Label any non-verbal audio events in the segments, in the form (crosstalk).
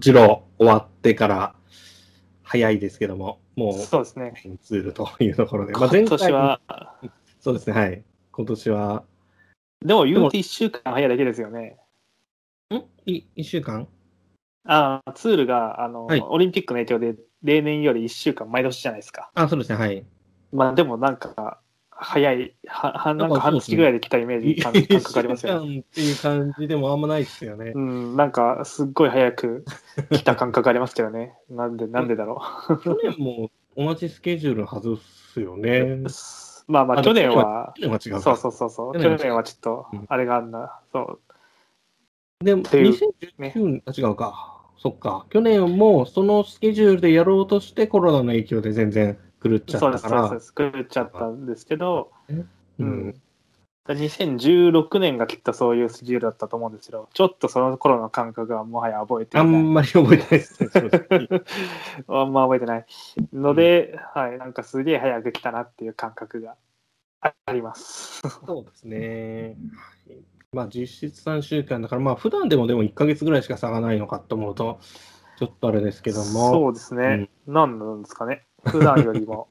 ジロー終わってから早いですけども、もうそうですね。ツールというところで、今年は、そうですね、はい。今年は。でも言うて1週間早いだけですよね。ん？い ?1 週間？ああ、ツールがあの、はいオリンピックの影響で例年より1週間毎年じゃないですか。あ、そうですね、はい。まあでもなんか、早い、ははなんか半月ぐらいで来たイメージ、感感覚ありますよね。1週間っていう感じでもあんまないですよね。うん、なんかすっごい早く来た感覚ありますけどね。(laughs) なんで、なんでだろ去年も同じスケジュールのはずっすよねう。(laughs) まあまあ、あ去年は、去年は違うか。そうそうそうそう、去年はちょっとうん、あれがあんな、そう、でも、ていう2019年、あ、違うか。そっか。去年もそのスケジュールでやろうとしてコロナの影響で全然狂っちゃそうです、ったから。そうです、狂っちゃったんですけど、ううんん。だ2016年がきっとそういうスケジュールだったと思うんですけど、ちょっとその頃の感覚はもはや覚えてない。んまり覚えてないですね。(laughs) あんま覚えてないので、はい、なんかすげえ早く来たなっていう感覚があります。そうですね。まあ実質3週間だから、まあ普段でもでも1ヶ月ぐらいしか差がないのかと思うと、ちょっとあれですけども。そうですね。何なんですかね。普段よりも。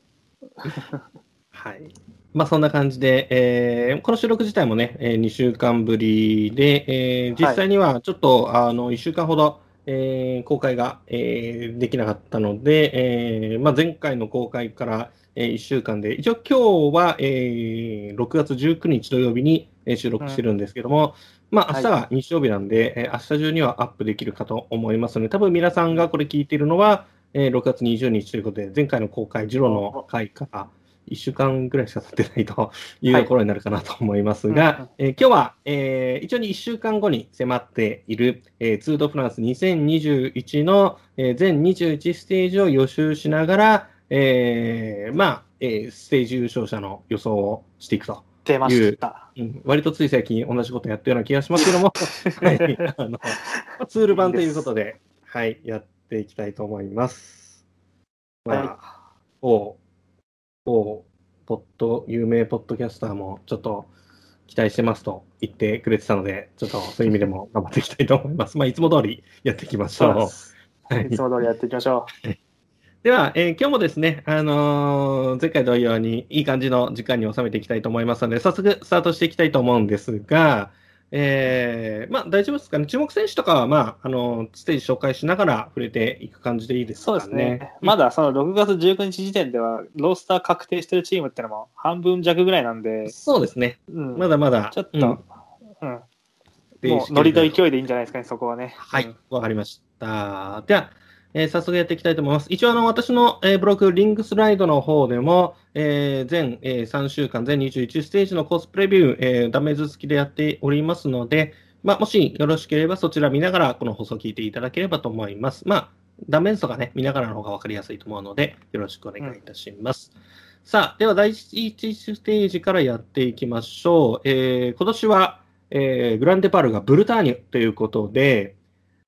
はい。まあそんな感じで、えーこの収録自体もね、え2週間ぶりで、えー実際にはちょっと、あの1週間ほど、えー公開が、えーできなかったので、えーまあ、前回の公開から、え1週間で、一応今日は、えー6月19日土曜日にえー収録してるんですけども、まあ明日が日曜日なんで、えー明日中にはアップできるかと思いますので、多分皆さんがこれ聞いているのは、えー6月20日ということで、前回の公開、ジロの回から1週間ぐらいしか経ってないというはい。ところになるかなと思いますが、うんうんえー今日は、えー一応に1週間後に迫っている、えーツードフランス2021の、えー全21ステージを予習しながら、えーまあ、えーステージ優勝者の予想をしていくと。出ました。うん、割とつい最近同じことやったような気がしますけども、(laughs) はい、あのツール版ということで、はい、やっていきたいと思います。まあ、某、某、ポッド、有名ポッドキャスターもちょっと期待してますと言ってくれてたので、ちょっとそういう意味でも頑張っていきたいと思います。まあ、いつも通りやっていきましょう。そう。はいいつも通りやっていきましょ (laughs) では、えー今日もですね、あのー前回同様にいい感じの時間に収めていきたいと思いますので、早速スタートしていきたいと思うんですが、えーまあ大丈夫ですかね、注目選手とかは、まあ、あのーステージ紹介しながら触れていく感じでいいでう。すかね。そうですね。まだその6月19日時点では、ロースター確定してるチームってのも半分弱ぐらいなんで、そうですね、うん、まだまだ、ちょっと、うんうん、でもうノリと勢いでいいんじゃないですかね、そこはね。はいうん、わかりました。では、えー早速やっていきたいと思います。一応、あの、私の、えーブログ、リングスライドの方でも、えー全、え3週間、全21ステージのコースプレビュー、えダメージ付きでやっておりますので、まあ、もしよろしければそちら見ながら、この放送を聞いていただければと思います。まあ、ダメージとかね、見ながらの方が分かりやすいと思うので、よろしくお願いいたします。さあ、では第1ステージからやっていきましょう。え今年は、えグランデパールがブルターニュということで、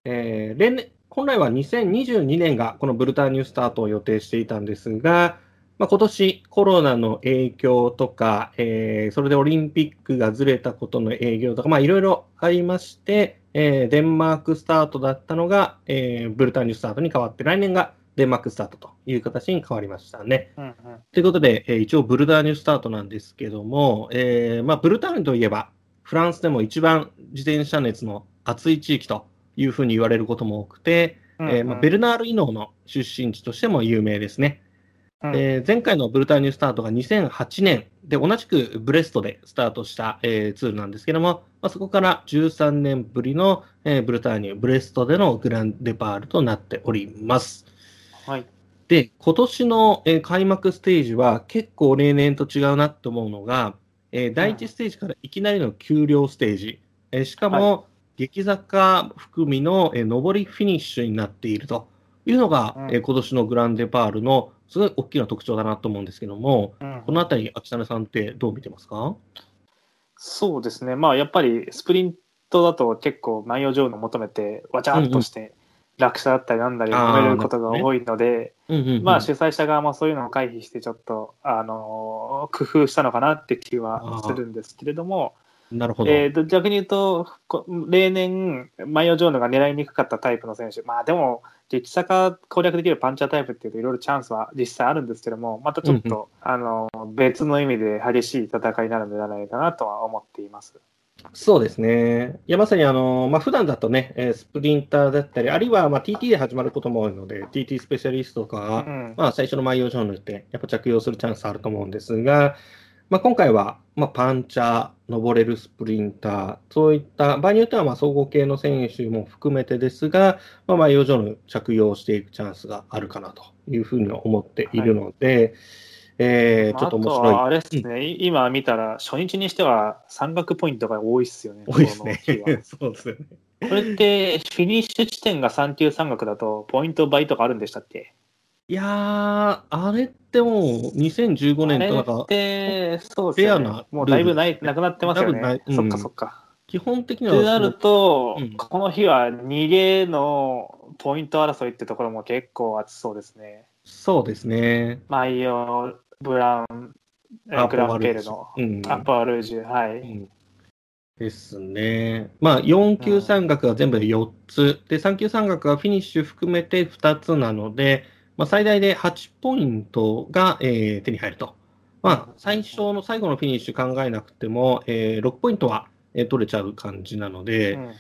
えー例年本来は2022年がこのブルターニュスタートを予定していたんですが、まあ、今年コロナの影響とか、えーそれでオリンピックがずれたことの影響とか、まあ、いろいろありまして、えーデンマークスタートだったのが、えーブルターニュスタートに変わって、来年がデンマークスタートという形に変わりましたね。うんうんということで、えー一応ブルターニュスタートなんですけども、えーまあ、ブルターニュといえば、フランスでも一番自転車熱の熱い地域というふうに言われることも多くて、うんえーまあ、ベルナール・イノーの出身地としても有名ですね。うんえー前回のブルターニュスタートが2008年で、同じくブレストでスタートした、えーツールなんですけども、まあ、そこから13年ぶりの、えーブルターニュ、ブレストでのグランデパールとなっております。はい。で、今年の、えー開幕ステージは結構例年と違うなと思うのが、えー第1ステージからいきなりの丘陵ステージ、えーしかも、激坂含みの、えー上りフィニッシュになっているというのが、うん。えー今年のグランデパールのすごい大きな特徴だなと思うんですけども、うんこのあたり、秋雨さんってどう見てますか？そうですね。まあ、やっぱりスプリントだと結構内容上の求めて、わちゃっとして、落車だったりなんだりあー求めることが多いので、まあ、主催者側もそういうのを回避して、ちょっと、あのー工夫したのかなって気はするんですけれども、なるほど。えーと逆に言うと、こ例年、マイオ・ジョーヌが狙いにくかったタイプの選手、まあでも、激坂攻略できるパンチャータイプっていうと、いろいろチャンスは実際あるんですけども、またちょっと、あの別の意味で激しい戦いになるんじゃないかなとは思っています。そうですね。いや、まさにあの、まあ、普段だとね、えースプリンターだったり、あるいはまあ TT で始まることも多いので、TT スペシャリストとかが、うんまあ、最初の毎用上塗って、やっぱ着用するチャンスあると思うんですが、まあ、今回は、まあ、パンチャー、登れるスプリンター、そういった、場合によってはまあ総合系の選手も含めてですが、まあ、毎用上塗着用していくチャンスがあるかなというふうに思っているので、えーちょっと面白い。はあれですね、今見たら、初日にしては山岳ポイントが多いっすよね。多いですね。(laughs) そうですよね。これって、フィニッシュ地点が3級山岳だと、ポイント倍とかあるんでしたっけ？いやー、あれってもう2015あれ年となんかそうですよねフェアな。もうだいぶないなくなってますよね。うんそっかそっか。基本的にはってなると、うんこの日は逃げのポイント争いってところも結構熱そうですね。そうですね。マイオ、ブラウン、えアグランペールのうんアッパールージュ、はい。うんですね。まあ、4級山岳が全部で4つ、で、3級山岳がフィニッシュ含めて2つなので、まあ、最大で8ポイントが、えー手に入ると。まあ、最初の最後のフィニッシュ考えなくても、えー6ポイントは、えー取れちゃう感じなので、うんうん。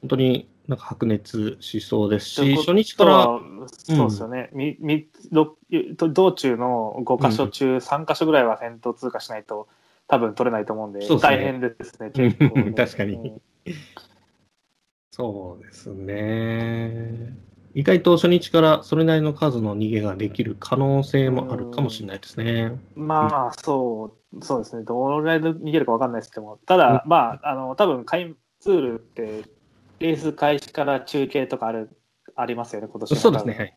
本当になんか白熱しそうですし、初日から、はそうですよね、みみろ道中の5箇所中3箇所ぐらいは先頭通過しないと多分取れないと思うんで、ですね。大変ですね、うん結構ね。(laughs) 確かに。うん。そうですね。意外と初日からそれなりの数の逃げができる可能性もあるかもしれないですね。まあ、そう、そうですね、どのぐらいで逃げるか分かんないですけども、ただ、まあ、あの多分開ツールって、レース開始から中継とかあるありますよね、今年はそうですね。はい。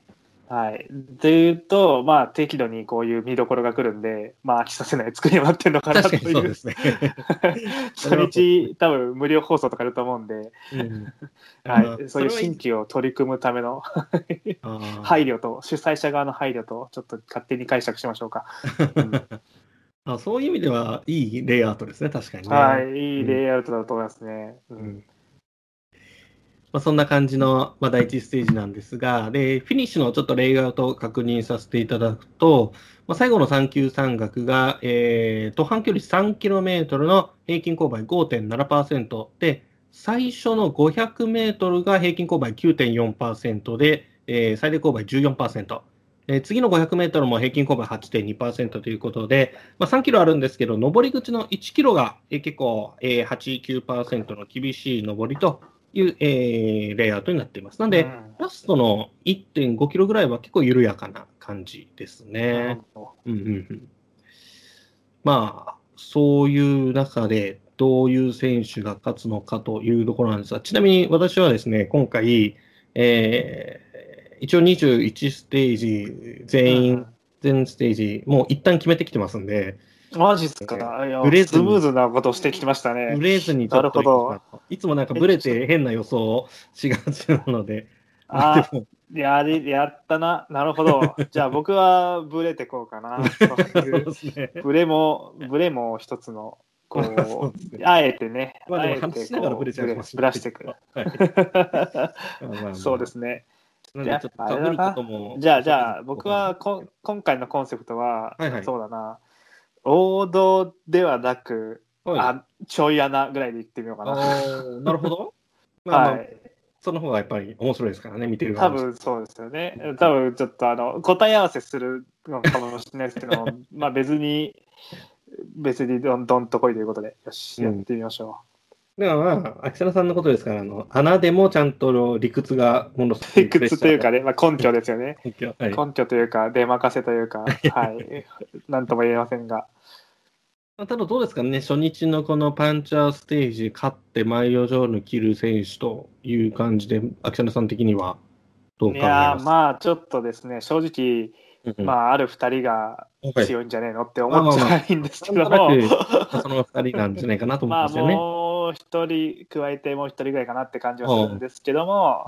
はい。でいうと、まあ、適度にこういう見どころが来るんで、まあ、飽きさせない作りになってるのかなと確かにそういう。ですね。(laughs) 初日、多分無料放送とかあると思うんで、うんはい、そういう新規を取り組むための (laughs) 配慮と、主催者側の配慮と、ちょっと勝手に解釈しましょうか。う (laughs) んあそういう意味では、いいレイアウトですね、確かにね。はい、いいレイアウトだと思いますね。ううんんまあ、そんな感じの、まあ、第一ステージなんですが、で、フィニッシュのちょっとレイアウトを確認させていただくと、まあ、最後の3級山岳が、えー、途半距離 3km の平均勾配5.7%で、最初の500メートルが平均勾配9.4%で、えー最大勾配14%。えー次の500メートルも平均勾配8.2%ということで、まあ、3キロあるんですけど、上り口の1キロが、えー結構、えー8、9%の厳しい上りという、えーレイアウトになっています。なので、うん。ラストの1.5キロぐらいは結構緩やかな感じですなねうんうんうん。まあ、そういう中で、どういう選手が勝つのかというところなんですが、ちなみに私はですね、今回、えー一応21ステージ全ど員、全ステージ、もう一旦決めてきてますんで、うんマジっすか？ブレずにスムーズなことをしてきましたねブ。レずになるほどいつもなんかブレて変な予想をしがちなので、あでもやり、やったな。なるほど。(laughs) じゃあ僕はブレてこうかな。ブレも、ブレも一つの、こそうあえてね、まあでも話しながらブレちゃうかもしれないブラしていく。はい (laughs) まあまあそうですね。なんでちょっとかぶることも。じゃあ、じゃあ、僕はこ今回のコンセプトは、はいはいそうだな、王道ではなく、はい、あちょい穴ぐらいでいってみようかな。(laughs) なるほど。(laughs) まあ、まあはい。その方がやっぱり面白いですからね、見てる多分そうですよね。(laughs) 多分ちょっとあの答え合わせするのかもしれないですけど、まあ別に、別にどんどんと来いということで、よし、うんやってみましょでもまあ、秋田さんのことですから、あの穴でもちゃんと理屈がものすう。ごく理屈というかね、まあ、根拠ですよね。(laughs) 根拠はい根拠というか、出任せというか、(laughs) はい。なんとも言えませんが。まあただどうですかね、初日のこのパンチャーステージ、勝ってマイオジョーヌ切る選手という感じで、秋田さん的にはどう考えいやーますまあちょっとですね、正直、うんまあある2人がはい強いんじゃねえのって思っちゃないんですけども、その二人なんじゃないかなと思まあうんですよね。(laughs) もう一人加えてもう一人ぐらいかなって感じはするんですけども、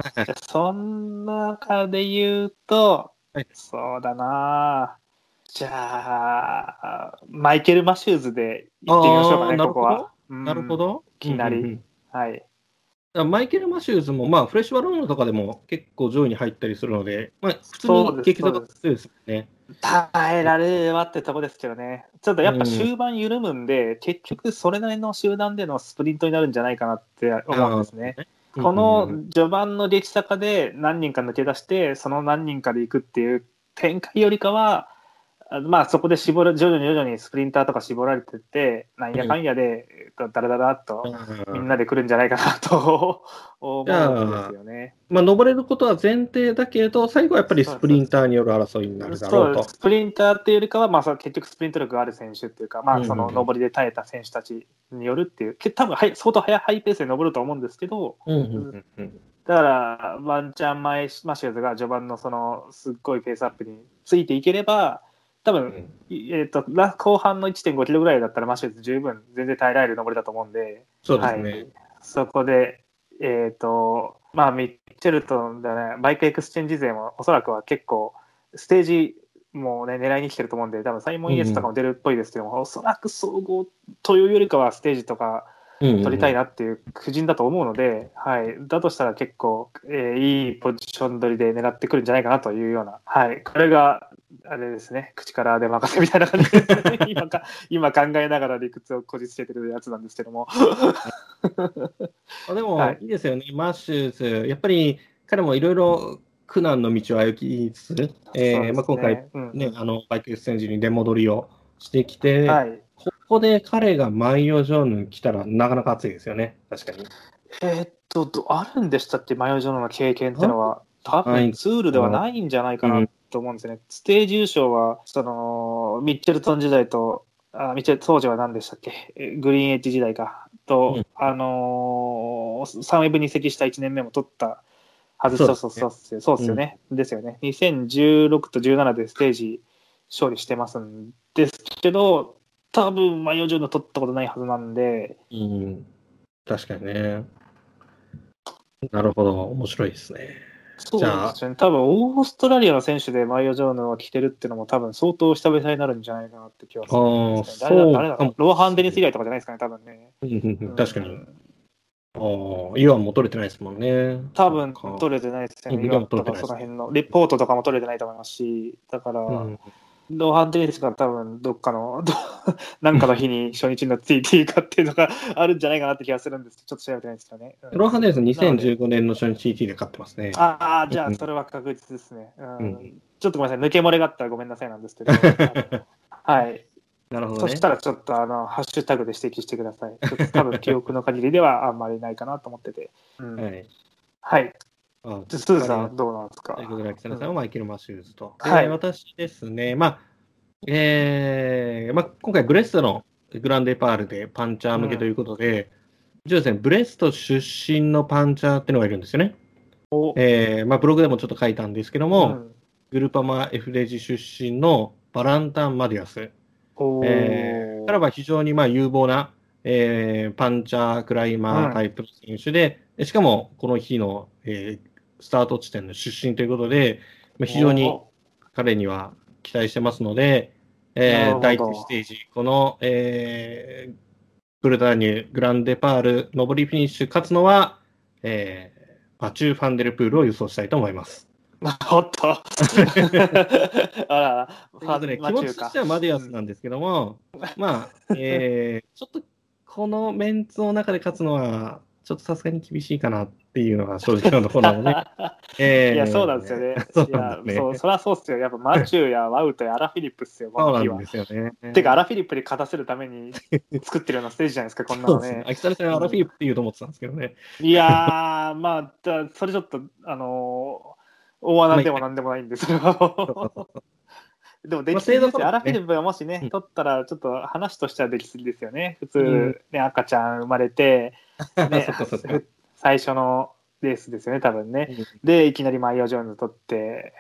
そん中で言うと、はいそうだなじゃあ、マイケル・マシューズで行ってみましょうかね、ここは。なるほど。いきなりうんうんうんはい。マイケル・マシューズも、まあ、フレッシュバローンとかでも結構上位に入ったりするので、まあ、普通に激坂強いですよね。耐えられはってとこですけどね、ちょっとやっぱ終盤緩むんで、結局それなりの集団でのスプリントになるんじゃないかなって思うんですね。この序盤の激坂で何人か抜け出して、その何人かで行くっていう展開よりかは、あまあそこで絞る徐々に徐々にスプリンターとか絞られてって、なんやかんやで、えっとだらだらっとみんなで来るんじゃないかなと (laughs) 思うんですよね。まあ、登れることは前提だけど、最後はやっぱりスプリンターによる争いになるだろううです。スプリンターっていうよりかは、まあ、結局スプリント力がある選手っていうか、まあ、その上りで耐えた選手たちによるっていう、け多分はい相当速いハイペースで登ると思うんですけど、うんうんうんうんだから、ワンチャン前マシューズが序盤のそのすっごいペースアップについていければ、多分、いえー、とラ後半の1.5キロぐらいだったらマシューズ十分全然耐えられる登りだと思うんで、そうですね。はい、そこで、えっ、と、まあ、ミッチェルトンだね、バイクエクスチェンジ勢もおそらくは結構、ステージもね、狙いに来てると思うんで、多分サイモン・イェーツとかも出るっぽいですけども、おそらく総合というよりかはステージとか取りたいな。なっていう布陣だと思うので、はい、だとしたら結構、えーいいポジション取りで狙ってくるんじゃないかなというような、はい、これが、あれですね、口から出任せみたいな感じ。で (laughs) 今か今考えながら理屈をこじつけてるやつなんですけども。あでも、はい。いいですよね、マシューズ、やっぱり彼もいろいろ苦難の道を歩きつつ、えーまあ、今回、うんね、あのバイクエクスチェンジに出戻りをしてきて、はい、ここで彼がマイオジョーヌ来たらなかなか熱いですよね、確かに。えーっとど、あるんでしたっけ、マヨジョーノの経験ってのは、多はい。分ツールではないんじゃないかなと思うんですよね。ステージ優勝は、そのミッチェルトン時代と、あミッチェル当時は何でしたっけ、えグリーンエッジ時代か、と、うん。あのーサンウェブに移籍した1年目も取ったはず、そそうそうそう。そうですよね、ですよね。2016と17でステージ勝利してますんですけど、多分マヨジョーノ取ったことないはずなんで、うん、確かにね。なるほど、面白いですね。そうじゃあですね。多分オーストラリアの選手でマイオ・ジョーヌが来てるっていうのも多分相当久々になるんじゃないかなって気はするんですけど、あー誰だ誰だローハン・デニス以来とかじゃないですかね、多分ね。うん確かに。うんああ、イワンも取れてないですもんね。多分か取れてないですよね。うんイワンとか取れてないですその辺のレポートとかも取れてないと思いますし、だから、うんローハン・デニスが多分どっかの、ど (laughs) なんかの日に初日の TT かっていうのがあるんじゃないかなって気がするんですけど、ちょっと調べてないですけどね。うんローハンデーズ2015年の初日 TT で勝ってますね。ああ、じゃうんあそれは確実ですね。うんうんちょっとごめんなさい、抜け漏れがあったらごめんなさいなんですけど。(laughs) はい。なるほどねそし。たらちょっとあのハッシュタグで指摘してください。ちょっと多分記憶の限りではあんまりないかなと思ってて。うんははい。い。あでスーさんどうなんですか？ということで、北野さんはマイケル・マシューズと。はいで私ですね、まあ、えーまあ、今回、ブレストのグランデパールでパンチャー向けということで、一応ですね、ブレスト出身のパンチャーっていうのがいるんですよね。おえーまあ、ブログでもちょっと書いたんですけども、うんグルパマ F レジ出身のバランタン・マディアス。えー、彼は非常にまあ有望な、えーパンチャー、クライマータイプの選手で、しかもこの日の、えースタート地点の出身ということで、まあ非常にお彼には期待してますので、えー第1ステージ、この、えーブルターニュ、グランデパール、上りフィニッシュ、勝つのは、えーバチュー・ファンデルプールを予想したいと思います。おっと。あらら、ということで、気持ちとしてはマディアスなんですけども、まあ、えーちょっとこのメンツの中で勝つのは、ちょっとさすがに厳しいかなっていうのが正直なところなので、(laughs) えーいや、そうなんですよね。そういやなんですねそうそりゃそうっすよ。やっぱマチューやワウトやアラフィリップっすよ、そうなんで。すよね。てか、アラフィリップに勝たせるために作ってるようなステージじゃないですか、(laughs) こんなのねね。。秋田さんはアラフィリップって言うと思ってたんですけどね。いやー、まあ、だそれちょっと、あのー大穴でもなんでもないんですけど。でも、できすぎですよ。まあアラフィリップがもしね、うん取ったら、ちょっと話としてはできすぎですよね。普通、うんね、赤ちゃん生まれて、ね (laughs) 最初のレースですよね、多分ね。で、いきなりマイオ・ジョーンズ取って、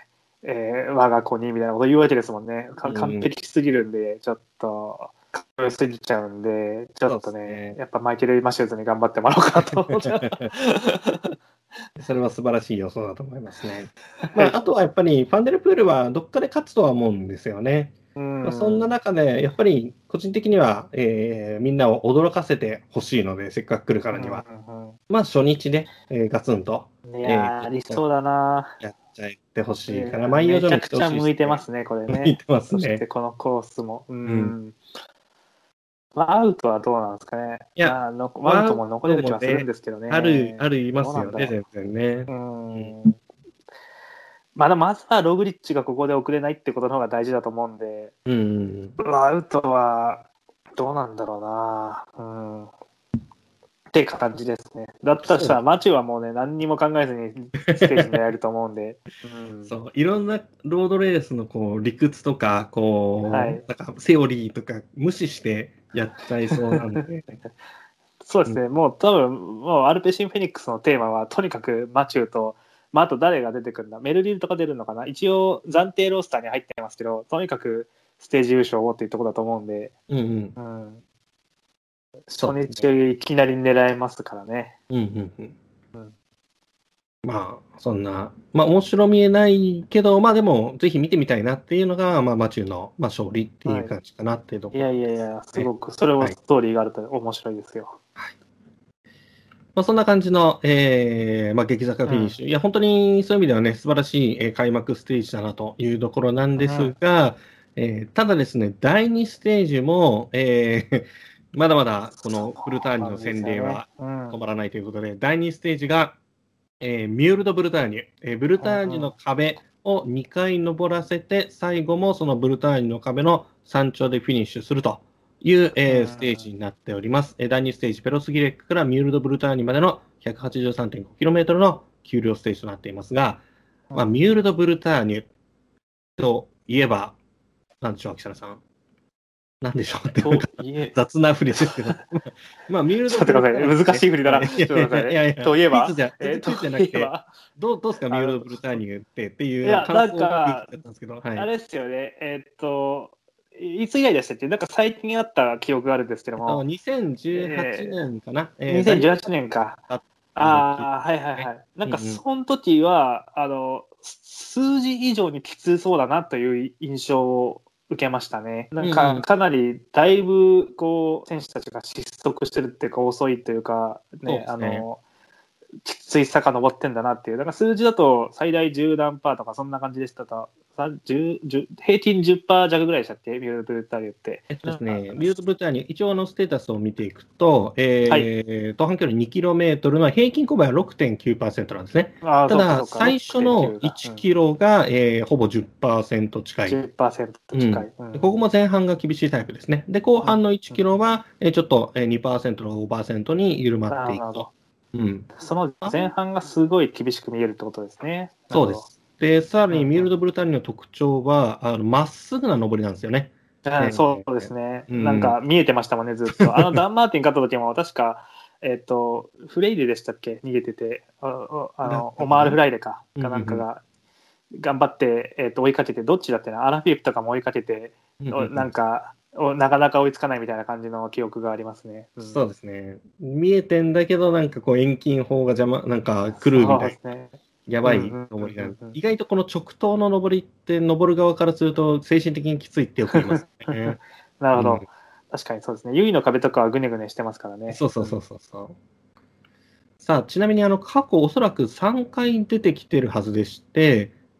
えー我が子にみたいなこと言うわけですもんね。完璧すぎるんで、ちょっと、かっこよすぎちゃうんで、ちょっとねね、やっぱマイケル・マシューズに頑張ってもらおうかなと思って。(laughs) それは素晴らしい予想だと思いますね。(laughs) まあ、あとはやっぱり、ファンデルプールはどっかで勝つとは思うんですよね。うんまあ、そんな中で、やっぱり個人的には、えーみんなを驚かせてほしいので、せっかく来るからには、うんまあ初日で、えーガツンとうんいやー、ありそうだな。やっちゃってほしいかな。えー万葉城のめちゃくちゃ向いてますね、これね。向いてますそしてね。このコースも。うん。うんまあ、アウトはどうなんですかね。いやまあのアウトも残れる気はするんですけどね。ある、あるいますよね、全然ねう。ん。まあ、でもまずはログリッチがここで遅れないってことの方が大事だと思うんで、うん。まあアウトはどうなんだろうな。うん。って感じですね。だったらしたら、マチュはもうね、何にも考えずにステージでやると思うんで。うんそう、いろんなロードレースのこう理屈とか、こう、はいなんかセオリーとか無視してやっちゃいそうなんで。(laughs) そうですね、もう多分、もうアルペシンフェニックスのテーマは、とにかくマチューと、まあ、あと誰が出てくるんだ、メルリルとか出るのかな、一応、暫定ロースターに入ってますけど、とにかくステージ優勝をっていうところだと思うんで、うんうん。うん、そう初日いきなり狙えますからね。うんうんうん。うん。まあ、そんな、まあ、面白見えないけど、まあでも、ぜひ見てみたいなっていうのが、まあ、マチューの、まあ、勝利っていう感じかなっていうとこいろ。やいやいや、すごく、それもストーリーがあると面白いですよ。まあ、そんな感じの、えーまあ、激坂フィニッシュ、いや、本当にそういう意味ではね、素晴らしい、えー開幕ステージだなというところなんですが、えーただですね、第2ステージも、えー (laughs) まだまだこのブルターニュの洗礼はうん止まらないということで、第2ステージが、えーミュールド・ブルターニュ、えーブルターニュの壁を2回登らせて、最後もそのブルターニュの壁の山頂でフィニッシュするという、えーうんステージになっております。えー第2ステージ、ペロスギレックからミュールド・ブルターニュまでの 183.5km の丘陵ステージとなっていますが、まあ、ミュールド・ブルターニュといえば、なんでしょう、秋田さん。なんでしょうって、雑な振りですけど。(laughs) まあ、ミュールド・ちょっと待ってくださいね。難しい振りだな。いやいやといえば。じゃ、えじゃなくて、どうどうですか、ミュールド・ブルターニュってっていういや感想をなんか聞いてたんですけど、あはい。れですよね、えーっと、いつ以来でしたっけ？なんか最近あった記憶があるんですけども、2018年かな。えー2018年か。あああ、はいはいはい。なんかうんうんその時は、あの、数字以上にきつそうだなという印象を受けましたね。なんうんうかんかなりだいぶこう選手たちが失速してるっていうか遅いというか、ね、ねあの、きつい坂登ってんだなっていう。だから数字だと最大10何パーとかそんな感じでしたと。さ10 10平均10%弱ぐらいでしたっけ？ミュールブルタリュって。えっとですね、ミュールド・ブルターニュ、一応のステータスを見ていくと、えーは途半距離 2km の平均勾配は6.9%なんですね。ただ、最初の6.9 1キロが、えーほぼ10%近い。10%近い。うんでここも前半が厳しいタイプですね。で、後半の1キロは、えーちょっとえー2%の5%に緩まっていくと。うん、その前半がすごい厳しく見えるってことですね。そうです。で、さらにうんミールド・ブルターニュの特徴は、あのまっすぐな登りなんですよね。うんそうですね。うん。なんか見えてましたもんね、ずっと。あの (laughs) ダン・マーティン勝った時も、確か、えっ、と、フレイレでしたっけ？逃げてて、あのオマール・フライレか、かなんかが、頑張って、えっと追いかけて、どっちだってな、アラフィープとかも追いかけて、おなんか、おなかなか追いつかないみたいな感じの記憶がありますね。んそうですね。見えてんだけど、なんかこう遠近法が邪魔、なんか狂うみたいなね。やばい登りが意外とこの直投の登りって、登る側からすると精神的にきついってよく言いますね。(laughs) なるほど。うん確かにそうですね。優位の壁とかはぐねぐねしてますからね。そうそうそうそうそう。さあ、ちなみにあの過去おそらく3回出てきてるはずでして、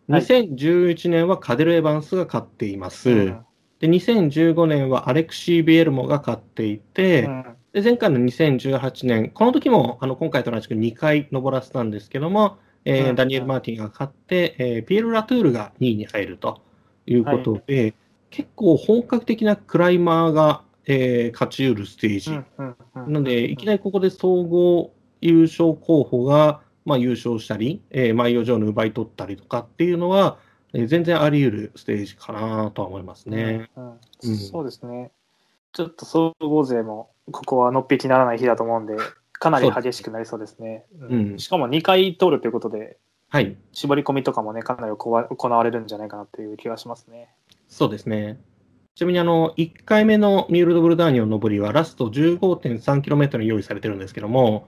はい2011年はカデル・エヴァンスが勝っています。うんで、2015年はアレクシー・ビエルモが勝っていて、うん。で前回の2018年、この時もあの今回と同じく2回登らせたんですけども、えーうん。ダニエル・マーティンが勝って、えーピエール・ラトゥールが2位に入るということで、結構本格的なクライマーが、えー勝ち得るステージ。なので、いきなりここで総合優勝候補が、まあ、優勝したり、えー、万葉城の奪い取ったりとかっていうのは、えー全然あり得るステージかなとは思いますね。うんうんうんそうですね。ちょっと総合勢も、ここはのっぴきならない日だと思うんで、かなり激しくなりそうですね。うんしかも2回通るということで、はい、絞り込みとかもね、かなり行われるんじゃないかなっていう気がしますね。そうですね。ちなみにあの1回目のミュールド・ブルダーニュの上りはラスト 15.3km に用意されてるんですけども、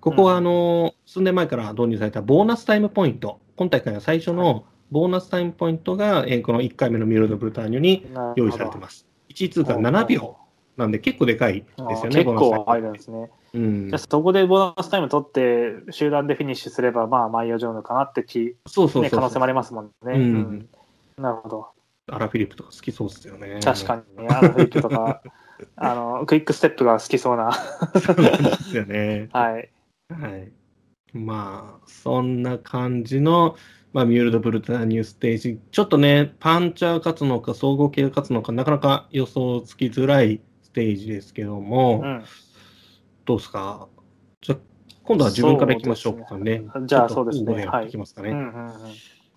ここはあの数年前から導入されたボーナスタイムポイント、今大会の最初のボーナスタイムポイントが、えーこの1回目のミュールド・ブルターニュに用意されてます。1位通過7秒なんで結構でかいですよね、結構入るんですね。うんじゃあ、そこでボーナスタイム取って、集団でフィニッシュすれば、まあ、マイオジョーヌかなって気、そうそう可能性もありますもんね。うんうんなるほど。アラ・フィリップとか好きそうですよね。確かに、アラフィックとか、(laughs) あの、クイックステップが好きそうな。そうなんですよね。(laughs) はい。はい。まあ、そんな感じの、まあ、ミュールド・ブルターニューステージ。ちょっとね、パンチャー勝つのか、総合系勝つのか、なかなか予想つきづらいステージですけども、うん。どうですか？じゃあ今度は自分からいきましょうかね。ねじゃあそうですね交互でいきますかね。うんうんうん。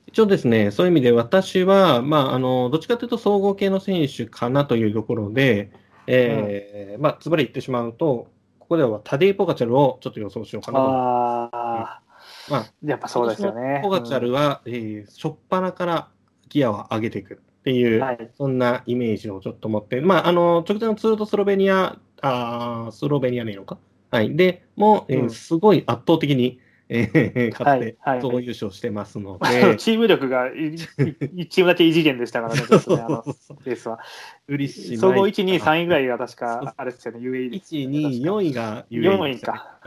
一応ですね、そういう意味で私は、まあ、あの、どっちかというと総合系の選手かなというところで、えーまあ、ずばり言ってしまうと、ここではタデイ・ポガチャルをちょっと予想しようかなと思いまあす。まあ、あ、やっぱそうですよね。ポガチャルは、えー初っ端からギアを上げていくっていう、うんはい。そんなイメージをちょっと持って、まあ、あの、直前のツールとスロベニア、あースロベニアでいいのか？はい。で、もう、えーうんすごい圧倒的に、えー勝って、はいはい総合優勝してますので、(laughs) チーム力がいい一チームだけ異次元でしたからね、(laughs) ちょっとねあのレースは。嬉しい。総合1、2、3位ぐらいが確か、あれですよね、UAE ですよ1、ね。2、4位が UAE 4位か。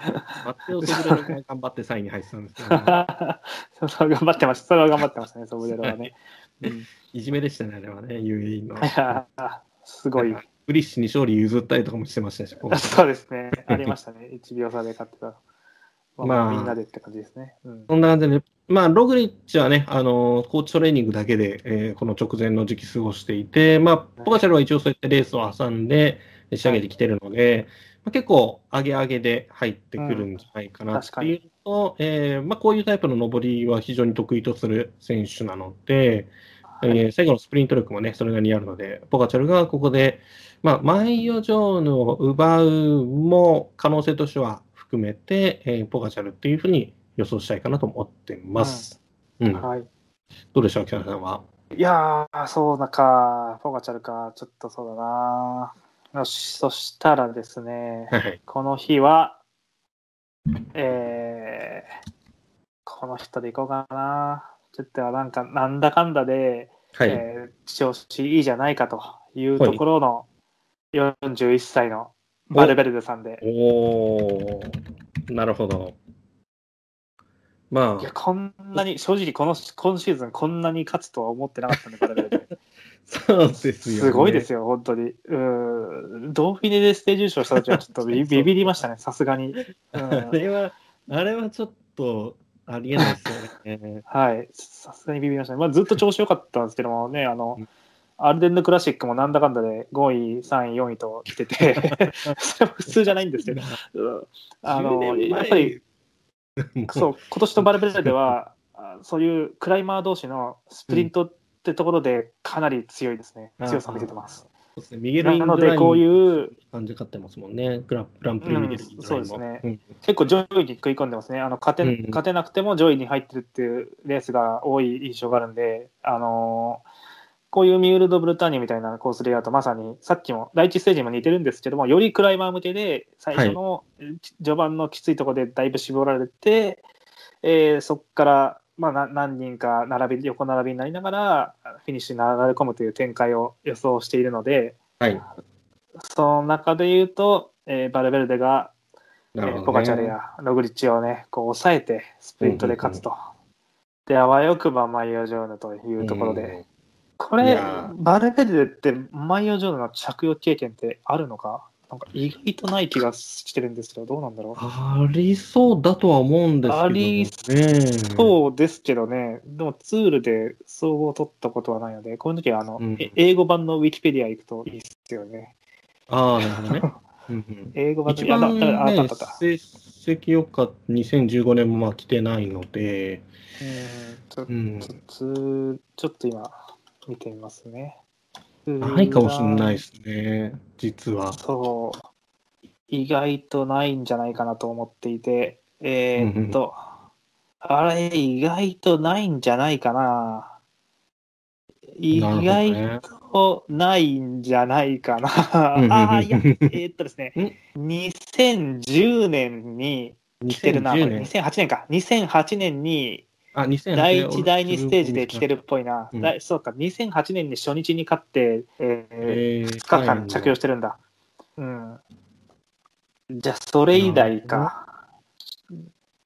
ですね。はいマテオ・ソブレロが頑張って3位に入ってたんですけど、ね、(laughs) そう頑張ってました。それは頑張ってましたね、ソブレロはね。う (laughs) んいじめでしたね、あれはね、UAE の。すごい。ブリッシュに勝利譲ったりとかもしてましたし、僕 (laughs) そうですね。ありましたね。1秒差で勝ってた。まあ、まあみんなでって感じですね。うんそんな感じで、まあ、ログリッチはね、あのコーチトレーニングだけで、えーこの直前の時期過ごしていて、まあ、ポガチャルは一応そうやってレースを挟んで仕上げてきてるので、まあ、結構上げ上げで入ってくるんじゃないかなっていうと、えーまあ、こういうタイプの上りは非常に得意とする選手なので、えー最後のスプリント力もね、それなりにあるので、ポガチャルがここで、まあ、マイオジョーヌを奪うも可能性としては含めて、えーポガチャルっていうふうに予想したいかなと思ってます。うんはい。どうでしょう、北野さんは？いやー、そうだか、ポガチャルか、ちょっとそうだな。よし、そしたらですね、はい。この日は、えー、この人でいこうかな。ちょっとなんか、なんだかんだで、はい。えー調子いいじゃないかというところの41歳のバルベルデさんで、おー、なるほど。まいや、あ、こんなに、正直この、今シーズンこんなに勝つとは思ってなかったんで、バルベルデ。そうですよ、ね。すごいですよ、本当に。うん、ドーフィネでステージ優勝した時はちょっとビ (laughs) ビビりましたね、さすがに。うんあれは、あれはちょっとありえないですよね。はい、さすがにビビりましたね。まあ、ずっと調子良かったんですけども (laughs) ね、あのうん、アルデンヌクラシックもなんだかんだで5位、3位、4位と来てて、それも普通じゃないんですけど、うんあの10年前やっぱり、もそう、今年のバルベルデは、あそういうクライマー同士のスプリントってところでかなり強いですね。うん強さを見せてます。そうですね。ミゲル・なインドラインので、こういう、感じ勝ってますもんね。グラグランプリミゲル・うんそうですねん結構上位に食い込んでますね。あの勝てうん勝てなくても上位に入ってるっていうレースが多い印象があるんで、あのーこういうミュールド・ブルターニュみたいなコースレイアウト、まさにさっきも第一ステージも似てるんですけども、よりクライマー向けで、最初の序盤のきついところでだいぶ絞られて、えーそこから、まあ、な何人か並び横並びになりながら、フィニッシュに流れ込むという展開を予想しているので、はい。その中で言うと、えーバルベルデがね。えーポガチャルやログリッチをね、こう抑えてスプリントで勝つと。で、あわよくばマイオジョーヌというところで、これいや、バルベルデってマイオジョーヌの着用経験ってあるのか？なんか意外とない気がしてるんですけど、どうなんだろう。ありそうだとは思うんですけど、ね。ありそうですけどね、でもツールで総合を取ったことはないので、この時はあの、うんえ英語版のウィキペディア行くといいですよね。ああ、なるほどね。(laughs) うんうん英語版のねあったあった成績良かった2015年もまあ来てないので、うんちょうん、ちょっと今見てみますね。ないかもしれないですね、実は。そう。意外とないんじゃないかなと思っていて、えーっと、あれ、意外とないんじゃないかな。意外ねとないんじゃないかな。うんうんうんああ、いや、えーっとですね、(laughs) 2010年に来てるな、これ2010年？2008年か。2008年に、ああ、2008第1、第2ステージで来てる。るっぽいな。うんだ2008か、2008年に初日に勝って、ええー2日間着用してるんだ。うん。じゃあ、それ以来か。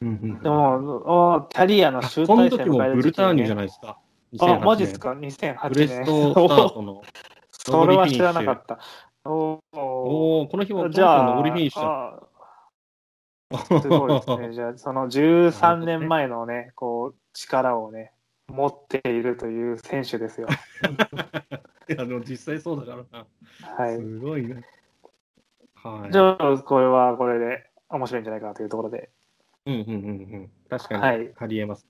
うんうんでも、おキャリアの集大成時もブルターニュじゃないですか。あ、マジっすか？か ?2008 ブレストスタートの。それは知らなかった。おーおお、この日もじゃあ、上りフィニッシュすごいですね。じゃあ、その13年前のね、こう、力をね、持っているという選手ですよ。(laughs) いや、でも実際そうだからな。はい。すごいね。はい。じゃあ、これはこれで面白いんじゃないかなというところで。うんうんうんうん。確かに、はいありえます。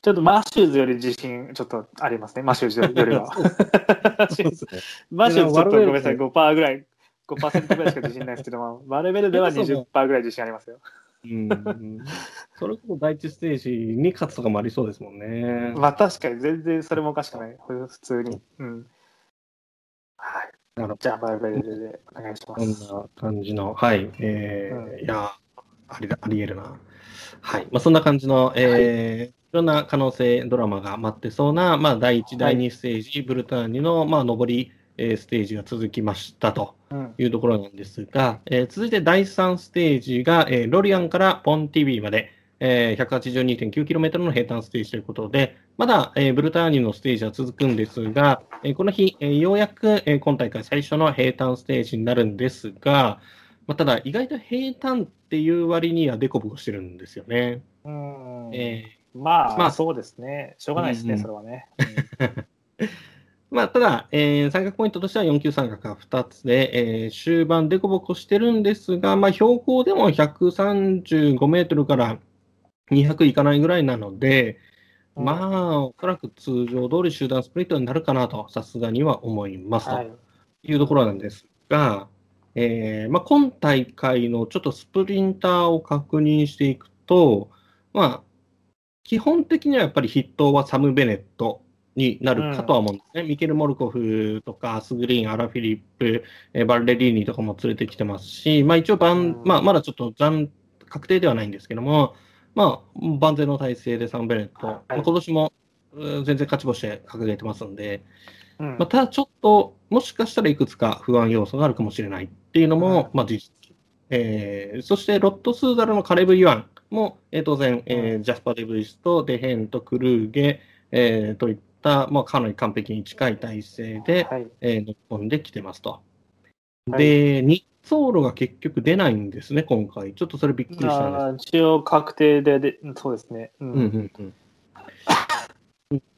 ちょっとマシューズより自信ちょっとありますね。マシューズよりは。(laughs) (laughs) マシューズちょっとごめんなさい、で5%ぐらい、5%ぐらいしか自信ないですけども、バルベルでは20%ぐらい自信ありますよ。うん。それこそ第一ステージに勝つとかもありそうですもん。ね。まあ確かに全然それもおかしくない。普通に。うん。はい。じゃあ、バルベルでお願いしますこん。な感じの、はい。えーうん。いや、ありありえるな。はい。まあ、そん。な感じの、えーい、ろん。な可能性、ドラマが待ってそうな、まあ、第1、第2ステージ、ブルターニュの、まあ、上り、えーステージが続きましたと。いうところなんですが、えー続いて第3ステージが、えーロリアンからポンティビーまで、えー 182.9km の平坦ステージということで、まだ、えーブルターニュのステージは続くんですが、えーこの日、えーようやく、えー今大会最初の平坦ステージになるんですが、まあ、ただ、意外と平坦っていう割にはデコボコしてるんですよね。うんえまあ、まあそうですね。しょうがないですね、うんうんそれはね。ー (laughs) まあ、ただ、えー三角ポイントとしては4級三角が2つで、えー終盤デコボコしてるんですが、まあ、標高でも135メートルから200いかないぐらいなので、うんまあ、おそらく通常通り集団スプリットになるかなと、さすがには思いますと。はい。いうところなんですが、えーまあ、今大会のちょっとスプリンターを確認していくと、まあ、基本的にはやっぱり筆頭はサム・ベネットになるかとは思うんですね。ミケル・モルコフとか、アスグリーン、アラ・フィリップ、えーバルレリーニとかも連れてきてますし、まあ、一応番、うん。まあ、まだちょっと残確定ではないんですけども、まあ、万全の体制でサム・ベネット、まあ、今年もうん全然勝ち星で掲げてますんで、うん。まあ、ただちょっと、もしかしたらいくつか不安要素があるかもしれないっていうのも、うまあ事実。えーそして、ロット・スーダルのカレブ・ユアンも、えー当然、えージャスパー・デブイストとデヘンとクルーゲ、えーといった、まあ、かなり完璧に近い体制で、はい。えー乗り込んできてますと。はいで、日走路が結局出ないんですね、今回。ちょっとそれびっくりしたんです一応確定でで、そうですね。うんうんうんうん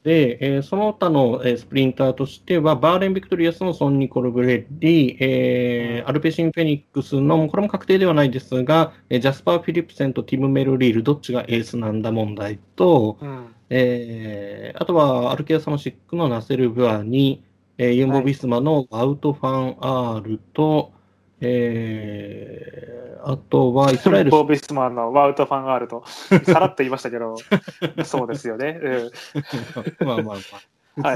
で、えーその他の、えースプリンターとしては、バーレーン・ビクトリアスのソンニ・コルブレッリ、えーうん。アルペシン・フェニックスの、これも確定ではないですが、えージャスパー・フィリップセンとティム・メルリール、どっちがエースなんだ問題と、うん。えーあとはアルケア・サムシックのナセル・ブアニ、えーユンボ・ビスマのワウト・ファン・アールと、えーあとはイスラエル。ボー・ビスマンのワウト・ファン・アールと、(laughs) さらっと言いましたけど、そうですよね。(laughs) うん、まあまあまあ、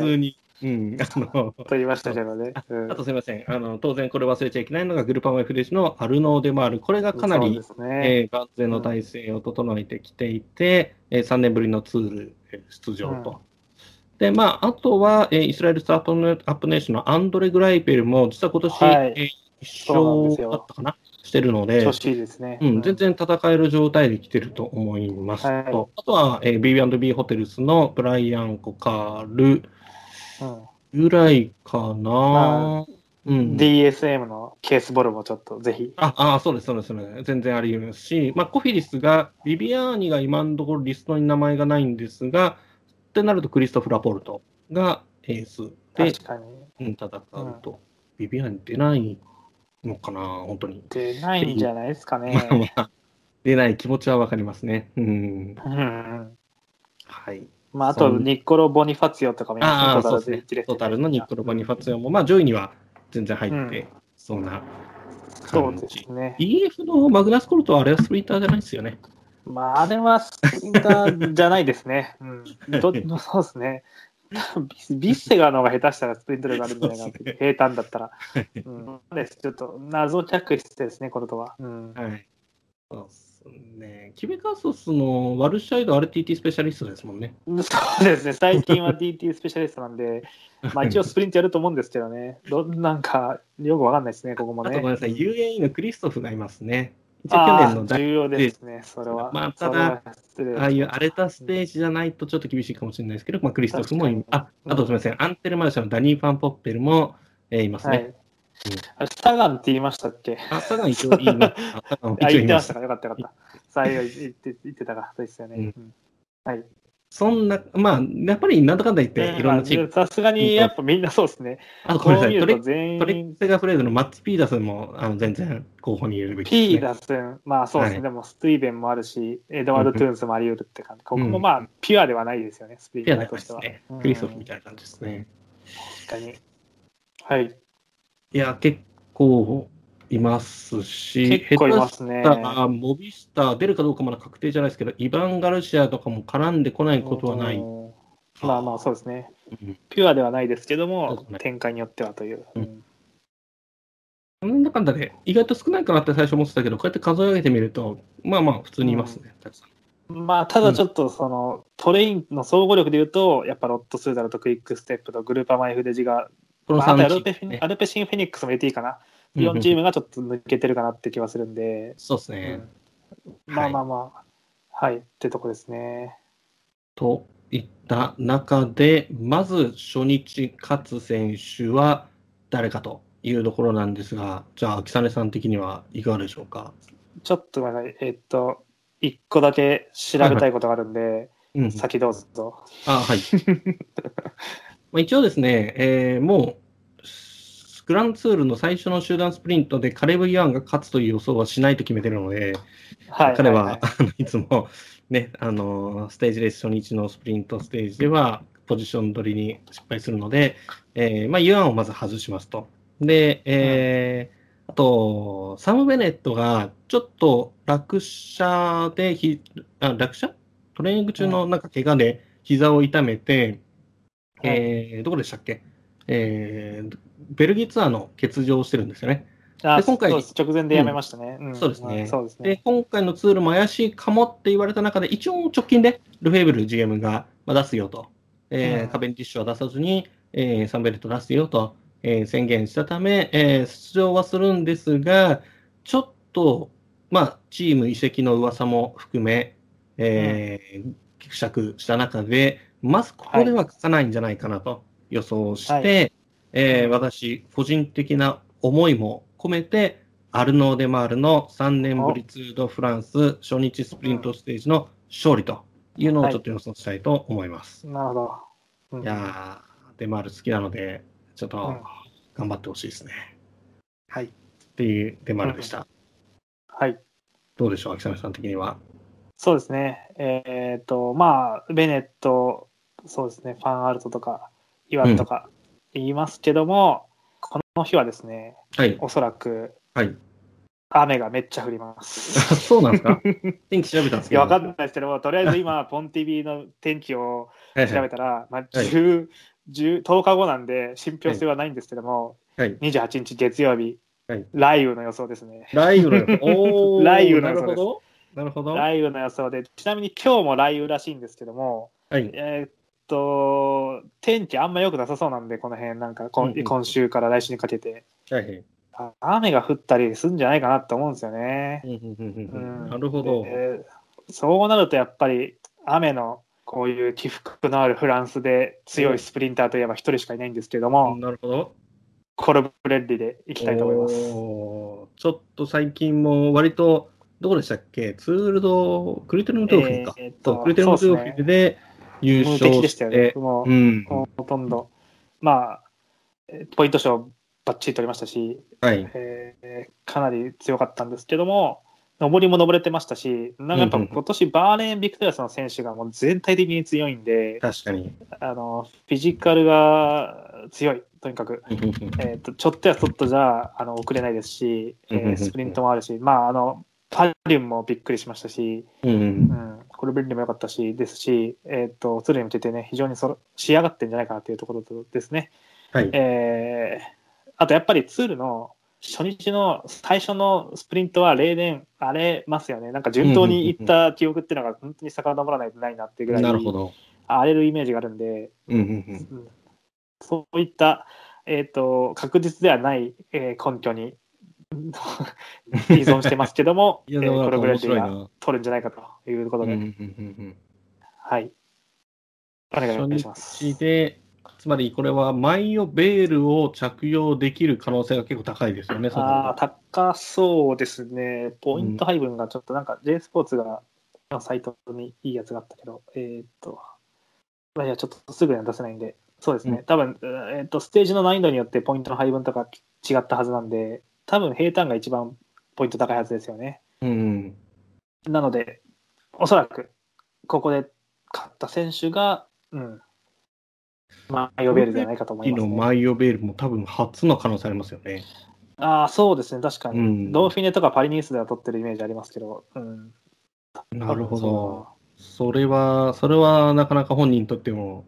普通に、うん、あの、と言いましたけどね。うん。あとすみません。あの、当然これ忘れちゃいけないのがグルパン F レシのアルノー・デマール、これがかなり、ね。えー万全の体制を整えてきていて、えー3年ぶりのツールえー出場と。で、まあ、あとは、えーイスラエルスタートアップネーションのアンドレ・グライペルも、実は今年、はい。えー一勝だったかな、してるのでね。うん、全然戦える状態で来てると思いますと、はい。あとは、えー、B&B ホテルズのブライアン・コカール。うん。ぐらいかな。まうん、DSM のケースボールもちょっとぜひ。ああ、そうです、そうです、そうです。全然あり得ますし、まあ、コフィリスが、ビビアーニが今のところリストに名前がないんですが、ってなるとクリストフ・ラポルトがエースで。うん戦うと、ビビアーニ出ないのかな、本当に。出ないんじゃないですかね。(laughs) 出ない気持ちはわかりますね。うん。うんうんはい。まあ、あと、ニッコロ・ボニファツィオとかもあそうですね。トータルのニッコロ・バニファツヨも、まあ、上位には全然入ってそうなそうで感じ。すね。EF のマグナスコルトはあれはスプリンターじゃないですよね。まあ、あれはスプリンターじゃないですね。うん、ど (laughs) そうですね。ビビッセガーの方が下手したらスプリント力あるんじゃないかなって、平坦だったら。(laughs) うん、ですちょっと謎着質ですね、コルトは。うん、はい。そうそね。キベカソスのワルシャイド RTT スペシャリストですもんね。そうですね、最近は DT スペシャリストなんで、(laughs) まあ一応スプリントやると思うんですけどね、どなんかよくわかんないですね、ここもね。あとごめんなさい、UAE のクリストフがいますね。一応去あ年の第あ重要ですね、それは。まあただああいう荒れたステージじゃないとちょっと厳しいかもしれないですけど、まあ、クリストフもいあ、あとすみません、アンテルマルシャのダニー・ファン・ポッペルも、えーいますね。はい。あれ、サガンって言いましたっけ？あ、サガン一応いいな。あサガンあ、一応います (laughs) 言ってましたか、よかったよかった。最後言って言ってたか、そうですよね。はい。そんな、まあ、やっぱりなんだかんだ言って、いろんなチーム、まあさすがにやっぱみんなそうですね。あとこう見トリッ員、セガフレードのマッツ・ピーダースンもあの全然候補に入れるべきです、ね。ピーダスン、まあそうですね、はいでもスティーベンもあるし、エドワード・トゥーンスもあり得るって感じ。ここもまあ、ピュアではないですよね、スピアノンターとしては。ねうん。クリストフみたいな感じですね。確かに。はい。いや、結構いますし、結構いますね。モビスター出るかどうかまだ確定じゃないですけど、イヴァン・ガルシアとかも絡んでこないことはない。うんまあまあそうですね。うんピュアではないですけどもね、展開によってはという。うんうんなんだかんだで、意外と少ないかなって最初思ってたけど、こうやって数え上げてみると、まあまあ、普通にいますね、たくさん。まあ、ただちょっとその、トレインの総合力でいうと、やっぱロット・スーダルとクイックステップとグルパマ・エフデジが、このまあ、あと3アルペチームねアルペシン・フェニックスも入れていいかな。うん4チームがちょっと抜けてるかなって気はするんで、そうですね。まあまあまあ、はい、ってとこですね。といった中で、まず初日勝つ選手は誰かというところなんですが、じゃあ、秋雨さん的にはいかがでしょうか？ちょっとごめんなさい。えっと、一個だけ調べたいことがあるんで、うん、先どうぞ。あはい。(laughs) まあ一応ですね、えーもう、グランツールの最初の集団スプリントでカレブ・イワンが勝つという予想はしないと決めてるので、はい。彼は、い。いあのいつも、ね、あのステージレース初日のスプリントステージではポジション取りに失敗するので、えーまあ、ユアンをまず外しますと。で、えーあと、サム・ベネットがちょっと落車でひあ、落車？トレーニング中のなんか怪我で膝を痛めて、えーどこでしたっけ、えーベルギーツアーの欠場をしてるんですよね。あで今回直前でやめましたね。ん。そうですね。で今回のツールも怪しいかもって言われた中で、一応直近でルフェーブル GM がまあ出すよと、えーうん。カベンディッシュは出さずに、えーサンベルト出すよと、えー宣言したため、えー出場はするんですが、ちょっと、まあ、チーム移籍の噂も含め、えーぎくしゃくした中で、まずここでは書かないんじゃないかなと予想して、はえー私、個人的な思いも込めて、アルノー・デ・マールの3年ぶりツール・ド・フランス初日スプリントステージの勝利というのをちょっと予想したいと思います。なるほど。うんいやー、デ・マール好きなので、ちょっとうん頑張ってほしいですね。はい。っていうデ・マールでした。はい。どうでしょう、秋雨さん的には？そうですね。えっ、と、まあ、ベネット、そうですね、ファンアルトとか、イワンとか言いますけども、この日はですね、はい。おそらくはい。雨がめっちゃ降ります。そうなんですか？(laughs) 天気調べたんですけど。わかんないですけども、とりあえず今、ポンティビの天気をはい調べたら、まあ、はい10 10 10日後なんで、信憑性はないんですけども、はい。28日月曜日、はい雷雨の予想ですね。雷雨の予想。(laughs) 雷雨の予想ですなるほど。雷雨の予想で、ちなみに今日も雷雨らしいんですけども、えーっと、天気あんま良くなさそうなんで、この辺、なんか今,、うんうん今週から来週にかけて、はい。あ雨が降ったりするんじゃないかなって思うんですよね。うんうんうんうんうんなるほど。でそうなるとやっぱり雨のこういう起伏のあるフランスで強いスプリンターといえば一人しかいないんですけども、なるほど。コルブレッリでいきたいと思います。ちょっと最近も割と、どこでしたっけ？ツールド、クリテルムトーフィンか。えーっとクリテルムトーフィンで優無勝敵でしたよね。もううん。ほとんど、まあ、えーポイント賞ばっちり取りましたし、はい。えーかなり強かったんですけども、上りも登れてましたし、なんかやっぱ今年バーレーン・ビクトリアスの選手がもう全体的に強いんで、確かに。あのフィジカルが強い、とにかく。えー、とちょっとやそっとじゃあの遅れないですし、えースプリントもあるし、まあ、あのパリもびっくりしましたし、うんうんうん、コルベルリも良かったしですし、えー、と鶴に向けてね、非常にそろ仕上がってんじゃないかなというところとですね。はい。えーあとやっぱりツールの初日の最初のスプリントは例年荒れますよね。なんか順当にいった記憶っていうのが本当に遡らないとないなっていうぐらいなるほど。荒れるイメージがあるんで、うんうんうんそういった、えー、と確実ではない、えー根拠に (laughs) 依存してますけども、(laughs) いや、えーコだから面ロブレッディが白いな。取るんじゃないかということで、うんうんうんうんはい。お願い初します。日で、つまりこれはマイオベールを着用できる可能性が結構高いですよね、ああ、高そうですね。ポイント配分がちょっとなんか J スポーツがのサイトにいいやつがあったけど、えーっと、まあ、いや、ちょっとすぐには出せないんで、そうですね。うん多分、えーっと、ステージの難易度によってポイントの配分とか違ったはずなんで、多分平坦が一番ポイント高いはずですよね。うんなので、おそらく、ここで勝った選手が、うん、まあ、呼べるんじゃないかと思います、ね。のマイオベールも多分初の可能性ありますよね。ああ、そうですね、確かに。うんドーフィネとかパリニースでは取ってるイメージありますけど、うん、なるほど。それは、それはなかなか本人にとっても、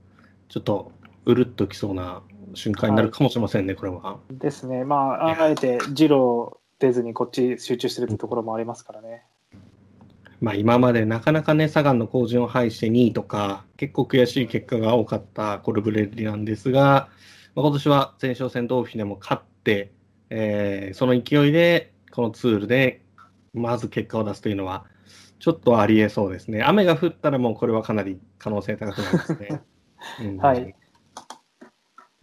ちょっとうるっときそうな瞬間になるかもしれませんね、これは。ですね、まあ、あえてジロー出ずにこっち集中してるってところもありますからね。まあ、今までなかなかね、サガンの後陣を排して2位とか、結構悔しい結果が多かったコルブレッリなんですが、まあ、今年は前哨戦ドーフィネも勝って、えーその勢いで、このツールで、まず結果を出すというのは、ちょっとありえそうですね。雨が降ったらもうこれはかなり可能性高くなりますね。(laughs) うんはい。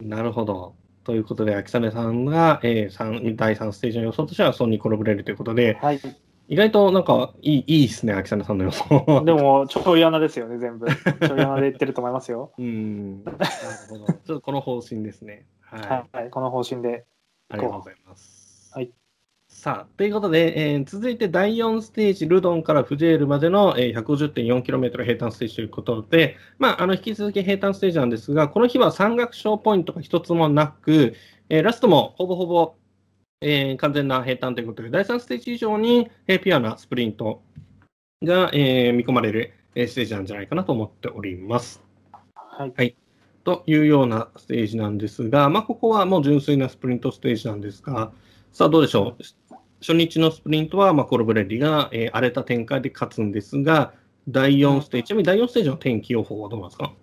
なるほど。ということで、秋雨さんが、えー三第3ステージの予想としてはソニー・コロブレルということで、はい、意外となんかいいいいですね、秋雨さんの予想。でも、ちょい穴ですよね、全部。ちょい穴で言ってると思いますよ。(laughs) うん、なるほど。ちょっとこの方針ですね。はい。はい、この方針で。ありがとうございます。はい。さあ、ということで、えー続いて第4ステージ、ルドンからフジェールまでの、えー 150.4km 平坦ステージということで、まあ、あの引き続き平坦ステージなんですが、この日は山岳賞ポイントが一つもなく、えーラストもほぼほぼ、えー完全な平坦ということで、第3ステージ以上に、えーピュアなスプリントが、えー見込まれる、えーステージなんじゃないかなと思っております。はい。というようなステージなんですが、まあ、ここはもう純粋なスプリントステージなんですが、さあどうでしょう？初日のスプリントは、まあ、コルブレッリが、えー荒れた展開で勝つんですが、第4ステージ、ちなみに第4ステージの天気予報はどうなんですか？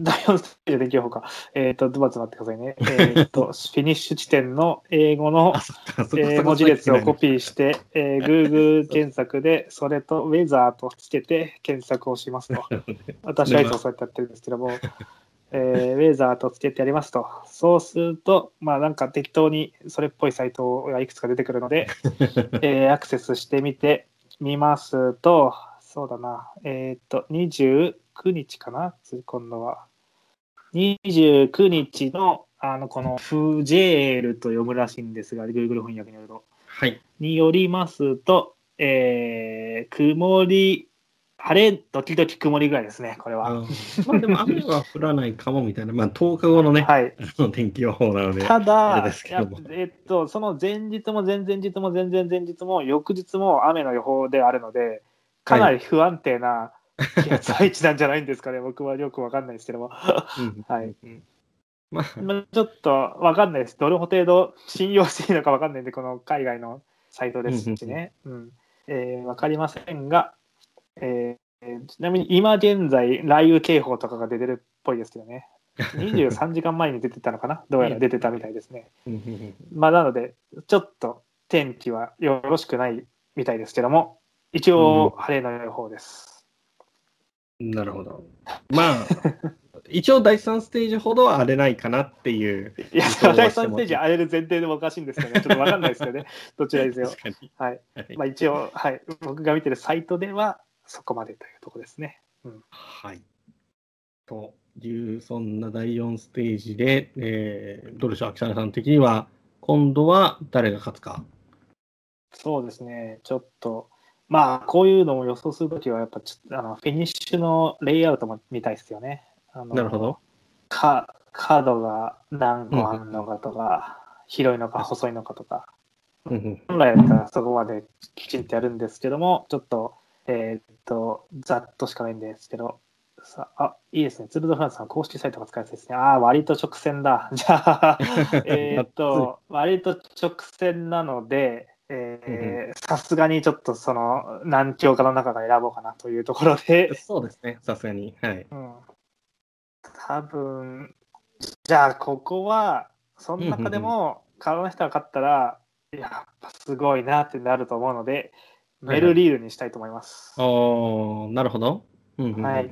第4ステージで天気予報か。えっ、と、ズバズバってくださいね。(laughs) えっ、と、フィニッシュ地点の英語のえー文字列をコピーして、えー Google 検索で、それとウェザーとつけて検索をしますと。(laughs) 私はいつもそうやってやってるんですけども、(laughs) えーウェザーとつけてやりますと。そうすると、まあなんか適当にそれっぽいサイトがいくつか出てくるので、(laughs) えーアクセスしてみてみますと、そうだな、えっ、と、29日かな、今度は。29日の、あの、このフジェールと読むらしいんですが、Google 翻訳によると。はい。によりますと、えー、曇り、晴れ、時々曇りぐらいですね、これは。まあでも雨は降らないかもみたいな、まあ10日後のね、はい。あの天気予報なので、たあだえっと、その前日も前々日も前々前日も翌日も雨の予報であるので、かなり不安定な気圧配置なんじゃないんですかね、(laughs) 僕はよくわかんないですけども。うんはい。うんまあ、まあちょっとわかんないです。どれ程度信用していいのかわかんないんで、この海外のサイトですしね。うんえーわかりませんが、えーちなみに今現在、雷雨警報とかが出てるっぽいですけどね。23時間前に出てたのかな？(laughs) どうやら出てたみたいですね。うんうんうんまあ、なので、ちょっと天気はよろしくないみたいですけども、一応晴れの予報です。なるほど。まあ、(laughs) 一応第3ステージほどは荒れないかなっていう。いや、第してます3ステージ荒れる前提でもおかしいんですけどね、(laughs) ちょっとわかんないですけどね、どちらにせよ。はいまあ、一応、はい、僕が見てるサイトではそこまでというところですね。うん、はい。という、そんな第4ステージで、えーどうでしょう、秋雨さん的には、今度は誰が勝つか。そうですね、ちょっと、まあ、こういうのを予想するときは、やっぱちょっとあのフィニッシュのレイアウトも見たいですよね。あのなるほど。か角が何個あるのかとか、広いのか細いのかとか、うんうん本来だったらそこまできちんとやるんですけども、ちょっと、えーっと、ざっとしかないんですけど、さあ、いいですね。ツール・ド・フランスさん、公式サイトが使いやすいですね。ああ、割と直線だ。(laughs) じゃあ、えっと、(laughs) 割と直線なので、さすがにちょっとその何教科の中から選ぼうかなというところで。そうですね、さすがに。はい。うん、多分じゃあ、ここは、その中でも、顔の人が勝ったら、やっぱすごいなってなると思うので、メルリールにしたいと思います。はいはい、おなるほど。はい。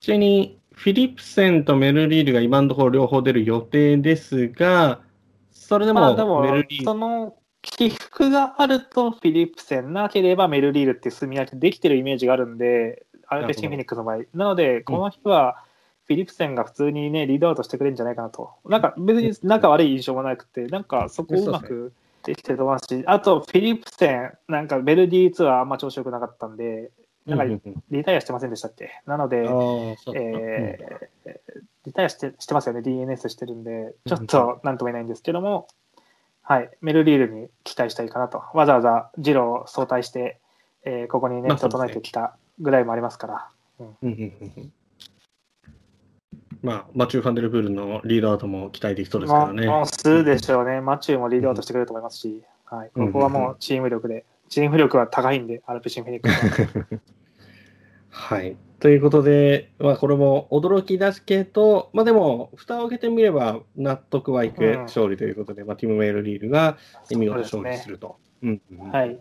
ちなみに、フィリプセンとメルリールが今のところ両方出る予定ですが、それでもメルリール。その起伏があるとフィリプセンなければメルリールって住み分けできてるイメージがあるんで、アルペシンフィニックスの場合。なので、この人は、フィリプセンが普通にね、リードアウトしてくれるんじゃないかなと。なんか別に仲悪い印象もなくて、なんかそこをうまくできてると思いますし、あとフィリプセン、なんかベルディツアーあんま調子よくなかったんで、なんかリタイアしてませんでしたっけ？なので、えー、リタイアしてしてますよね、DNS してるんで、ちょっとなんとも言えないんですけども、はい、メルリールに期待したいかなと。わざわざジロを早退して、えー、ここにね、整えてきたぐらいもありますから。うんまあ、マチュー・ファンデルブールのリードアウトも期待できそうですからね。まあ、するでしょうね。マチューもリードアウトしてくれると思いますし、はい、ここはもうチーム力で、チーム力は高いんで、アルペシンフェニックスはい。ということで、まあ、これも驚きだすけど、まあ、でも、蓋を開けてみれば納得はいく勝利ということで、うん、まあ、ティム・メールリールが見事勝利すると。ね、うん、はい。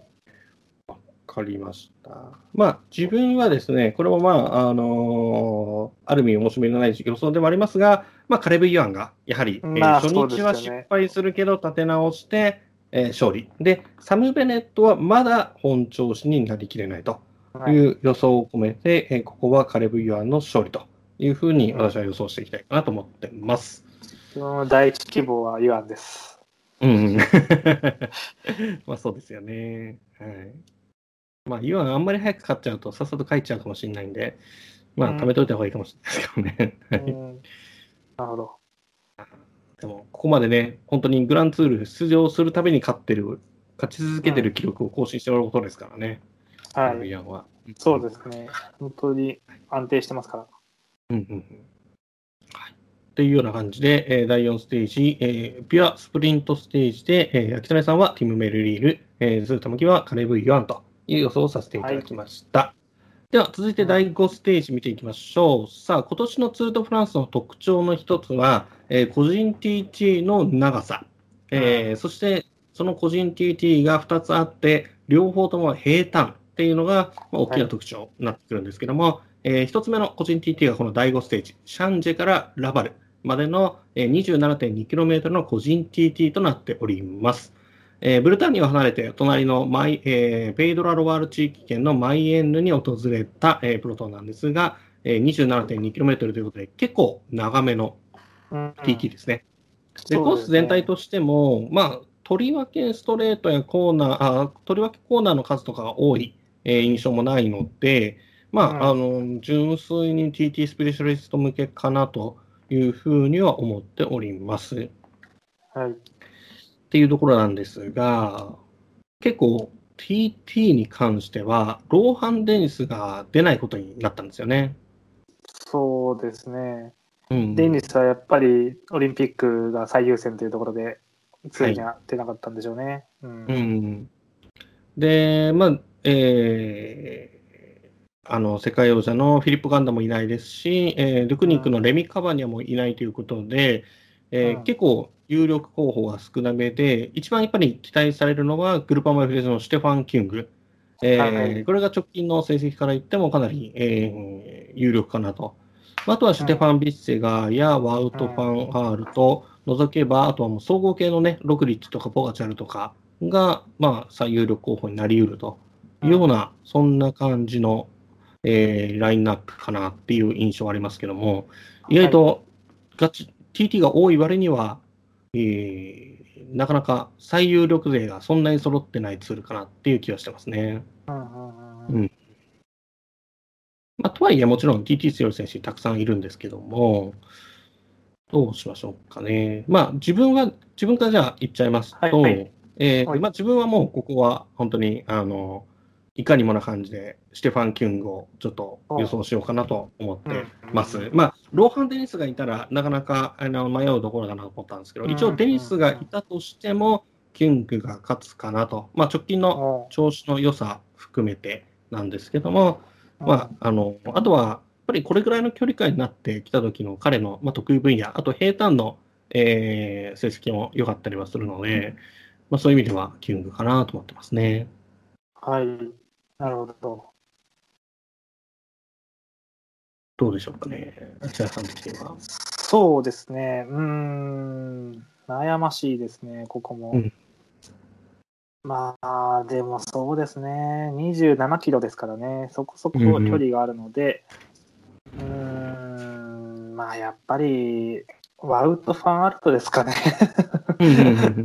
かりました。まあ、自分はですね、これもまあ、あのー、ある意味面白みのない予想でもありますが、まあ、カレブ・イワンが、やはり、まあ、えー、初日は失敗するけど、立て直して、えー、勝利。で、サム・ベネットはまだ本調子になりきれないという予想を込めて、はい、えー、ここはカレブ・イワンの勝利というふうに私は予想していきたいかなと思ってます。うん、第一希望はイワンです。うん。(laughs) まあそうですよね。はい。まあ、イワンあんまり早く買っちゃうと、さっさと帰っちゃうかもしれないんで、まあ、貯めといた方がいいかもしれないですけどね。なるほど。でも、ここまでね、本当にグランツール出場するたびに勝ってる、勝ち続けてる記録を更新してもらうことですからね。はい。ユアンは。そうですね。本当に安定してますから。うんうん。というような感じで、えー、第4ステージ、えー、ピュアスプリントステージで、えー、秋谷さんはティム・メルリール、えー、ズータムキはカレブ・ユアンという予想をさせていただきました。はい、では、続いて第5ステージ見ていきましょう。さあ、今年のツール・ド・フランスの特徴の一つは、えー、個人 TT の長さ、えー、そしてその個人 TT が2つあって、両方とも平坦っていうのが大きな特徴になってくるんですけども、はい、えー、1つ目の個人 TT がこの第5ステージ、シャンジェからラバルまでの 27.2km の個人 TT となっております。えー、ブルターニュを離れて、隣のマイ、えー、ペイドラ・ロワール地域圏のマイエンヌに訪れた、えー、プロトンなんですが、えー、27.2km ということで、結構長めの TT ですね。で、コース全体としても、まあ、とりわけストレートやコーナー、あとりわけコーナーの数とかが多い、えー、印象もないので、まあ、うん、あの、純粋に TT スペシャリスト向けかなというふうには思っております。はい。っていうところなんですが、結構 TT に関しては、ローハンデニスが出ないことになったんですよね。そうですね。うん、デニスはやっぱりオリンピックが最優先というところで、ついには出なかったんでしょうね。はい、うん、うん、で、まあ、えー、あの世界王者のフィリップ・ガンダもいないですし、えー、ルクニックのレミ・カバニャもいないということで、うん、えー、結構有力候補が少なめで、一番やっぱり期待されるのは、グルーパーマイフレーズのステファン・キュング。えー、はい、これが直近の成績から言ってもかなり、えー、有力かなと。あとはシュテファン・ビッセガーやワウト・ファン・ハールと除けば、あとはもう総合系のね、ロクリッチとかポガチャルとかが、まあ、最有力候補になり得るというような、そんな感じの、えー、ラインナップかなっていう印象ありますけども、意外とガチ、TT が多い割には、えー、なかなか最有力勢がそんなに揃ってないツールかなっていう気はしてますね。うんまあ、とはいえ、もちろん TT 強い選手たくさんいるんですけども、どうしましょうかね。まあ、自分は、自分からじゃあ言っちゃいますと、はいはい、えー、まあ、自分はもうここは本当に、あの、いかにもな感じで、ステファン・キュングをちょっと予想しようかなと思ってます。うんまあ、ローハン・デニスがいたら、なかなかあの迷うところだなと思ったんですけど、うん一応デニスがいたとしても、キュングが勝つかなと、まあ、直近のお調子の良さ含めてなんですけども、うんまあ、あのあとは、やっぱりこれぐらいの距離感になってきた時の彼の、まあ、得意分野、あと平坦の、えー成績も良かったりはするので、まあ、そういう意味ではキュングかなと思ってますね。はい。なるほど。どうでしょうかね、千田さん的には。そうですね。うーん。悩ましいですね、ここも。うんまあ、でもそうですね。27キロですからね。そこそこ距うんうん離があるので、うーん、まあ、やっぱり、ワウト・ファン・アルトですかね。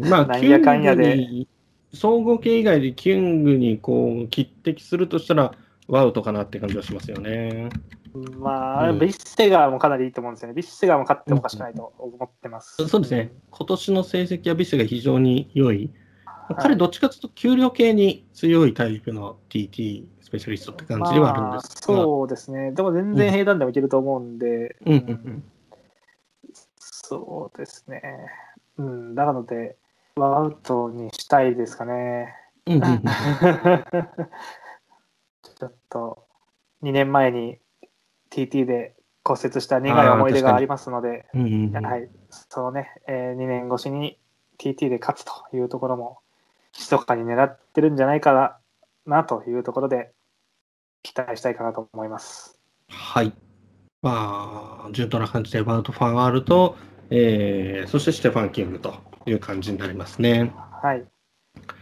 まあ、(laughs) なんやかんやで総合系以外でキュングにこう匹敵するとしたら、ワウトかなって感じはしますよね。まあ、うんビッセガーもかなりいいと思うんですよね。ビッセガーも勝ってもおかしくないと思ってます。そうですね、今年の成績はビスが非常に良い。い彼、どっちかというと、給料系に強いタイプの TT スペシャリストって感じではあるんですが、まあそうですね。でも全然平坦でもいけると思うんで、うんうんうんそうですね。うん、なので、ワウトにしたいですかね。うんうんうんちょっと、2年前に TT で骨折した苦い思い出がありますので、うんうんうんはい、そのね、え2年越しに TT で勝つというところも、密かに狙ってるんじゃないかななというところで、期待したいかなと思います。はい。まあ、順当な感じでバウト・ファン・アールと、えーそしてステファン・キングという感じになりますね。はい。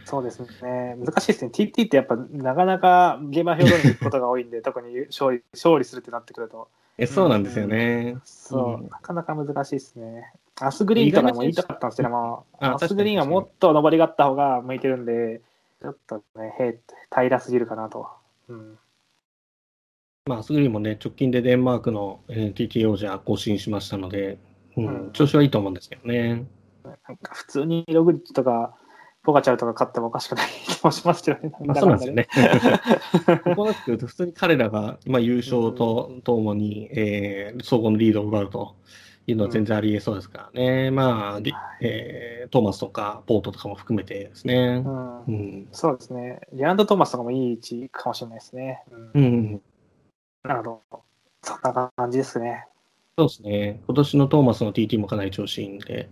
そうですね。難しいですね。TT ってやっぱなかなか現場表現に行くことが多いんで、(laughs) 特に勝利勝利するってなってくると、えそうなんですよね。そう、うんなかなか難しいですね。アスグリーンとかも言いたかったんですけども、あアスグリーンはもっと上りがあった方が向いてるんで、ちょっとね、へ平らすぎるかなと。うん、まあ、スグリーンもね、直近でデンマークの、えー TT 王者更新しましたので、うんうん調子はいいと思うんですけどね。なんか普通にログリッチとか、ポガチャルとか勝ってもおかしくない気もしますけどね。まあ、そうなんですよね。ここまで来ると、普通に彼らが、まあ、優勝とともに、えー総合のリードを奪うというのは全然ありえそうですからね。まあ、リえートーマスとかポートとかも含めてですねう。んうん。そうですね。リアンド・トーマスとかもいい位置かもしれないですね。うんうん。なるほど。そんな感じですね。そうですね。今年のトーマスの TT もかなり調子いいんで。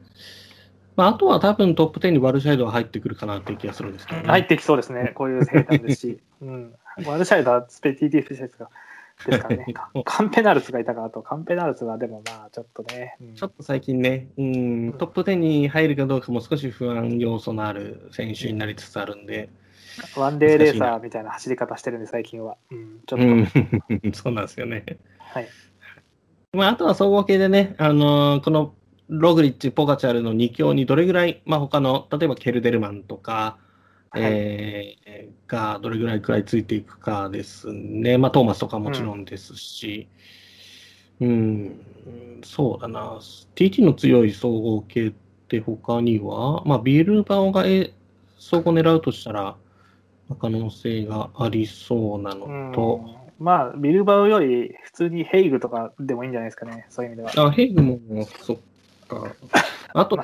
まあ、あとは多分トップ10にワルシャイドは入ってくるかなっていう気がするんですけどね。入ってきそうですね。こういう平坦ですし。うん。ワルシャイドはスペ TT スペシャリストがですからね。(laughs) カカンペナルスがいたからと、カンペナルスはでもまあちょっとね。うんちょっと最近ね、うん、トップ10に入るかどうかも少し不安要素のある選手になりつつあるんで、ワンデーレーサーみたいな走り方してるんで、最近は。うん。ちょっと。うん、(laughs) そうなんですよね。はい。まあ、あとは総合系でね、あのーこのログリッチ、ポガチャルの2強にどれぐらい、まあ、他の、例えばケルデルマンとか、はいえーがどれぐらいくらいついていくかですね。まあ、トーマスとかもちろんですし、うん、そうだな。TT の強い総合系って他には、まあ、ビルバオがえ総合狙うとしたら、まあ可能性がありそうなのと、うんまあ、ビルバオより普通にヘイグとかでもいいんじゃないですかね。そういう意味では。あ、ヘイグも、そっか。あと。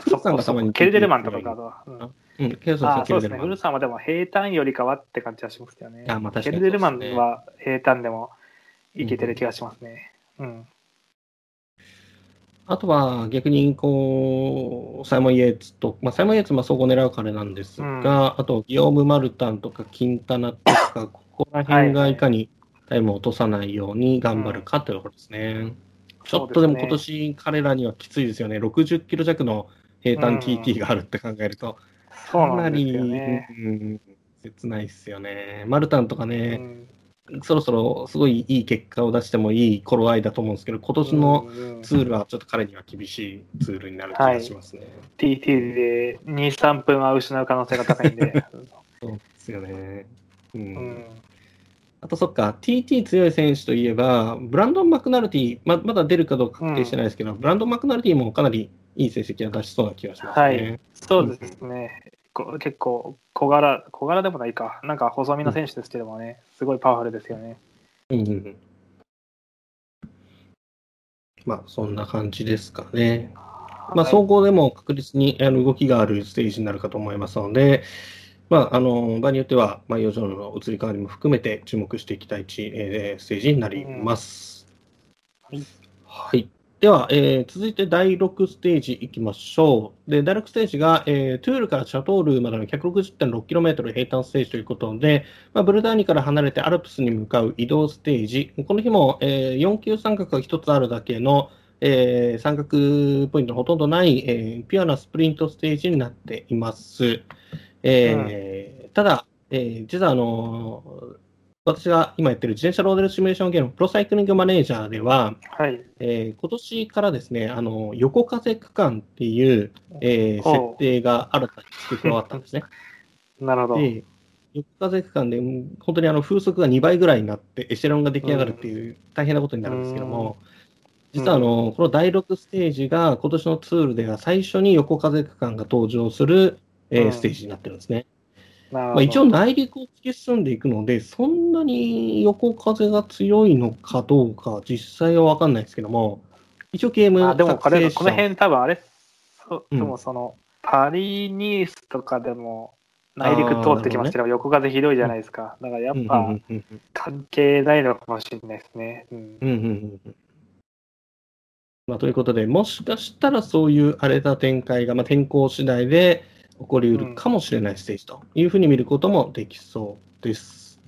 ケルデルマンとか。うんうん、ケルさんあそうですね。ケルさんはでも平坦よりかはって感じはしますけどね。あまケルデルマンは平坦でもいけてる気がしますね。うん。あとは逆にこう、サイモン・イエーツと、まあ、サイモン・イエーツも総合狙う彼なんですが、あと、ギオーム・マルタンとか、キンタナとか、ここら辺がいかにタイムを落とさないように頑張るかというところですね。ちょっとでも今年、彼らにはきついですよね。60キロ弱の平坦 TT があるって考えると、そうかなんり、なですよね。うん切ないですよね。マルタンとかうね、んそろそろすごいいい結果を出してもいい頃合いだと思うんですけど、今年のうんツールはちょっと彼には厳しいツールになる気がしますね。TT で2、3分は失う可能性が高いんで。(laughs) そうですよね。うんうんあとそっか、TT 強い選手といえば、ブランドン・マクナルティ、ままだ出るかどうか確定してないですけど、ブランドン・マクナルティもかなりいい成績は出しそうな気がしますね。はいそうですね。こ結構小柄、小柄でもないか、なんか細身の選手ですけどもね、すごいパワフルですよね。うんうんうん。まあ、そんな感じですかね。まあ、総合でも確実にあの動きがあるステージになるかと思いますので、まあ、あの場合によっては、マイオジョーの移り変わりも含めて注目していきたいチ、えー、ステージになります。うんはいはい。では、えー続いて第6ステージいきましょう。で、第6ステージが、えートゥールからシャトールまでの 160.6km 平坦ステージということで、まあ、ブルダーニから離れてアルプスに向かう移動ステージ。この日も、えー4級三角が1つあるだけの、えー三角ポイントのほとんどない、えーピュアなスプリントステージになっています。えーただ、えー実はあのー私が今やってる自転車ローデルシミュレーションゲーム、プロサイクリングマネージャーでは、はい。えー今年からですね、あの横風区間っていう、えー設定が新たに付け加わったんですね。(laughs) なるほど。で、横風区間で、うん本当にあの風速が2倍ぐらいになって、エシェロンが出来上がるっていう大変なことになるんですけども、実はあの、この第6ステージが今年のツールでは最初に横風区間が登場する、えーうんステージになってるんですね。なるほどまあ、一応内陸を突き進んでいくので、そんなに横風が強いのかどうか、実際は分かんないですけども、一応ゲームあでもこれ、この辺多分あれ、でもその、パリニースとかでも内陸通ってきますけど、横風ひどいじゃないですか。だからやっぱうんうんうんうん関係ないのかもしれないですね。うんうんうんうんうんまあ、ということで、もしかしたらそういう荒れた展開が、まあ、天候次第で起こりうるかもしれないステージというふうに見ることもできそうです。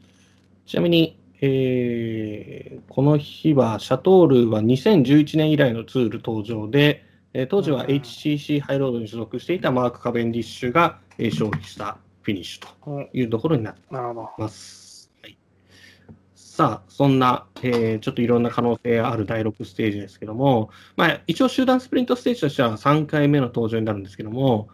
ちなみに、えーこの日はシャトールは2011年以来のツール登場で、えー当時はうん HCC ハイロードに所属していたマーク・カベンディッシュが、えー勝利したフィニッシュとうんいうところになってなるほど。ます。はい、さあ、そんな、えーちょっといろんな可能性ある第6ステージですけども、まあ、一応集団スプリントステージとしては3回目の登場になるんですけども、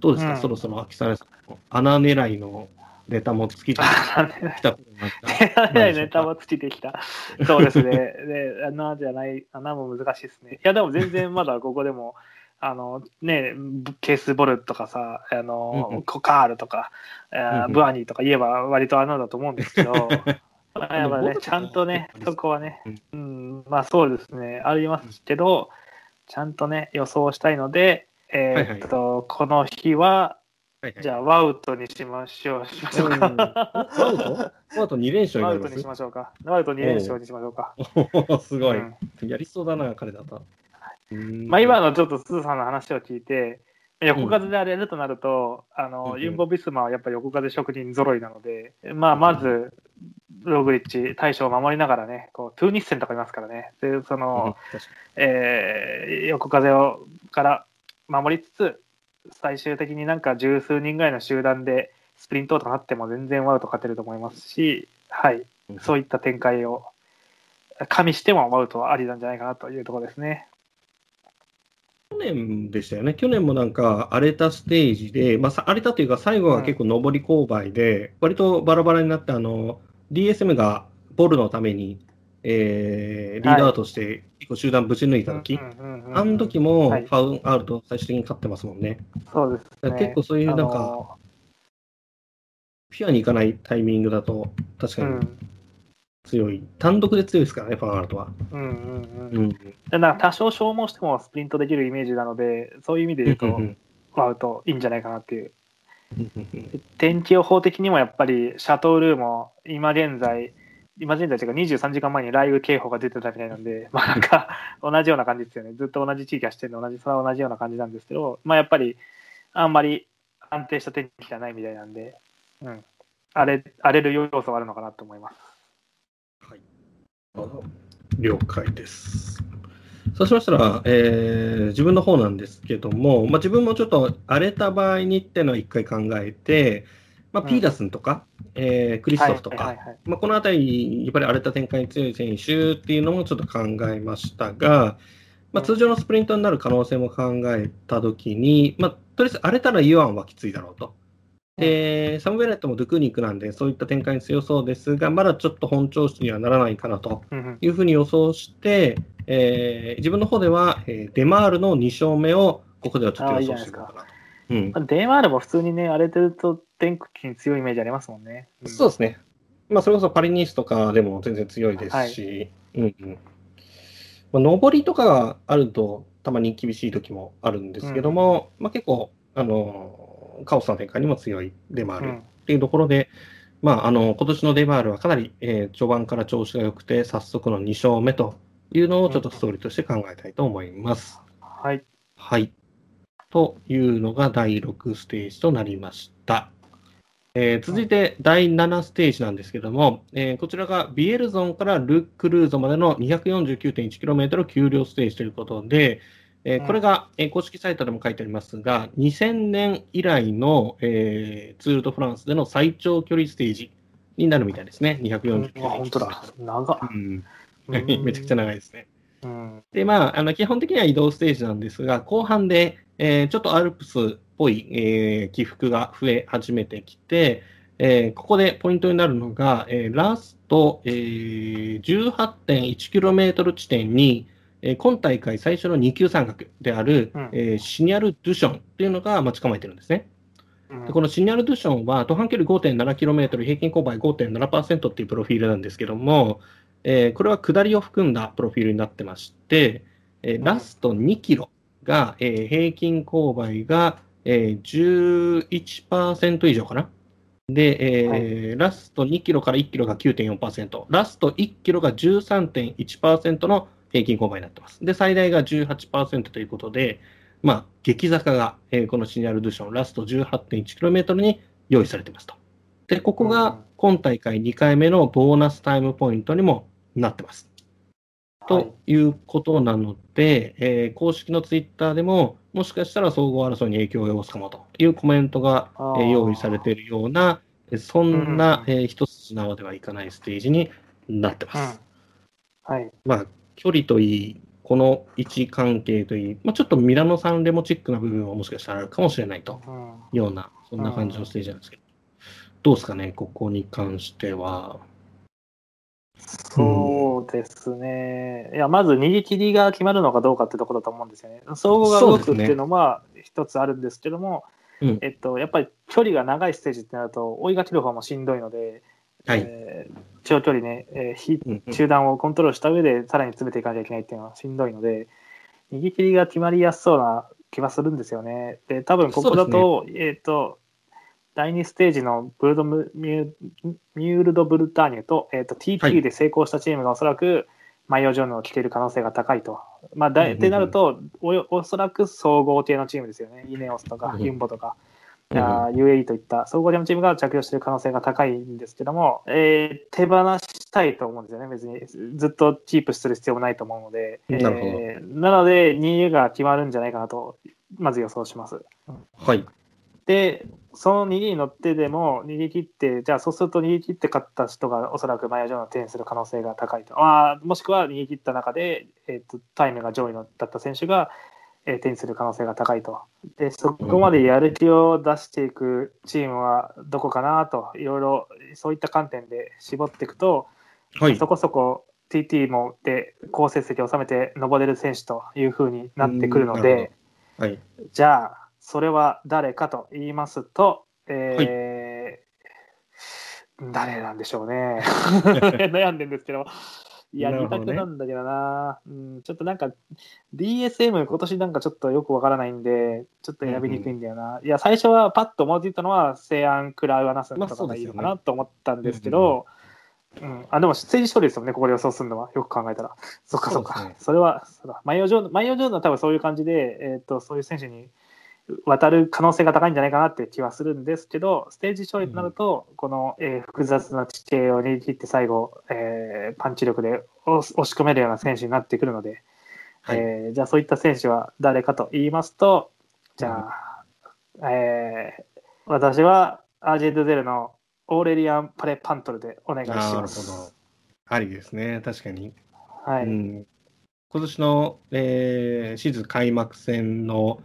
どうですか、うん。そろそろ秋雨さんの穴狙いのネタも尽きてき (laughs) たことになった。ねネタもつきてきた。そうですね。で、穴じゃない、穴も難しいですね。いや、でも全然まだここでも、(laughs) あの、ね、ケースボルトとかさ、あの、うんうん。コカールとか、うんうん。ブアニーとか言えば割と穴だと思うんですけど、(laughs) まあやっぱね、ちゃんとねそこはね、うん、まあそうですね、ありますけど、ちゃんとね、予想したいので、えーっと、この日は、はいはい。じゃあ、ワウトにしましょう。しましょううん。か。ワウト？ワウト2連勝にワウトにしましょうか。ワウト2連勝にしましょうか。おすごい、うん。やりそうだな、彼だと。うん。まあ、今のちょっとスーさんの話を聞いて、横風で荒れるとなると、あのうんユンボ・ビスマはやっぱ横風職人揃いなので、まあ、まず、ログリッチ、大将を守りながらね、こうトゥーニッセンとかいますからね、でそうんの、えー横風をから守りつつ、最終的になんか十数人ぐらいの集団でスプリントとかなっても全然ワウト勝てると思いますし、はい、にそういった展開を加味してもワウトはありなんじゃないかなというところですね。去年でしたよね、去年もなんか荒れたステージで、まあ、さ荒れたというか、最後は結構上り勾配で、割とバラバラになって、あの DSM がボルのために、えーリーダーとして結構集団ぶち抜いた時、うんうんうんうんあの時もフはいァウンアウト最終的に勝ってますもんね。そうですね。結構そういうなんか、あのピュアにいかないタイミングだと、確かにうん強い、単独で強いですからね、ファンアウトは。うんうんううん。んでなんか多少消耗してもスプリントできるイメージなので、そういう意味で言うと、ワウトいいんじゃないかなっていう。天気予報的にもやっぱりシャトールーも今現在、今現在というか23時間前に雷雨警報が出てたみたいなんで、(laughs) まあなんか同じような感じですよね。ずっと同じ地域がしてるの同じ、それは同じような感じなんですけど、まあやっぱりあんまり安定した天気じゃないみたいなんで、うん。荒れ荒れる要素があるのかなと思います。はい了解です。そうしましたら、えー自分の方なんですけども、まあ、自分もちょっと荒れた場合にっていうのを一回考えて、まあ、うん。ピーダスンとか、えークリストフとか、はいはいはいまあ、このあたり、やっぱり荒れた展開に強い選手っていうのもちょっと考えましたが、まあ、通常のスプリントになる可能性も考えたときに、まあ、とりあえず荒れたらユアンはきついだろうと。で、サム・ベレットもドゥクニックなんで、そういった展開に強そうですが、まだちょっと本調子にはならないかなとうんうん。いうふうに予想して、えー自分の方では、えーデマールの2勝目をここではちょっと予想してみようかなうんまあデンマールも普通にね、荒れてると天気に強いイメージありますもんね。うんそうですね。まあ、それこそパリニースとかでも全然強いですし、うんうんまあ、上りとかがあると、たまに厳しい時もあるんですけども、まあ、結構、あのカオスな展開にも強いデマールっうんていうところで、まあ、あの今年のデマールはかなり、えー序盤から調子が良くて、早速の2勝目というのをちょっとストーリーとして考えたいと思います。はい。はい。というのが第6ステージとなりました。えー続いて第7ステージなんですけども、えーこちらがビエルゾンからル・クルーゾまでの 249.1km 丘陵ステージということで、えーうんこれが、えー公式サイトでも書いてありますが、2000年以来の、えーツール・ド・フランスでの最長距離ステージになるみたいですね、249.1km。あ、本当だ。長っ。うん、うん (laughs) めちゃくちゃ長いですね。うん。で、まあ、あの基本的には移動ステージなんですが、後半で、えーちょっとアルプスっぽい、えー起伏が増え始めてきて、えーここでポイントになるのが、えーラスト、えー 18.1km 地点に、えー今大会最初の2級山岳である、うん。えーシニャル・ドゥションというのが待ち構えてるんですね。うん。でこのシニャル・ドゥションは、途半距離 5.7km、平均勾配5.7%っていうプロフィールなんですけども、えーこれは下りを含んだプロフィールになってまして、えーうん。ラスト2キロが、えー平均勾配が、えー11%以上かな。で、えーラスト2キロから1キロが9.4%、ラスト1キロが13.1%の平均勾配になってます。で、最大が18%ということで、まあ、激坂が、えーこのシニャル・ドゥション、ラスト 18.1km に用意されていますと。で、ここうんが今大会2回目のボーナスタイムポイントにもなってます。はいということなので、えー公式のツイッターでも、もしかしたら総合争いに影響を及ぼすかもというコメントが、えー用意されているような、えーそんな、うんえー一筋縄ではいかないステージになってます。うん。はい。まあ、距離といい、この位置関係といい、まあ、ちょっとミラノサンレモチックな部分はもしかしたらあるかもしれないとうん。いうような、そんな感じのステージなんですけど、どうですかね、ここに関しては。そうですね。いや、まず逃げ切りが決まるのかどうかってところだと思うんですよね。総合が動くっていうのは一つあるんですけども、うんえっと、やっぱり距離が長いステージってなると、追いがける方もしんどいので、はい。えー長距離ね、えーひうんうん集団をコントロールした上でさらに詰めていかなきゃいけないっていうのはしんどいので、逃げ切りが決まりやすそうな気はするんですよね。で、多分ここだと、えっ、と、第2ステージのブルドムミュミュールド・ブルターニュと,、えー、とは TT いで成功したチームがおそらくマイオジョーヌを着ている可能性が高いと。まあ、だってなるとお、おそらく総合系のチームですよね。イネオスとかうんユンボとか。うん UAE といった総合系のチームが着用している可能性が高いんですけども、えー手放したいと思うんですよね、別にずっとキープする必要もないと思うので、なえーなので、2位が決まるんじゃないかなと、まず予想します。はい。で、その逃げに乗ってでも逃げ切って、じゃあそうすると逃げ切って勝った人がおそらくマイアジョーの手にする可能性が高いと。まあ、もしくは逃げ切った中で、えーとタイムが上位のだった選手が、えー手にする可能性が高いと。で、そこまでやる気を出していくチームはどこかなと、いろいろそういった観点で絞っていくと、はい。そこそこ TT もで好成績を収めて登れる選手というふうになってくるので、はい。じゃあ、それは誰かと言いますと、えー誰なんでしょうね。(laughs) 悩んでるんですけど、いや、二択なんだけどな、うん、ちょっとなんか DSM 今年なんかちょっとよくわからないんで、ちょっと選びにくいんだよな。いや、最初はパッと思いついたのは、セアン・クラウアナスンとかがいいのかなと思ったんですけど、うん、あでも、ステージ処理ですよね、ここで予想するのは。よく考えたら。そっかそっか。そ,、ねれは、そうだ。マイオジョーヌ、マイオジョーヌは多分そういう感じで、えっ、と、そういう選手に渡る可能性が高いんじゃないかなって気はするんですけど、ステージ処理となると、この、えー複雑な地形を握って最後、えーパンチ力で押し込めるような選手になってくるので、はい。えーじゃあそういった選手は誰かと言いますと、じゃあ、えー私はアージェントゼルのオーレリアン・パレ・パントルでお願いしあーなるほます。ど。ありですね、確かに。はい。うん、今年の、えーシーズン開幕戦の、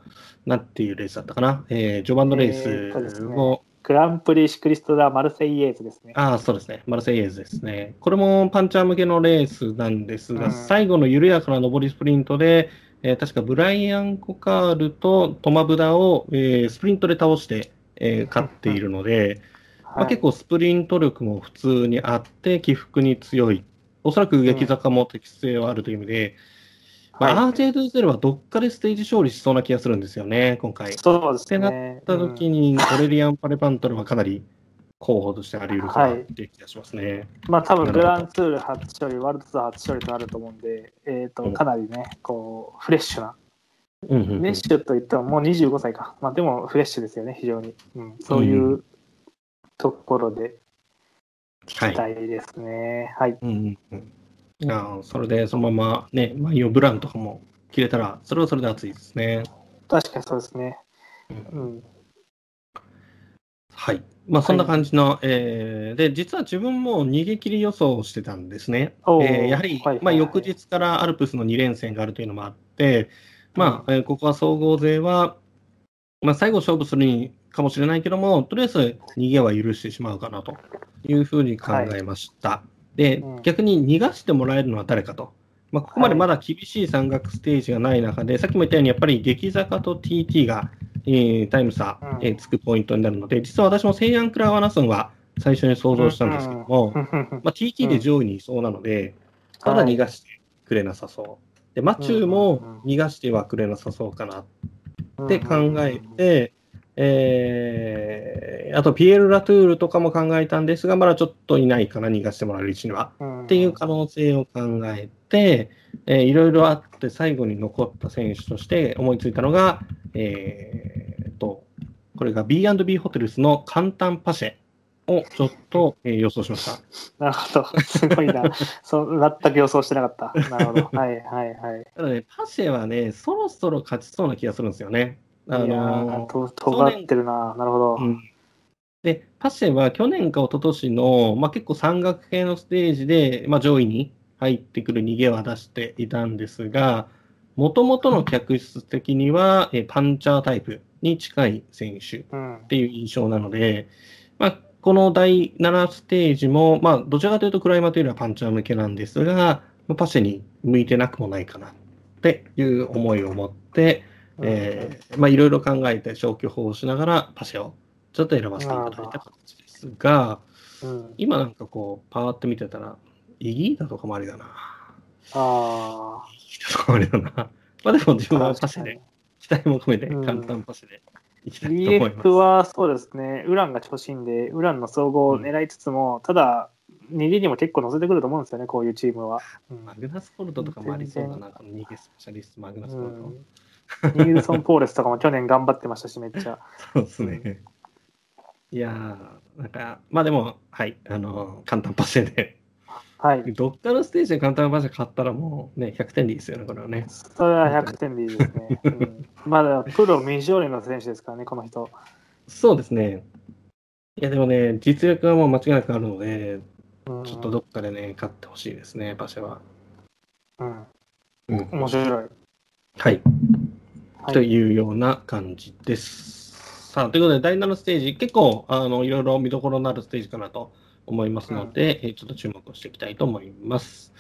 なんていうレースだったかな、えー序盤のレえースを、グランプリ・シクリスト・ダ・マルセイエーズですね。ああ、そうですね、マルセイエーズですね。これもパンチャー向けのレースなんですが、うん最後の緩やかな上りスプリントで、えー確かブライアン・コカールとトマブダを、えースプリントで倒して、えー勝っているので、まあ、はい結構スプリント力も普通にあって、起伏に強い。おそらく激坂も適性はあるという意味で、まあ、はい RJ ドゥゼルはどっかでステージ勝利しそうな気がするんですよね、今回。そうですってなね。った時に、オレリアン・パレパントルはかなり候補としてあり得るかなっていう気がしますね。うんまあ多分グランツール初勝利、ワールドツアー初勝利となると思うんで、えっ、と、うんかなりね、こう、フレッシュな。うんうんうんメッシュといってももう25歳か。まあでもフレッシュですよね、非常に。うん、そういうところではい期待ですね。はい。うんうんうんあーそれでそのままね、マイオ・ブランとかも切れたら、それはそれで熱いですね。確かにそうですね。うんうん。はい。まあ、そんな感じの、えーで、実は自分も逃げ切り予想をしてたんですね。えーやはり、はいはいはいまあ、翌日からアルプスの2連戦があるというのもあって、まあ、えーここは総合勢は、まあ、最後勝負するにかもしれないけども、とりあえず逃げは許してしまうかなというふうに考えました。で、うん。逆に逃がしてもらえるのは誰かと。まあ、ここまでまだ厳しい山岳ステージがない中で、さっきも言ったように、やっぱり激坂と TT が、えータイム差、うん。えーつくポイントになるので、実は私もセイアン・クラワナソンは最初に想像したんですけども、(laughs) まあ、TT で上位にいそうなので、ただ逃がしてくれなさそう。で、マチューも逃がしてはくれなさそうかなって考えて、えーあとピエール・ラトゥールとかも考えたんですが、まだちょっといないかな、逃がしてもらえる位置には。っっていう可能性を考えて、えーいろいろあって最後に残った選手として思いついたのが、えーっと、これが B&B ホテルズのカンタンパシェをちょっと、えー予想しました。なるほど。すごいな。(laughs) そう全く予想してなかった。なるほど。はいはいはい。ただね、パシェはね、そろそろ勝ちそうな気がするんですよね。あのーと尖ってるな。なるほど。うんで、パシェは去年か一昨年の、まあ、結構山岳系のステージで、まあ、上位に入ってくる逃げは出していたんですが、もともとの客室的には、えパンチャータイプに近い選手っうん。ていう印象なので、まあ、この第7ステージも、まあ、どちらかというとクライマーというよりはパンチャー向けなんですが、まあパシェに向いてなくもないかなっていう思いを持って、えーまあ、いろいろ考えて消去法をしながらパシェをちょっと選ばせていただいた形ですが、うん、今なんかこう、パーって見てたら、イギータとかもありだな。あイギータとかもありだな。まあでも自分あ。はパシェで、期待も込めてうん簡単パシェでいきたいと思います。BF はそうですね、ウランが調子いいんで、ウランの総合を狙いつつも、ただ、2位にも結構乗せてくると思うんですよね、こういうチームは。うんマグナスコルトとかもありそうだな、逃げスペシャリストマグナスコルト。う (laughs) んニールソン・ポーレスとかも去年頑張ってましたし、めっちゃ。そうですね。いやー、なんか、まあでも、はい、あの、簡単パシェで、はい。どっかのステージで簡単パシェ買ったらもうね、100点でいいですよね、これはね。それは100点でいいですね。うん、まだプロ未勝利の選手ですからね、この人。そうですね。いや、でもね、実力はもう間違いなくあるので、うん、ちょっとどっかでね、勝ってほしいですね、パシェは。うん、うん。面白い。はい。はいというような感じです。さあ、ということで、第7ステージ、結構、あの、いろいろ見どころのあるステージかなと思いますので、えーちょっと注目をしていきたいと思います。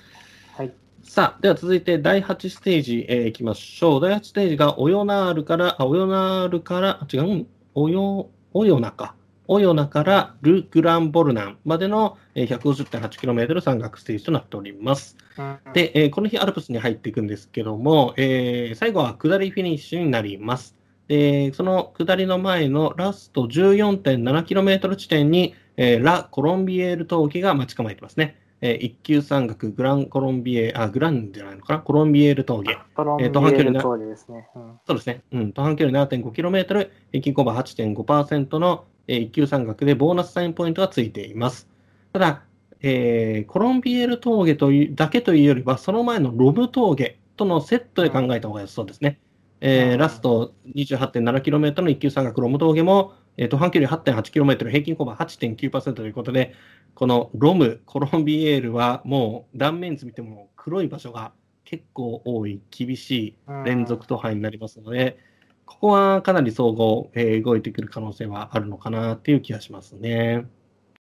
はい。さあ、では続いて第8ステージ、えー、いきましょう。第8ステージが、オヨナールから、あ、オヨナールから、あ違う、うんオヨ、オヨナか。オヨナからル・グランボルナンまでのえー 150.8km 山岳ステージとなっております。うん、で、えーこの日アルプスに入っていくんですけども、えー最後は下りフィニッシュになります。で、その下りの前のラスト 14.7km 地点に、えーラ・コロンビエール峠が待ち構えてますね。えー一級山岳グランコロンビエあ、グランじゃないのかな？コロンビエール峠。コロンビエえール通りですね。うんそうですね。うん。途半距離 7.5km、平均コバ8.5%の、えー一級山岳でボーナスサインポイントがついています。ただ、えーコロンビエール峠というだけというよりは、その前のロム峠とのセットで考えた方が良さそうですね。えーうんラスト 28.7km の一級山岳ロム峠も、えー、途半距離 8.8km、平均コバ8.9%ということで、このロム、コロンビエールはもう断面図見ても黒い場所が結構多い、厳しい連続踏破になりますので、ここはかなり総合、えー動いてくる可能性はあるのかなっていう気がしますね。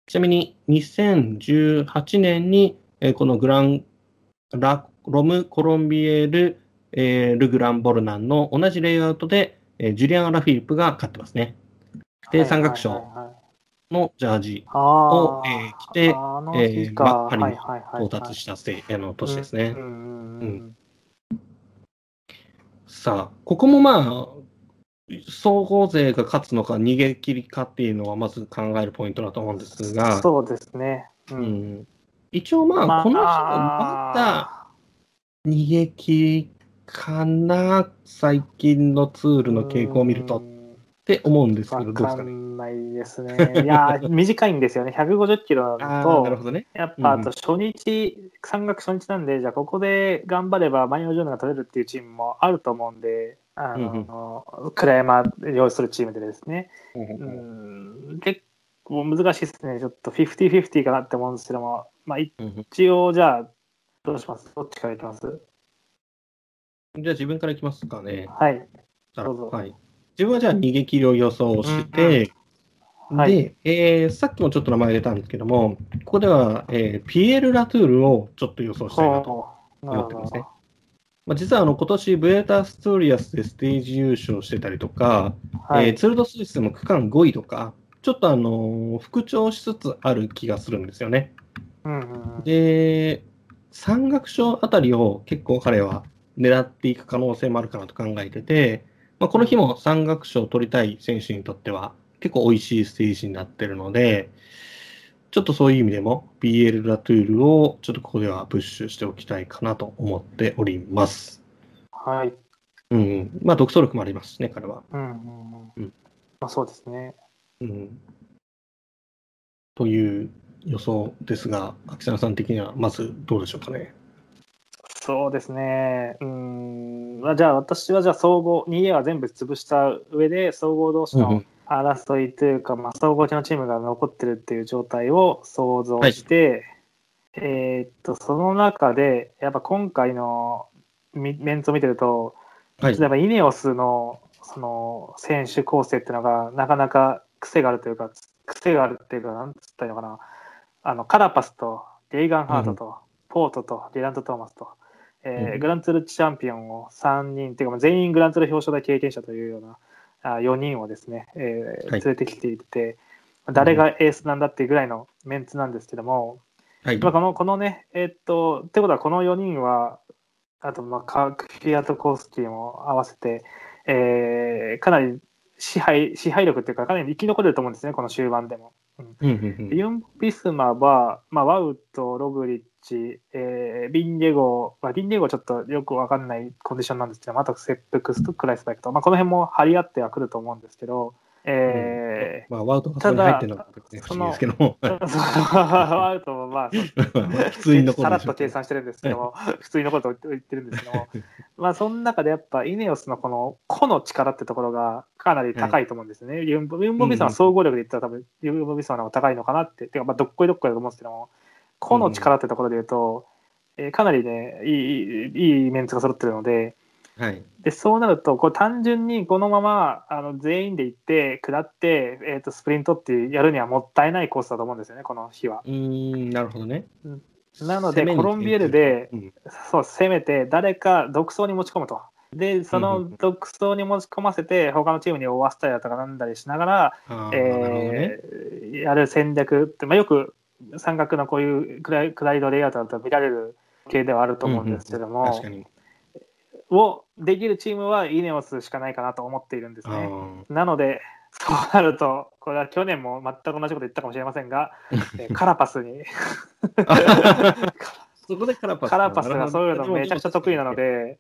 ちなみに2018年に、えーこのグランラロム・コロンビエール、えールグラン・ボルナンの同じレイアウトで、えージュリアン・アラフィリップが勝ってますね。で、三角はい賞はいはいはいのジャージあを、ーえー着て、えー日かまあパリにはいはいはいはい到達したステあの年ですね。うんうんうんうんさあ、ここもまあ、総合勢が勝つのか逃げ切りかっていうのはまず考えるポイントだと思うんですが、そうですね。ううん。ん、一応まあ、この人まだ逃げ切りかな、最近のツールの傾向を見るとっうんて思うんですけど、どうですかね。んないですね。いやー、短いんですよね。150キロあとあ、なるほどね。やっぱあうんと初日、山岳初日なんで、じゃあここで頑張ればマイオジョーヌが取れるっていうチームもあると思うんで、あの、倉山要するチームでですね、うん、結構難しいですね。ちょっと50-50かなって思うんですけども、まあ一応じゃあ、どうします？どっちからいきます？じゃあ自分からいきますかね。はい。あどうぞはい、自分はじゃあ逃げ切りを予想して、うんはい。で、えーさっきもちょっと名前出たんですけども、ここでは、えーピエール・ラトゥールをちょっと予想したいなと。思ってますね。まあ、実はあの今年ブエタ・ストゥリアスでステージ優勝してたりとか、はい。えーツール・ド・スイスでも区間5位とか、ちょっとあのー復調しつつある気がするんですよね。うんうんうん。で、山岳賞あたりを結構彼は狙っていく可能性もあるかなと考えてて、まあ、この日も山岳賞を取りたい選手にとっては結構美味しいステージになってるので、ちょっとそういう意味でも BL ラトゥールをちょっとここではプッシュしておきたいかなと思っております。はい。うん。まあ、独走力もありますしね、彼は。うんうんうんうんまあ、そうですね。うん。という予想ですが、秋沢さん的にはまずどうでしょうかね。そうですね。うん。まあ、じゃあ私はじゃあ総合、2A は全部潰した上で、総合同士のうんうん争いというか、まあ、総合系のチームが残ってるっていう状態を想像して、えーっと、その中で、やっぱ今回のみメンツを見てると、はい。例えばイネオスのその選手構成っていうのがなかなか癖があるというか、癖があるっていうか、なんつったらいいのかな、あのカラパスとレイガン・ハートと、ポートとディラント・トーマスと、えーうんグランツールチャンピオンを3人、っていうかまあ全員グランツール表彰台経験者というようなあ4人をですね、えーはい連れてきていて、誰がエースなんだっていうぐらいのメンツなんですけども、はい。まあ、このこのね、えーっと、ってことはこの4人は、あと、まあ、カクフィアとコースキーも合わせて、えーかなり支配支配力っていうか、かなり生き残れると思うんですね、この終盤でも。うんユン・ビスマは、まあ、ワウとログリッチ、えービンデゴ、まあ、ビンデゴちょっとよくわかんないコンディションなんですけど、あとセップクスとクライスバイクと、まあ、この辺も張り合ってはくると思うんですけど、えーまあ、ワウトがそこに入ってるのが別に不思議ですけども、(laughs) ワウともまあ、(laughs) 普通に残るさらっと計算してるんですけども、普通に残ると言ってるんですけども、(laughs) まあその中でやっぱイネオスのこの個の力ってところがかなり高いと思うんですね。ユンボユンボビサの総合力で言ったら多分ユンボビサの方が高いのかなって、てかまあどっこいどっこいだと思うんですけども、個の力ってところで言うと、えーかなりねいいいいメンツが揃ってるので、はい。でそうなるとこれ単純にこのままあの全員で行って下って、えー、とスプリントってやるにはもったいないコースだと思うんですよねこの日は。うーん、なるほどね。なのでコロンビエルでうんそう攻めて誰か独走に持ち込むと。でその独走に持ち込ませて他のチームに追わせたりだとかなんだりしながら、あーね。えーやる戦略って、まあ、よく三角のこういうクライクライドレイアウトだと見られる系ではあると思うんですけども、確かに。をできるチームはイネオスしかないかなと思っているんですあね。ーなので、そうなると、これは去年も全く同じこと言ったかもしれませんが、(laughs) えーカラパスに、(laughs) そこでカラパス。カラパスがそういうのめちゃくちゃ得意なのな。で、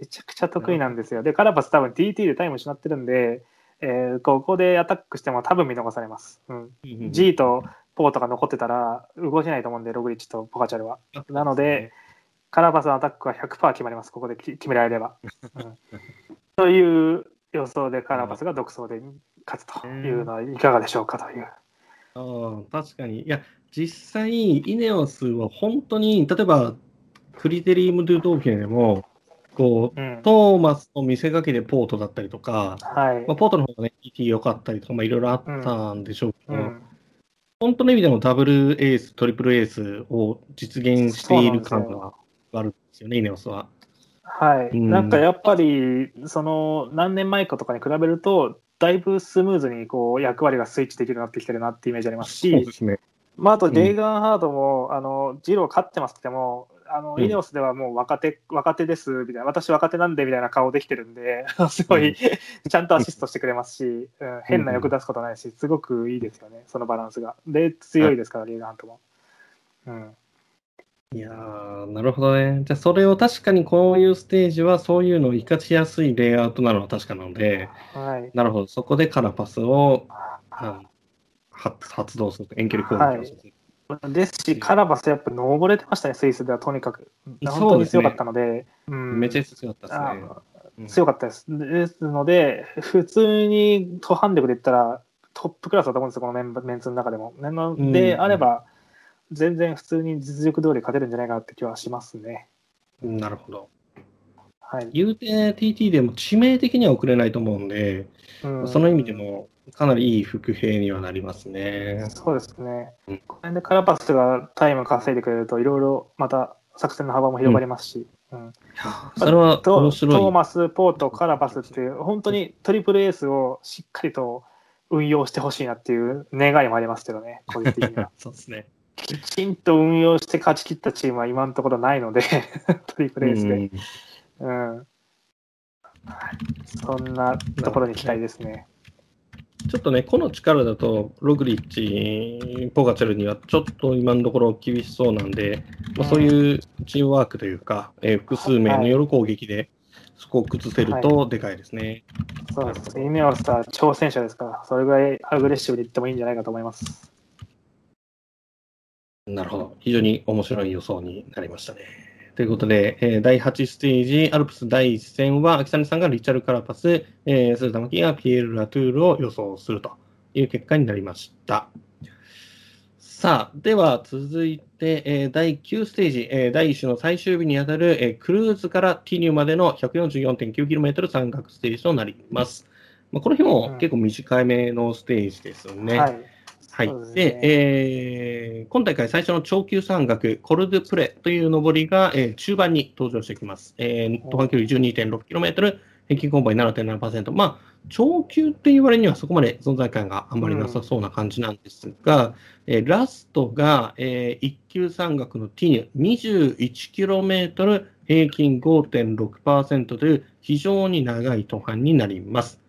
めちゃくちゃ得意なんですよ。で、カラパス多分 TT でタイム失ってるんで、えーここでアタックしても多分見逃されます。うん、G とポートが残ってたら動けないと思うんで、ログリッチとポカチャルは。なので、カラパスのアタックは100%決まります、ここでき決められれば。うん (laughs) という予想でカラパスが独走で勝つというのはいかがでしょうかという。あー確かに。いや、実際、イネオスは本当に、例えば、クリテリウム・ドゥ・ドーフィネでも、こう、うん。トーマスの見せかけでポートだったりとか、はい。まあ、ポートの方がね、ET 良かったりとか、まあ、いろいろあったんでしょうけど、うん。本当の意味でもダブルエース、トリプルエースを実現している感があるんですよね、イネオスは。はい、うん。なんかやっぱり、その何年前かとかに比べると、だいぶスムーズにこう役割がスイッチできるようになってきてるなってイメージありますし、すね。まあ、あと、ん。レイガンハードも、あのジロー勝ってますけども、あのうんイネオスではもう若手、若手ですみたいな、私若手なんでみたいな顔できてるんで、(laughs) すごうんい、ちゃんとアシストしてくれますし、うん変な欲出すことないし、すごくいいですよね、そのバランスが。で、強いですから、レイガンハードも。うんいやー、なるほどね。じゃあ、それを確かにこういうステージは、そういうのを活かしやすいレイアウトなのは確かなので、はいなるほど。そこでカラーパスを、あの発発動すると、遠距離攻撃をする。ですし、カラバスやっぱ登れてましたね、スイスではとにかく。本当に強かったので、うんめちゃくちゃ強かったですね。あうん強かったです。ですので、普通に途半力で言ったら、トップクラスだと思うんですよ、このメンメンツの中でも。なので、うんあれば、全然普通に実力通り勝てるんじゃないかなって気はしますね。なるほど。はい。言うて TT でも致命的には遅れないと思うんで、うんその意味でもかなりいい伏兵にはなりますね。そうですねうん。これでカラパスがタイム稼いでくれると、いろいろまた作戦の幅も広がりますし。うんそれは面白い。ーマス、ポート、カラバスっていう、本当にトリプルエースをしっかりと運用してほしいなっていう願いもありますけどね、個人的には。(laughs) そうですね。きちんと運用して勝ち切ったチームは今のところないので、(laughs) トリプルエースで。うんうんそんなところに期待ですね。ちょっとね、この力だと、ログリッチ、ポガチャルにはちょっと今のところ厳しそうなんで、まあ、そういうチームワークというか、えー複数名による攻撃で、そこを崩せるとでかいですね。そうです。イネオスは挑戦者ですから、それぐらいアグレッシブにいってもいいんじゃないかと思います。なるほど。非常に面白い予想になりましたね。ということで、えー第8ステージ、アルプス第1戦は、秋谷さんがリチャル・カラパス、えー、鈴田真希がピエール・ラトゥールを予想するという結果になりました。さあ、では続いて、えー第9ステージ、えー第1種の最終日にあたる、えークルーズからティニューまでの 144.9km 山岳ステージとなります。まあ、この日も結構短めのステージですよね。はい。はい。ですでねえー今大会最初の長級山岳、コルドゥプレという登りが、えー中盤に登場してきます。えー、途半距離 12.6km、平均勾配7.7%。まあ、長級って言われにはそこまで存在感があんまりなさそうな感じなんですが、えーラストが、えー一級山岳のティニュ、21km 平均5.6%という非常に長い途半になります。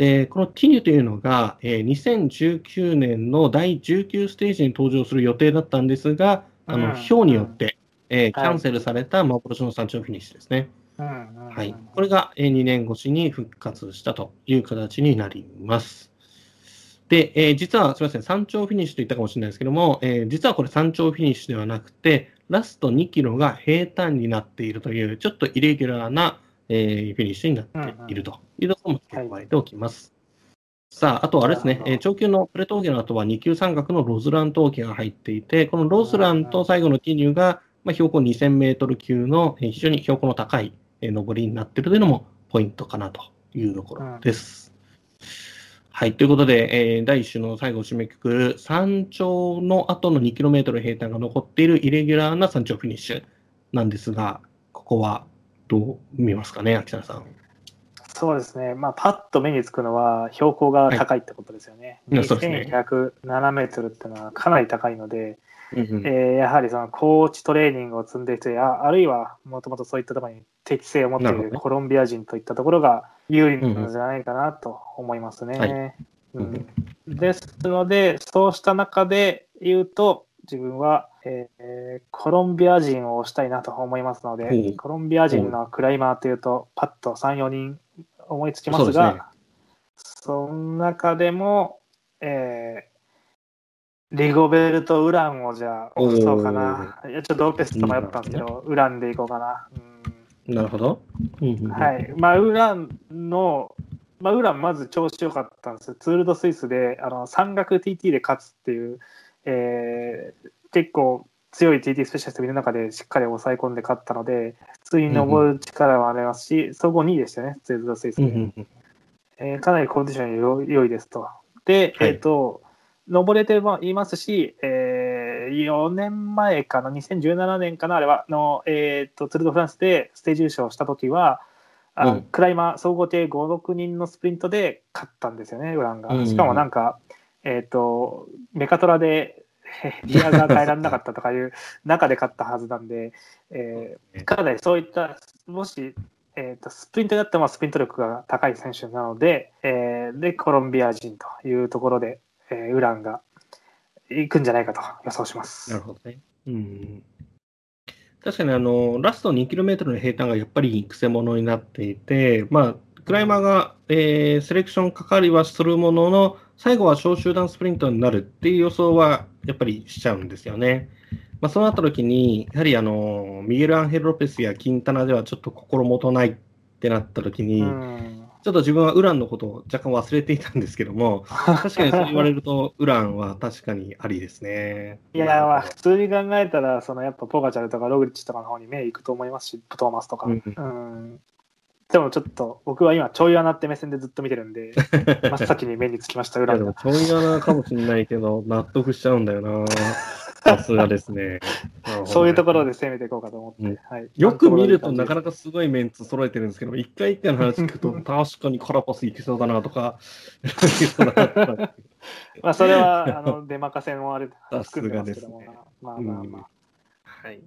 でこのティニュというのが、えー2019年の第19ステージに登場する予定だったんですが、あのうによって、えーキはい。ャンセルされた幻の山頂フィニッシュですね。はい、これがえー2年越しに復活したという形になります。で、えー実はすみません、山頂フィニッシュと言ったかもしれないですけども、えー実はこれ山頂フィニッシュではなくて、ラスト2キロが平坦になっているという、ちょっとイレギュラーな、えーフィニッシュになっているというところも付け加えておきます。さあ、あとはあれですねえー超級のプレ峠の後は2級山岳のロズラン峠が入っていて、このロズランと最後のティーニュが、まあ、標高2000メートル級のえー非常に標高の高いえー上りになっているというのもポイントかなというところです。はい。ということで、えー第1種の最後を締めくくる山頂の後の 2km 平坦が残っているイレギュラーな山頂フィニッシュなんですが、ここはどう見ますかね、秋田さん。そうですね、まあ、パッと目につくのは、標高が高いってことですよね。はいそうですね。2107メートルっていうのはかなり高いので、うんうん。えーやはりそのコーチトレーニングを積んでいて、ああるいはもともとそういったところに適性を持っていなるコロンビア人といったところが有利なのじゃないかなと思いますね。はい。うん。ですので、そうした中で言うと、自分は、えーコロンビア人を推したいなと思いますのほでう、コロンビア人のクライマーというと、パッと3、4人思いつきますが、その中でも、えーリゴベルト・ウランをじゃあ押そうかな。いやちょっとロペスと迷ったんですけど、ウランでいこうかな。うんなるほど。はい。まあ、ウランの、まあ、ウランまず調子良かったんですよ。ツール・ド・スイスで、あの、山岳 TT で勝つっていう、えー結構強い TT スペシャリストがいる中でしっかり抑え込んで勝ったので、普通に登る力もありますし、総合2位でしたね、ツール・ド・スイスで。うんうんうんえーかなりコンディション良良いですと。で、はいえっ、と、登れていますし、えー4年前かな、2017年かな、あれは、の、えー、と、ツール・ド・フランスでステージ優勝した時は、あうんクライマー総合艇5、6人のスプリントで勝ったんですよね、ウランが。うんうんしかもなんか、えっ、と、メカトラでへ (laughs) リアが変えられなかったとかいう (laughs) 中で勝ったはずなんで、えーかなりそういった、もし、えー、とスプリントだったらまあスプリント力が高い選手なので、えーで、コロンビア人というところで、えーウランが行くんじゃないかと予想します。なるほどね。うん。確かにあの、ラスト 2km の平坦がやっぱりくせ者になっていて、まあ、クライマーが、えーセレクションかかりはするものの、最後は小集団スプリントになるっていう予想はやっぱりしちゃうんですよね。まあ、そうなった時に、やはりあの、ミゲル・アンヘル・ロペスやキンタナではちょっと心もとないってなった時に、うんちょっと自分はウランのことを若干忘れていたんですけども、(laughs) 確かにそう言われると、ウランは確かにありですね。いや、まあ、普通に考えたら、そのやっぱポガチャルとかログリッチとかの方に目いくと思いますし、トーマスとか。うんうんでもちょっと、僕は今、ちょい穴って目線でずっと見てるんで、(laughs) 真っ先に目につきました、い裏でもちょい穴かもしれないけど、納得しちゃうんだよな。さすがですね。(laughs) そういうところで。で攻めていこうかと思って。うんはい、よく見るとなかなか。かすごいメンツ揃えてるんですけど、一回一回の話聞くと、確かにカラパスいけそうだなとか、(laughs) まあ、それは、あの、出任せもある、さすがですねますけども、まあまあまあ。はい。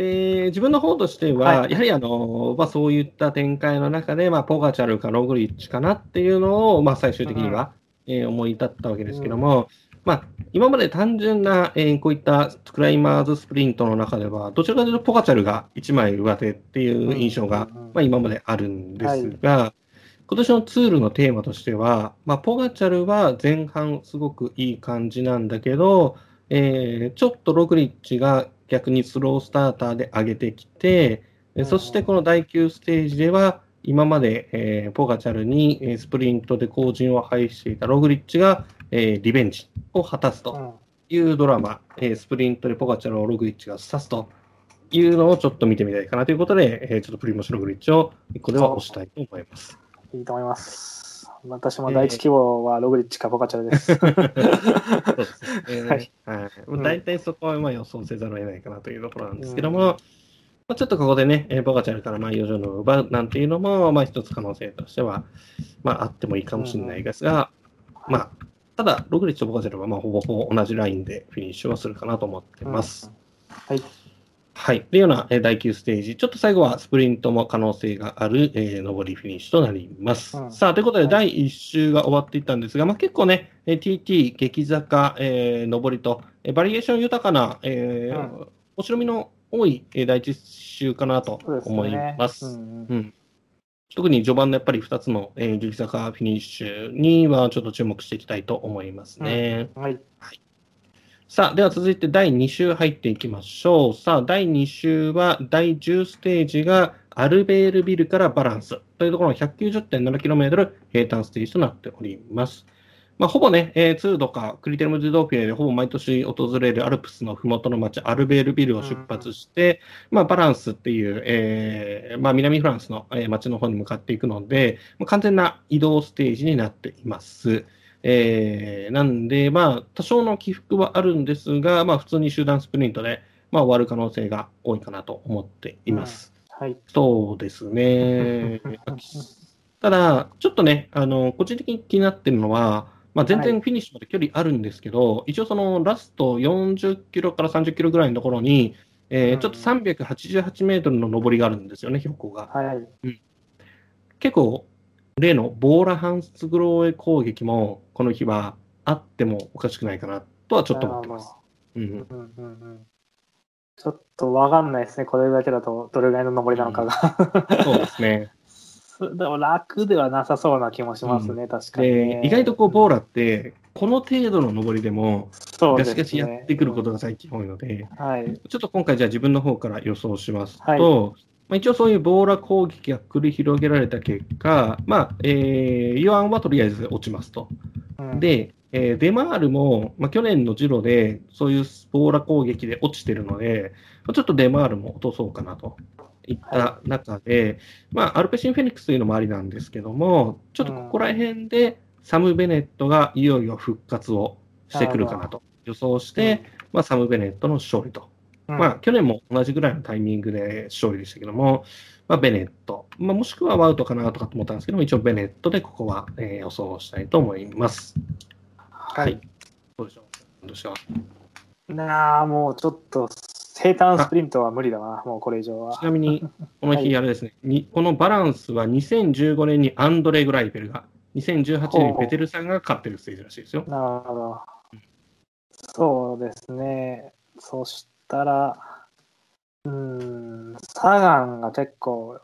で、自分の方としては、はい。やはりあの、まあ、そういった展開の中で、まあ、ポガチャルかログリッチかなっていうのを、まあ、最終的には、えー思い立ったわけですけども、まあ、今まで単純な、えーこういったクライマーズスプリントの中では、どちらかというとポガチャルが一枚上手っていう印象が、うんうんうん。まあ、今まであるんですが、今年のツールのテーマとしては、まあ、ポガチャルは前半すごくいい感じなんだけど、えーちょっとログリッチが逆にスロースターターで上げてきて、えーそしてこの第9ステージでは、今まで、えーポガチャルにえースプリントで後陣を排していたログリッチが、えーリベンジを果たすとうんいうドラマ、えースプリントでポガチャルをログリッチが刺すというのをちょっと見てみたいかなということで、えーちょっとプリモシログリッチを1個では押したいと思います。いいと思います。私も第一希望はログリッチかポガチャルです。大体そこはまあ予想せざるを得ないかなというところなんですけども、まあ、ちょっとここでね、えーボガチャルからマイオジョの奪うなんていうのも、まあ一つ可能性としては、まああってもいいかもしれないですが、まあ、ただ、ログリッチとボガチャルはまあほぼほぼ同じラインでフィニッシュはするかなと思ってます。はい。はい。というような、えー第9ステージ、ちょっと最後はスプリントも可能性がある、えー上りフィニッシュとなります。うんさあ、ということで、はい第1周が終わっていったんですが、まあ、結構ね、えー TT、激坂、えー上りと、えーバリエーション豊かな、えーうん面白みの多い、えー第1周かなと思いね。ます。うんうんうん特に序盤のやっぱり2つの、えー激坂フィニッシュにはちょっと注目していきたいと思いますね。はい。さあ、では続いて第2週入っていきましょう。さあ、第2週は第10ステージがアルベールビルからバランスというところの 190.7km 平坦ステージとなっております。まあ、ほぼね、えー、ツールとかクリテルムズドーフィエでほぼ毎年訪れるアルプスのふもとの町アルベールビルを出発して、まあ、バランスっていう、えーまあ、南フランスの、えー町の方に向かっていくので、まあ、完全な移動ステージになっています。えーなんで、まあ、多少の起伏はあるんですが、まあ、普通に集団スプリントで、まあ、終わる可能性が多いかなと思っています。はい。そうですね。ただ、ちょっとね、あの、個人的に気になってるのは、まあ、全然フィニッシュまで距離あるんですけど、一応そのラスト40キロから30キロぐらいのところに、えーうんちょっと388メートルの上りがあるんですよね、標高が。はい。結構、例のボーラ・ハンスグローエ攻撃も、この日はあってもおかしくないかなとはちょっと思ってます。うん、うんうんうんちょっとわかんないですね。これだけだとどれぐらいの登りなのかが。そうですね。(laughs) でも楽ではなさそうな気もしますね、確かにね、で、意外とこう、ボーラって、この程度の上りでも、ガシガシやってくることが最近多いので、はい。ちょっと今回じゃあ自分の方から予想しますと、はいまあ、一応そういうボーラ攻撃が繰り広げられた結果、まあ、えー、イワンはとりあえず落ちますと。うん、で、えーデマールも、まあ、去年のジロでそういうボーラ攻撃で落ちてるので、まあちょっとデマールも落とそうかなといった中で、まあ、アルペシン・フェニックスというのもありなんですけども、ちょっとここら辺でサム・ベネットがいよいよ復活をしてくるかなと予想して、まあ、サム・ベネットの勝利と。うんまあ、去年も同じぐらいのタイミングで勝利でしたけども、まあ、ベネット、まあ、もしくはワウトかなとかと思ったんですけども、一応ベネットでここは、えー予想したいと思います。ははいい。どうでしょう？どうでしょう？なあ、もうちょっと、平坦スプリントは無理だな、もうこれ以上はち。なみに、この日、はいあれですね、にこのバランスは2015年にアンドレ・グライペルが、2018年にペテルさんが勝ってるステージらしいですよ。なるほど。そうですね。そしたら、うーん、サガンが結構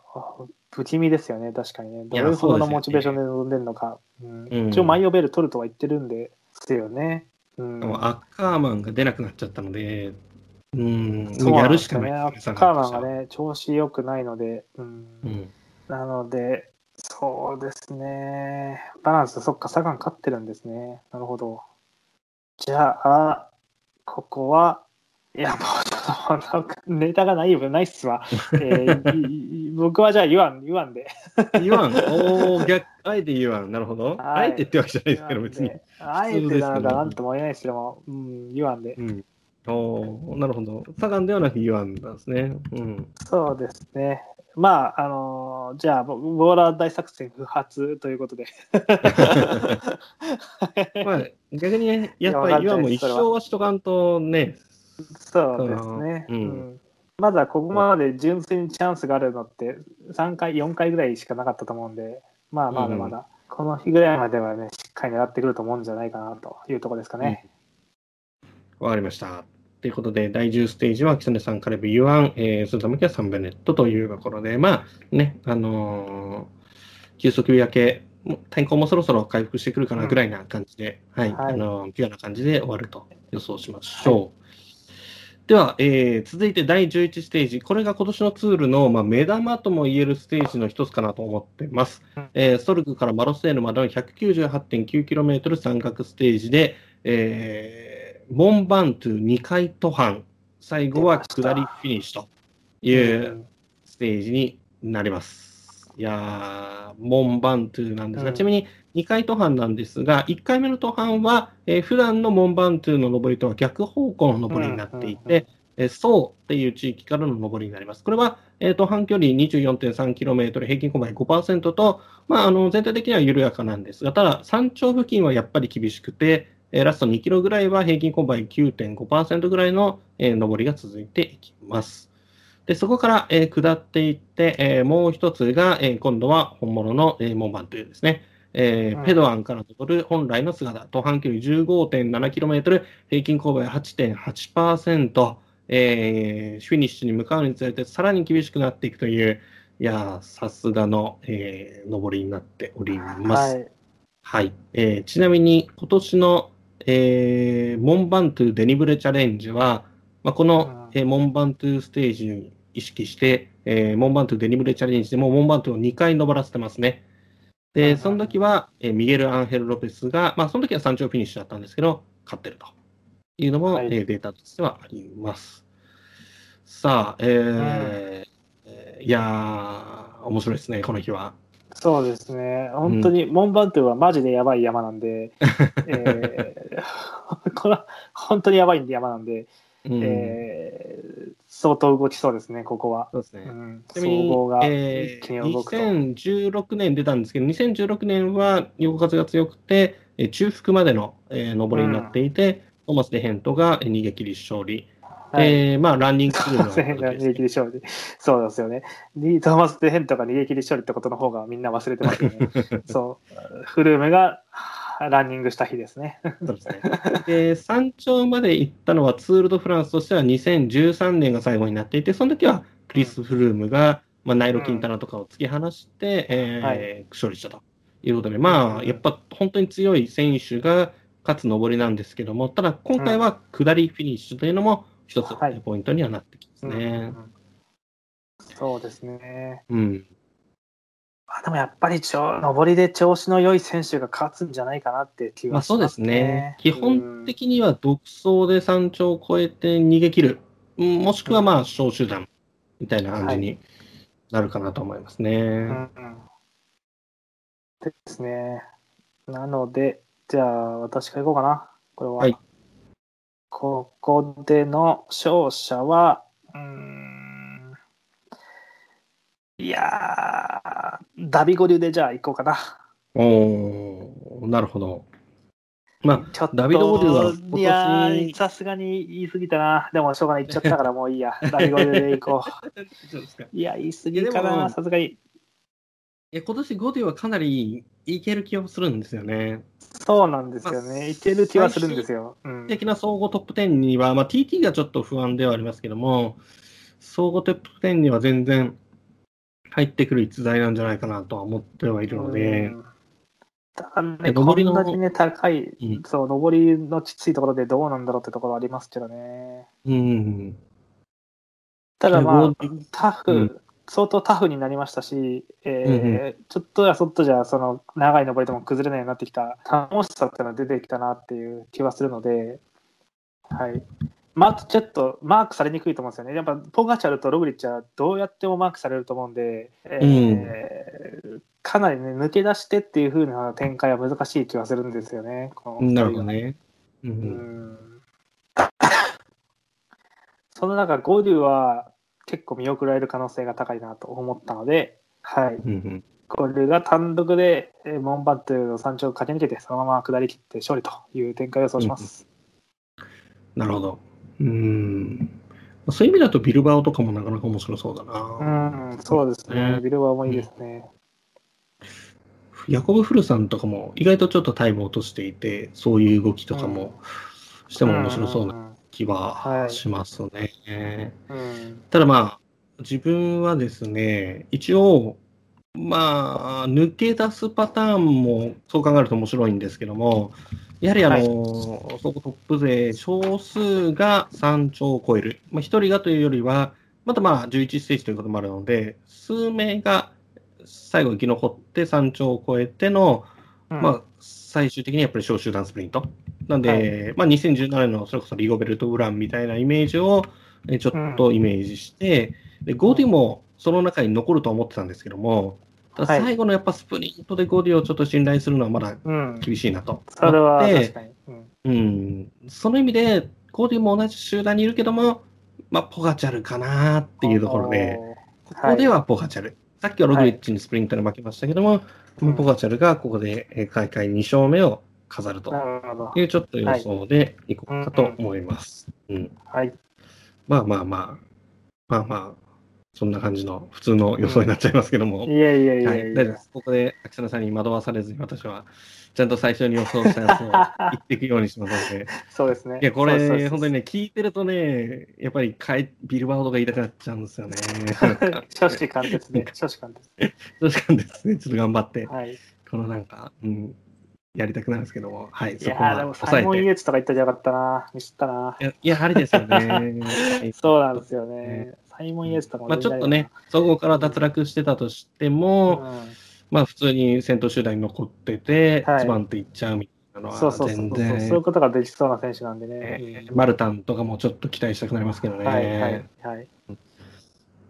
不気味ですよね、確かにね。どれほどのモチベーションで臨んでるのか。うんうん一応、マイオベル取るとは言ってるんですよね。うん、でもアッカーマンが出なくなっちゃったので、うん、そうやるしかないねッカーマンがね、調子良くないので、うんとしてはなので、そうですね。バランス、そっか、サガン勝ってるんですね。なるほど。じゃあ、ここは、いや、もうちょっと、ネタがないよ、ないっすわ。えー僕はじゃあ、ユアン、ユアンで。うん。言わん、おー逆、あえて言わん、なるほど。はいあえてってわけじゃないですけど、別に。あえてなのかなんとも言えないですけども、うん、ユアンでう。ん。おーなるほど。サガンではなく言わんなんですね。うん。そうですね。まあ、あのーじゃあ、ボボーラー大作戦不発ということで。(laughs) まあ、逆にね、やっぱり言わんも一生はしとかんとね、そうですね。うんうんまだここまで純粋にチャンスがあるのって3回、4回ぐらいしかなかったと思うんで、まあまだまだ、この日ぐらいまではね、しっかり狙ってくると思うんじゃないかなというところですかね。わかりました。ということで、第10ステージは、キツネさん、カレブ、ユアン、えー、スーザムキはサンベネットというところで、まあね、あのー急速明け、もう天候もそろそろ回復してくるかなぐらいな感じで、はい、はいあのーピュアな感じで終わると予想しましょう。では、えー続いて第11ステージ、これが今年のツールの、まあ、目玉とも言えるステージの一つかなと思ってます。うんえーストルクからマロセーヌまでの 198.9km 山岳ステージで、えーモンバントゥ2回途半、最後は下りフィニッシュというステージになります。いやー、モンバントゥなんですが、うんちなみに2回途半なんですが、1回目の途半は、えー普段のモンバントゥの上りとは逆方向の上りになっていうんうんうんて、えーソウっていう地域からの上りになります。これは、えー、途半距離 24.3km、平均勾配5%と、まあ、あの全体的には緩やかなんですが、ただ、山頂付近はやっぱり厳しくて、えーラスト2キロぐらいは平均勾配9.5%ぐらいの、えー上りが続いていきます。でそこから、えー下っていって、えーもう一つが、えー今度は本物の、えーモンバンというですね、えーうん。ペドアンから登る本来の姿、途半距離 15.7km、平均勾配8.8%、えーフィニッシュに向かうにつれてさらに厳しくなっていくという、いやーさすがの、えー上りになっております。はい。はい、えーちなみに今年の、えーモンバントゥデニブレチャレンジは、まあ、この、うん。えーモンバントゥステージに意識して、えーモンバントゥデニブレチャレンジでもモンバントゥを2回登らせてますね。で、うんうんその時は、えーミゲル・アンヘル・ロペスが、まあ、その時は山頂フィニッシュだったんですけど、勝ってるというのも、はいえーデータとしてはあります。さあ、えーえーいやー、面白いですね、この日は。そうですね。本当に、モンバントゥはマジでやばい山なんで、(laughs) えー (laughs) これは本当にやばい山なんで、うんえー相当動きそうですね、ここは。そうですね。うん、ちなみに総合がえ。ー2016年出たんですけど、2016年は横風が強くて、えー中腹までの、えー上りになっていて、トーマス・デヘントがえー逃げ切り勝利。はいえーまあ、ランニングするのは逃げ切り勝利。そうですよね。にトーマス・デヘントが逃げ切り勝利ってことの方がみんな忘れてますよね。(laughs) そう。フルームがランニングした日ですね。そうですね。で、山頂まで行ったのはツール・ド・フランスとしては2013年が最後になっていて、その時はクリス・フルームが、まあ、ナイロ・キンタナとかを突き放して、えーはい勝利したということで、まあ、やっぱ本当に強い選手が勝つ上りなんですけども、ただ今回は下りフィニッシュというのも一つはいポイントにはなってきますうんね。そうですね。うん。まあ、でもやっぱりちょ上りで調子の良い選手が勝つんじゃないかなって気まあがしまそうですすねね。。基本的には独走で山頂を越えて逃げ切る、うんもしくはまあ小集団みたいな感じになるかなと思いますね。うんうんですね。なので、じゃあ私からいこうかな。これは。はいここでの勝者は、うーん、いやー、ダビゴリュでじゃあ行こうかな。おー、なるほど。まあ、ちょっと、ダビドゴリュは今年いやー、さすがに言い過ぎたな。でも、しょうがない、言っちゃったからもういいや。(laughs) ダビゴリュで行こそうですか。う。(laughs) いや、言い過ぎかいやでもな、さすがに。いや、今年ゴディはかなりいける気がするんですよね。そうなんですよね。いける気はするんですよ。うん、的な総合トップ10には、まあ、TT がちょっと不安ではありますけども、総合トップ10には全然入ってくる逸材なんじゃないかなとは思ってはいるので、うん。だね、こ上りのんなにね、高い、うん。そう、上りのきついところでどうなんだろうってところありますけどね。うん、ただまあ上、タフ、うん。相当タフになりましたし、えーうんちょっとやそっとじゃ、その長い上りでも崩れないようになってきた楽しさっていうのは出てきたなっていう気はするので、はい。まあ、ちょっとマークされにくいと思うんですよね。やっぱポガチャルとログリッチはどうやってもマークされると思うんで、えーかなりね、抜け出してっていう風な展開は難しい気はするんですよね。なるほどね。う、うんんその中、ゴデュは結構見送られる可能性が高いなと思ったので、はい、うんうんゴデュが単独でえーモンバットゥの山頂を駆け抜けて、そのまま下り切って勝利という展開を予想します。なるほど。うん。そういう意味だとビルバオとかもなかなか面白そうだうな。ん、そうですね。ねビルバーもいいですね。ヤコブ・フルさんとかも意外とちょっとタイムを落としていて、そういう動きとかもしても面白そうなな。気ははいしますね。うんただまあ、自分はですね、一応、まあ、抜け出すパターンもそう考えると面白いんですけども、やはりあの、はい。そこトップ勢、少数が山頂を超える、まあ、1人がというよりは、またまあ11ステージということもあるので、数名が最後生き残って山頂を超えての、うん。まあ、最終的にやっぱり小集団スプリント。なんで、まあ、2017年のそれこそリゴベルト・ウランみたいなイメージをえちょっとイメージして、でゴディもその中に残るとは思ってたんですけども、最後のやっぱスプリントでゴディをちょっと信頼するのはまだうん、厳しいなと。それは確かに。うん。うん、その意味で、ゴディも同じ集団にいるけども、まあ、ポガチャルかなっていうところで、ここではポガチャル。さっきはログリッチにスプリントで負けましたけども、うんポガチャルがここでえー大会2勝目を飾ると。いうちょっと予想でいこうかと思います。うん。はい。まあまあまあ、まあまあ、そんな感じの普通の予想になっちゃいますけども、いやいやいはい、やいや大丈夫で。す。ここで秋田さんに惑わされずに私はちゃんと最初に予想したやつを (laughs) 言っていくようにしますので、そうですね。いや、これ、本当にね、聞いてるとね、やっぱりかえビルバードが言いたくなっちゃうんですよね。(laughs) 初子貫徹で、初子貫徹。確かにですね、ちょっと頑張って、はい。このなんか、うん、やりたくなるんですけども、はい、いそこはやーでもサイモン・イ。エーツとか言ったらよかったな。ミスったな。いや、いやはりですよね。は (laughs) いそうなんですよね。サイモン・イエーツとかもまあ、ちょっとね、総合から脱落してたとしても、うん。まあ、普通に先頭集団に残ってて、はい。ズバンっていっちゃうみたいなのは、そうそうそうそう。そう。いうことができそうな選手なんでね。えーマルタンとかもちょっと期待したくなりますけどね。はいはいはい。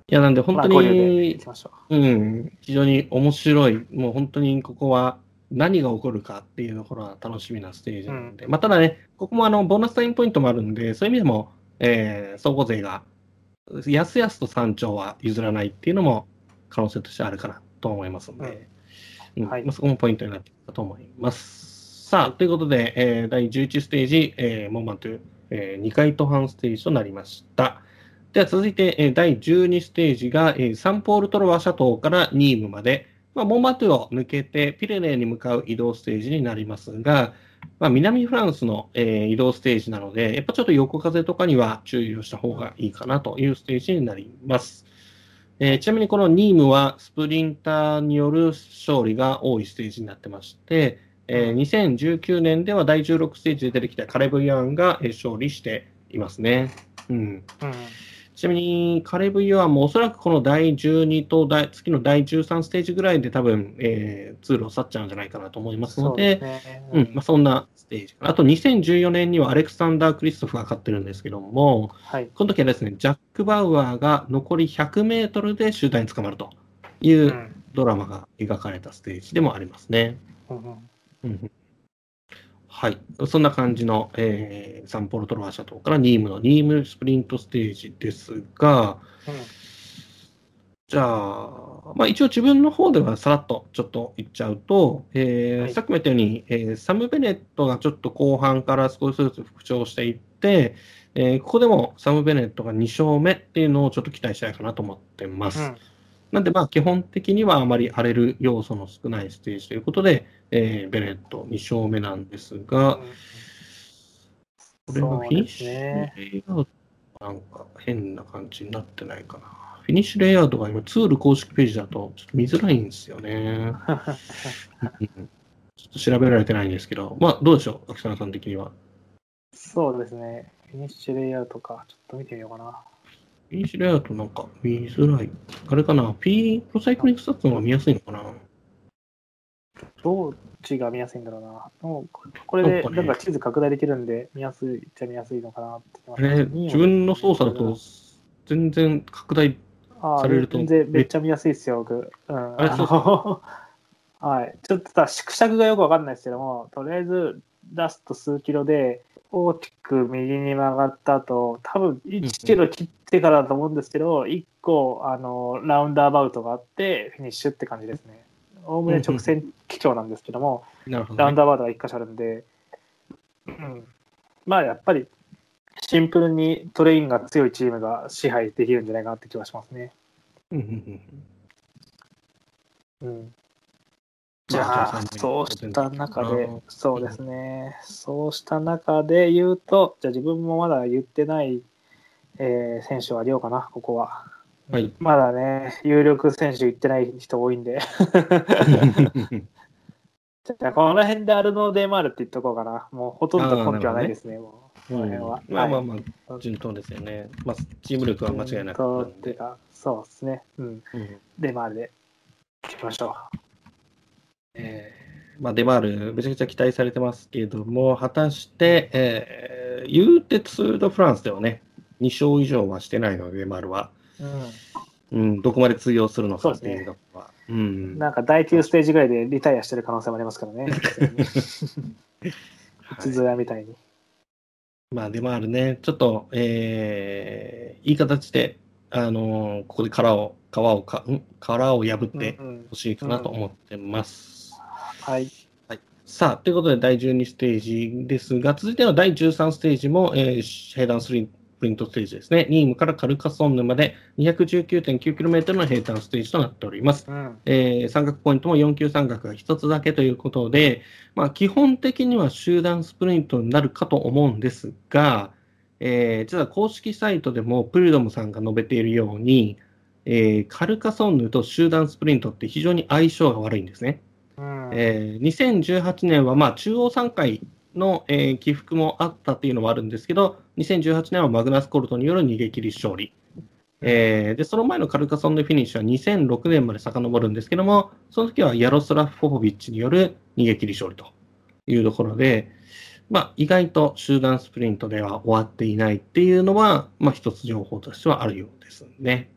いや、なんで本当にましょう。ん、非常に面白い、もう本当にここは何が起こるかっていうところは楽しみなステージなので、まあ、ただね、ここもあのボーナスタイムポイントもあるんで、そういう意味でも、えー総合勢がやすやすと山頂は譲らないっていうのも可能性としてあるかなと思いますので、うんはいまあ、そこもポイントになってくるかと思います。さあ、ということで、えー第11ステージ、えーモンマントゥ、え2回途半ステージとなりました。では続いて、えー第12ステージが、えーサンポールトロワ諸島からニームまで、まあ、モンマトゥを抜けてピレネーに向かう移動ステージになりますが、まあ、南フランスの、えー移動ステージなので、やっぱちょっと横風とかには注意をした方がいいかなというステージになります。えーちなみにこのニームはスプリンターによる勝利が多いステージになってまして、えー2019年では第16ステージで出てきたカレブ・ヤンが勝利していますね。うん、うんちなみに、カレブ・ユアンもおそらくこの第12と第次の第13ステージぐらいで多分、えー通路を去っちゃうんじゃないかなと思いますので、ですね。うんまあ、そんなステージ。あと2014年にはアレクサンダー・クリストフが勝ってるんですけども、はい。この時はですね、ジャック・バウアーが残り100メートルで集団に捕まるといううんドラマが描かれたステージでもありますね。うんうんうんはい。そんな感じの、えーサンポロトロワ社島からニームのニームスプリントステージですが、じゃあ、まあ、一応自分の方ではさらっとちょっと言っちゃうと、えーはいさっきも言ったように、えーサム・ベネットがちょっと後半から少しずつ復調していって、えーここでもサム・ベネットが2勝目っていうのをちょっと期待したいかなと思ってます。うんなんで、まあ、基本的にはあまり荒れる要素の少ないステージということで、えーベネット2勝目なんですが、これはフィニッシュレイアウトなんか変な感じになってないかな。フィニッシュレイアウトが今、ツール公式ページだとちょっと見づらいんですよね。ちょっと調べられてないんですけど、まあ、どうでしょう、秋雨さん的には。そうですね。フィニッシュレイアウトか。ちょっと見てみようかな。フィニッシュレイアウトなんか見づらい。あれかな、P プロサイクリングスタッツの方が見やすいのかな？どっちが見やすいんだろうな。もうここれでなんか地図拡大できるんで、見やすいっちゃ見やすいのかなって自分の操作だと全然拡大、あされると全然めっちゃ見やすいですよ、僕。うん、あれそうの (laughs) はい。ちょっとさ、縮尺がよくわかんないですけども、とりあえずラスト数キロで大きく右に曲がった後、多分1キロ切ってからだと思うんですけど、1個あのラウンダーバウトがあって、フィニッシュって感じですね。おおむね直線基調なんですけども、ど、ね。ラウンダーバウトが1箇所あるんで、うん、まあやっぱりシンプルにトレインが強いチームが支配できるんじゃないかなって気はしますね。うんじゃあ、そうした中で、そうですね、そうした中で言うと、じゃあ自分もまだ言ってない、えー選手はありようかな、ここは。はい。まだね、有力選手言ってない人多いんで、(laughs) じゃあこの辺でアルノ・デ・マールって言っとこうかな。もうほとんど根拠はないですね、もう。この辺は。まあまあはいまあ、順当ですよね。まあ、チーム力は間違いなくっていうか、そうですね。うん。うんデ・マールでいきましょえーまあ、デマール、めちゃくちゃ期待されてますけれども、果たして、えー、言うてツール・ド・フランスではね、2勝以上はしてないので、デマールは。う。うん。うん、どこまで通用するのかっていうのは。うん。なんか第9ステージぐらいでリタイアしてる可能性もありますからね。(laughs) はいずやみたいに。まあ、デマールね、ちょっと、えーいい形で、あのーここで殻を、皮をか、ん？殻を破ってほしいかなと思ってます。はい。さあ、ということで第12ステージですが、続いての第13ステージも、えー、平坦スリプリントステージですね。ニームからカルカソンヌまで 219.9km の平坦ステージとなっております。うん。えー三角ポイントも4級三角が1つだけということで、まあ、基本的には集団スプリントになるかと思うんですが、えー実は公式サイトでもプリドムさんが述べているように、えーカルカソンヌと集団スプリントって非常に相性が悪いんですね。うん。えー2018年はまあ中央3回の、えー起伏もあったっていうのもあるんですけど、2018年はマグナス・コルトによる逃げ切り勝利。えーでその前のカルカソンのフィニッシュは2006年まで遡るんですけども、その時はヤロスラフ・ポポビッチによる逃げ切り勝利というところで、まあ、意外と集団スプリントでは終わっていないっていうのは、まあ、一つ情報としてはあるようですね。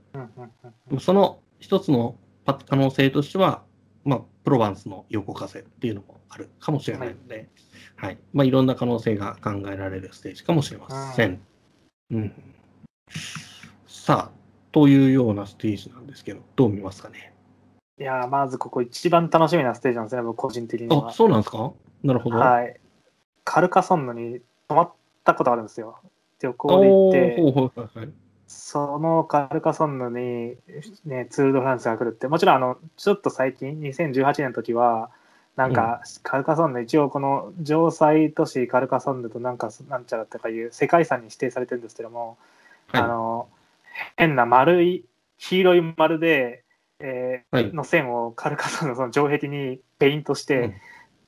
その一つのパ可能性としては、まあ、プロバンスの横風っていうのもあるかもしれないので、はいまあ、いろんな可能性が考えられるステージかもしれません。うん、さあ、というようなステージなんですけど、どう見ますかね？いやーまずここ一番楽しみなステージなんですね、僕個人的にはあ、。そうなんですか？なるほど。はい。カルカソンヌに泊まったことあるんですよ。旅行で行って、おーほうほうはいはいそのカルカソンヌに、ね、ツール・ド・フランスが来るって、もちろんあのちょっと最近、2018年の時は、なんか、カルカソンヌ、一応この城西都市カルカソンヌとなんかなんちゃらとかいう世界遺産に指定されてるんですけども、はい。あの変な丸い黄色い丸で、えーはい。の線をカルカソンヌのその城壁にペイントして、うん。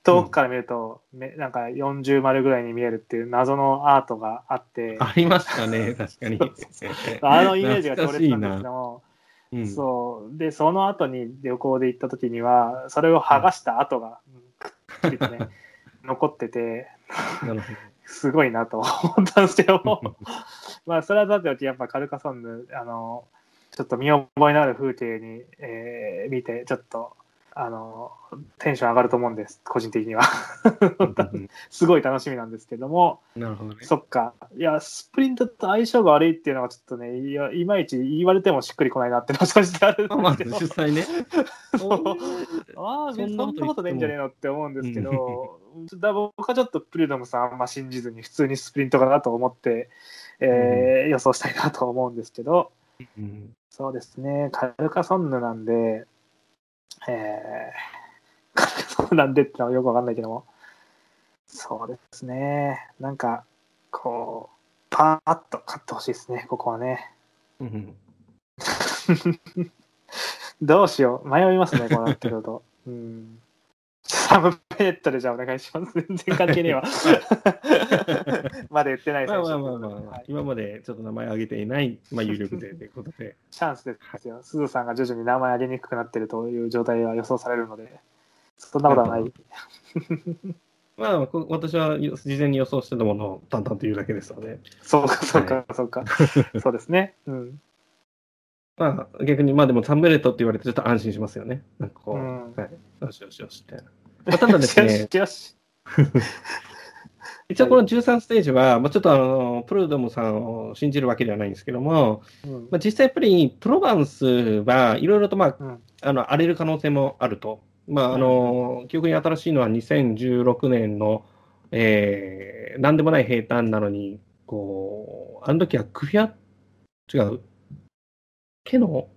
遠くから見ると、めなんか40丸ぐらいに見えるっていう謎のアートがあって、ありましたね、確かに。(laughs) あのイメージが強烈なんですけども、うん。そう。でその後に旅行で行った時にはそれを剥がした跡がくっきりとね (laughs) 残っててすごいなと (laughs) 思ったんですけども。(laughs) まあそれはだってやっぱカルカソンヌあのちょっと見覚えのある風景に、えー見てちょっとあの、テンション上がると思うんです、個人的には。うん (laughs) すごい楽しみなんですけども、なるほどね。そっか。いや、スプリントと相性が悪いっていうのはちょっとね、いやいまいち言われてもしっくりこないなってのは正直あるんですけど。実際ね。(laughs) ああ、そんなことないんじゃねえのって思うんですけど、だ僕はちょっとプリドムさんあんま信じずに普通にスプリントかなと思って、えー予想したいなと思うんですけど、うんそうですね、カルカソンヌなんで、えー、なんでってのはよくわかんないけども、そうですね、なんか、こう、パーッと勝ってほしいですね、ここはね。うん (laughs) どうしよう、迷いますね、こうなってくると。うん。サムペットでじゃあお願いします。(laughs) 全然関係ねえわ。まだ言ってないまあ選手まあまあまあ、はい今までちょっと名前挙げていない、まあ、有力勢ということで、チャンスですよ。すずさんが徐々に名前上げにくくなってるという状態は予想されるので、そんなことはない。まあ、こ私はよ事前に予想してたものを淡々と言うだけですので、そうか、そうか、そうか。(laughs) そうですね。うん。まあ、逆に、まあでも、サンブレットって言われてちょっと安心しますよね。なんかこう、うんはい、よしよしよしって。まあただですね (laughs) よしよし。(laughs) 一応この13ステージは、まあ、ちょっとあのプルドムさんを信じるわけではないんですけども、うんまあ、実際やっぱりプロバンスはいろいろと、まあ、うんあの荒れる可能性もあると。まあ、あの記憶に新しいのは2016年の、えー、なんでもない平坦なのに、こう、あの時はクフィア、違う、ケの、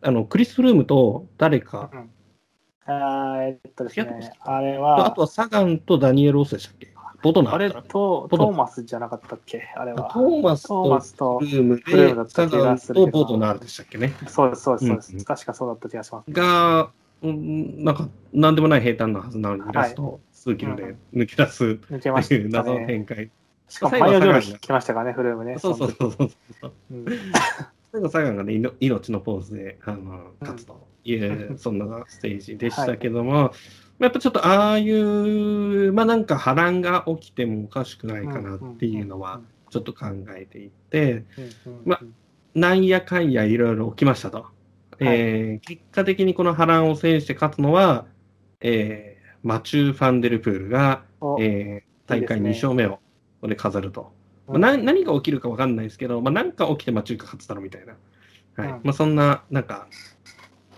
あの、クリス・フルームと誰か、あーえっとですね、あれあはと、はサガンとダニエル・オスでしたっけ？ボトナあれと、ボトトーマスじゃなかったっけ？あれなは。トーマストーマとスとフ、ルームフルームサガンとボトナールでしたっけね？そうです、そうです、そうです。うんうん確かそうだった気がします。が、うんなんか、なんでもない平坦なはずなのに、ラスト数キロで抜け出す抜けまっていうした (laughs) 謎のね。展開。しかも、最後パイオジョーサガンがル来ましたからね、フルームね。そうそうそうそうそう。うん最後、サガンがね、いの命のポーズであの勝つと。いう、そんなステージでしたけども、まあやっぱちょっとああいう、まあなんか波乱が起きてもおかしくないかなっていうのは、ちょっと考えていて、うんうんうんまなんやかんやいろいろ起きましたと。えー結果的にこの波乱を制して勝つのは、えーマチュー・ファンデルプールが、おえー大会2いいですね。勝目をここで飾ると。うんまあ、な何が起きるか分かんないですけど、まあ、何か起きてマチューが勝つだろうみたいな。はい。うん。まあ、そんな、なんか、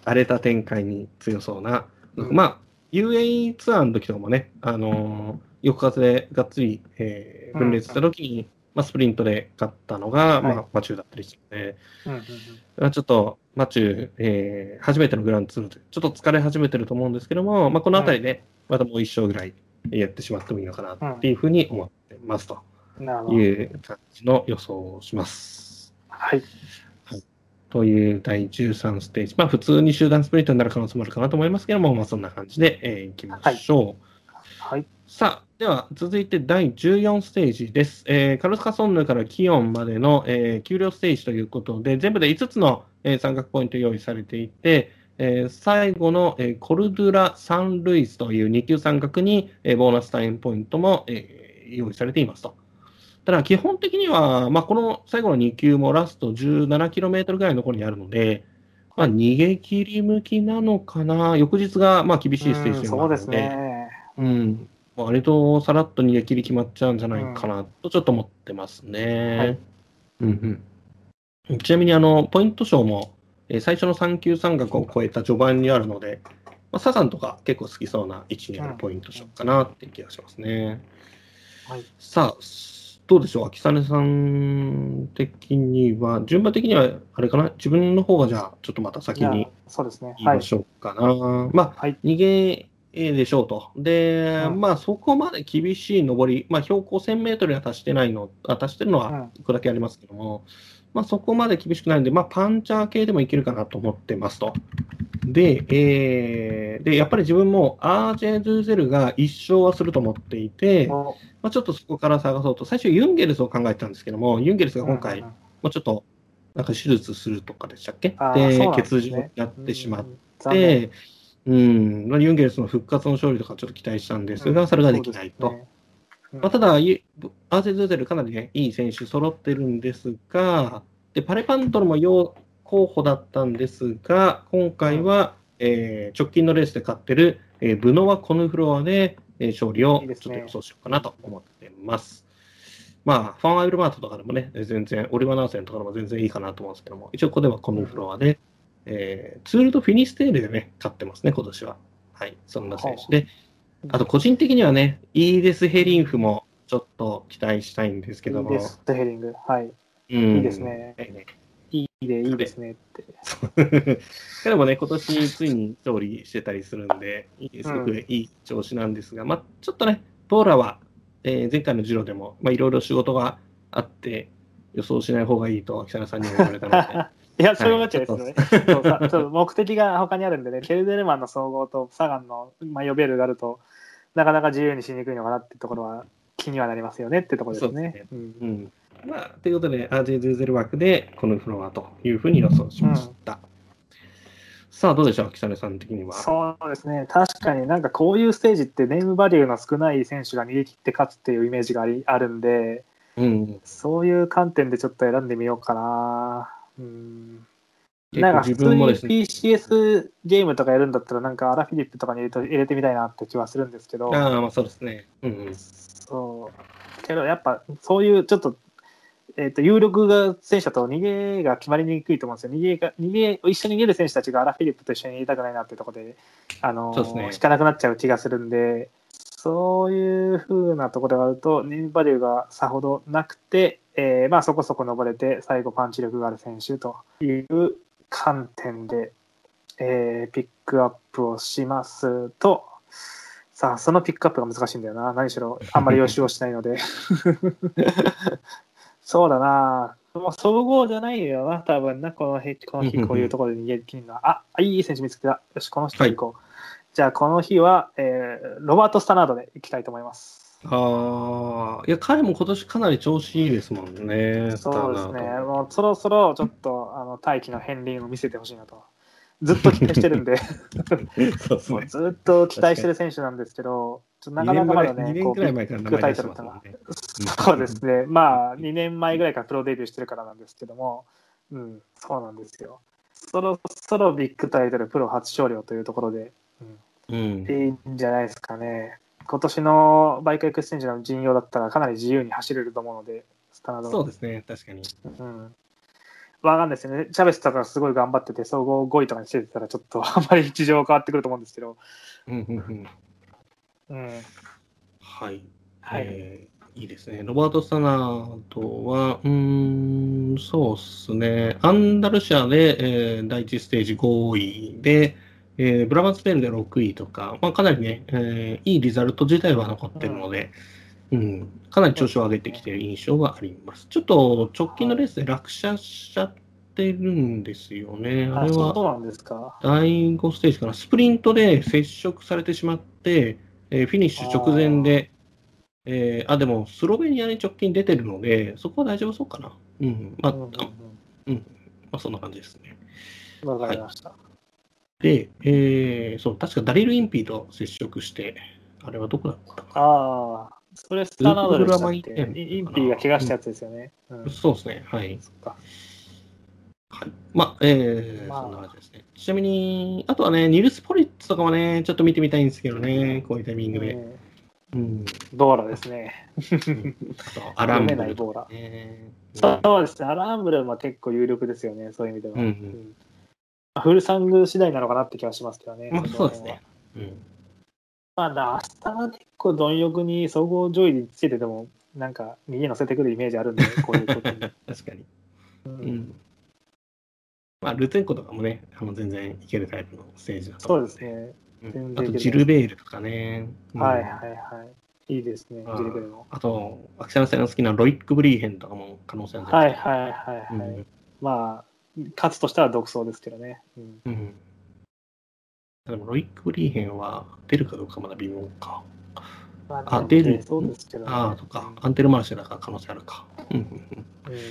荒れた展開に強そうな、うん。まあ、UAE ツアーの時とかもね、あのー横風でがっつり、えー分裂した時に、まあ、スプリントで勝ったのが、まはあ、マチューだったりして、うんうんうん。まあちょっと、マチュー、えー初めてのグランツールで、ちょっと疲れ始めてると思うんですけども、まあ、このあたりで、またもう一勝ぐらいやってしまってもいいのかなっていうふうに思ってますと。いう感じの予想をします。はい。という第13ステージ、まあ、普通に集団スプリントになる可能性もあるかなと思いますけども、まあ、そんな感じで、えーいきましょう。はい。さあ、では続いて第14ステージです。えーカルスカソンヌからキヨンまでの、えー丘陵ステージということで、全部で5つの、えー三角ポイント用意されていて、えー最後の、えーコルドゥラ・サンルイスという2級三角に、えーボーナスタイムポイントも、えー用意されていますと。ただ、基本的には、まあ、この最後の2級もラスト 17km ぐらいのところにあるので、まあ、逃げ切り向きなのかな、翌日がまあ厳しいステージうんでもそうですね。うん、割とさらっと逃げ切り決まっちゃうんじゃないかなとちょっと思ってますね。はいうんうん、ちなみにあのポイント賞も、えー最初の3級三角を超えた序盤にあるので、まあ、サザンとか結構好きそうな位置にあるポイント賞かなっていう気がしますね。はい。さあ、どうでしょう、秋雨さん的には、順番的にはあれかな、自分の方がじゃあ、ちょっとまた先にそうですね。はい言いま。しょうかな。まあ、はい。逃げでしょうと。で、うんまあ、そこまで厳しい登り、まあ、標高1000メートルには達してないの、あ達してるのはうんいくだけありますけども、まあ、そこまで厳しくないんで、まあ、パンチャー系でもいけるかなと思ってますと。で、えーで、やっぱり自分も RJ ドゥーゼルが一勝はすると思っていて、まおあ、ちょっとそこから探そうと、最初ユンゲルスを考えてたんですけども、ユンゲルスが今回、もうちょっと、なんか手術するとかでしたっけ？ですね。欠場になってしまっうん。残念。で、うん、まあユンゲルスの復活の勝利とかちょっと期待したんですが、それができないと。まあ、ただ、いアーゼ・ズーゼルかなり、ね、いい選手揃ってるんですが、でパレパントルも要候補だったんですが、今回は、えー直近のレースで勝ってる、えーブノワ・コヌフロアで、えー勝利をちょっと予想しようかなと思ってます。まあ、ファンアイルマートとかでもね、全然、オリバーナーセンとかでも全然いいかなと思うんですけども、一応ここではコヌフロアで、えーツールとフィニステールでね、勝ってますね、今年は。はい、そんな選手で。あと、個人的にはね、イーデス・ヘリンフもちょっと期待したいんですけども。いいです、ヘディング。はい。うんいいですねはいねいいで、いいですねって。(laughs) でもね、今年ついに勝利してたりするんで、いいすごくいい調子なんですが、まあ、ちょっとね、ポーラは、えー前回のジロでも、まあ、いろいろ仕事があって、予想しない方がいいと、北野さんにも言われたので、(laughs) いや、そういうわけですよね。ちょっと目的が他にあるんでね、ケルデルマンの総合とサガンのマイオベルがあると、なかなか自由にしにくいのかなってところは気にはなりますよねってところですね。そうですうんうん。まあ、ということで、RJ00 枠でこのフロアというふうに予想しました。さあ、どうでしょう、北野さん的には？そうですね、確かになんかこういうステージってネームバリューの少ない選手が逃げ切って勝つっていうイメージがありあるんで、うん。そういう観点でちょっと選んでみようかな。うんなんか普通に PCS ゲームとかやるんだったら、なんかアラフィリップとかに入れと入れてみたいなって気はするんですけど、ああ、まあそうですね。うんうん。そう。けどやっぱそういうちょっと、えっと有力が選手だと逃げが決まりにくいと思うんですよ。逃げが逃げ一緒に逃げる選手たちがアラフィリップと一緒に入れたくないなっていうところで、あのね引かなくなっちゃう気がするんで、そういう風なところがあると、ネームバリューがさほどなくて、えーまあそこそこ登れて、最後パンチ力がある選手という観点で、えーピックアップをしますと、さあ、そのピックアップが難しいんだよな。何しろ、あんまり予習をしないので。(laughs) そうだな。もう総合じゃないよな、多分な、この日、この日、こういうところで逃げ切るのは。あ、あいい選手見つけた。よし、この人行こう。じゃあ、この日は、えーロバート・スタナードで行きたいと思います。ああ、いや、彼も今年かなり調子いいですもんね。そうですね。もうそろそろちょっと、(laughs) あの、大気の片鱗を見せてほしいなと。ずっと期待してるんで、そうですね。ずっと期待してる選手なんですけど、ちょっとなかなかまだ2ね、年くらい前から名前出してますもんね。そうですね、まあ、2年前ぐらいからプロデビューしてるからなんですけども、うん、そうなんですよ。そろそろビッグタイトル、プロ初勝利をというところで、うんうん、いいんじゃないですかね。今年のバイクエクスチェンジの陣容だったらかなり自由に走れると思うので、スタンドそうですね、確かに。うん。わかんないですね。チャベスとかすごい頑張ってて、総合5位とかにしてたら、ちょっと (laughs) あんまり事情変わってくると思うんですけど、うんうんうんうん。はい。はい。えーいいですね。ロバート・スタナードは、うーん、そうですね。アンダルシアで、えー第1ステージ5位で、えーブラバンスペールで6位とか、まあ、かなりね、えーいいリザルト自体は残ってるので、うん、かなり調子を上げてきている印象があります。ちょっと直近のレースで落車しちゃってるんですよね。ああれはそうなんですか？第5ステージかな、スプリントで接触されてしまって、えーフィニッシュ直前で、えーあ、でもスロベニアに直近出てるので、そこは大丈夫そうかな。うん、まあ、うんうんあまあ、そんな感じですね。うんわかりました。で、えーそう、確かダリル・インピーと接触して、あれはどこだったかああ、それスタナードでしたっけ？インピーが怪我したやつですよね。うんな。そうですね、はい。そっか。はい、まあ、えーまあそんな感じですね。ちなみに、あとはね、ニルス・ポリッツとかもね、ちょっと見てみたいんですけどね、こういうタイミングで。うんうん。ボーラですね。アランブル。そうですね。アランブルも結構有力ですよね、そういう意味では。うんうんうんフルサング次第なのかなって気がしますけどね。まあ、のそうですね。うん。まあ、ラスタは結構貪欲に総合上位につけてても、なんか右乗せてくるイメージあるんで、(laughs) こういうことに。確かに。ううんん。まあ、ルテンコとかもね、あの全然いけるタイプのステージだとそう思ですね。あと、ジルベールとかね。うんはいはいはい。いいですね、あジルベルも。あと、秋山さんが好きなロイック・ブリーヘンとかも可能性あるんじゃはないいですか。はいはいはい。うんまあ、勝つとしたら独走ですけどね。うんうん。でも、ロイック・ブリーヘンは出るかどうかまだ微妙か。まあ出るそうですけどね。ああ、とか、アンテルマルシェだから可能性あるか。うんうんうんうん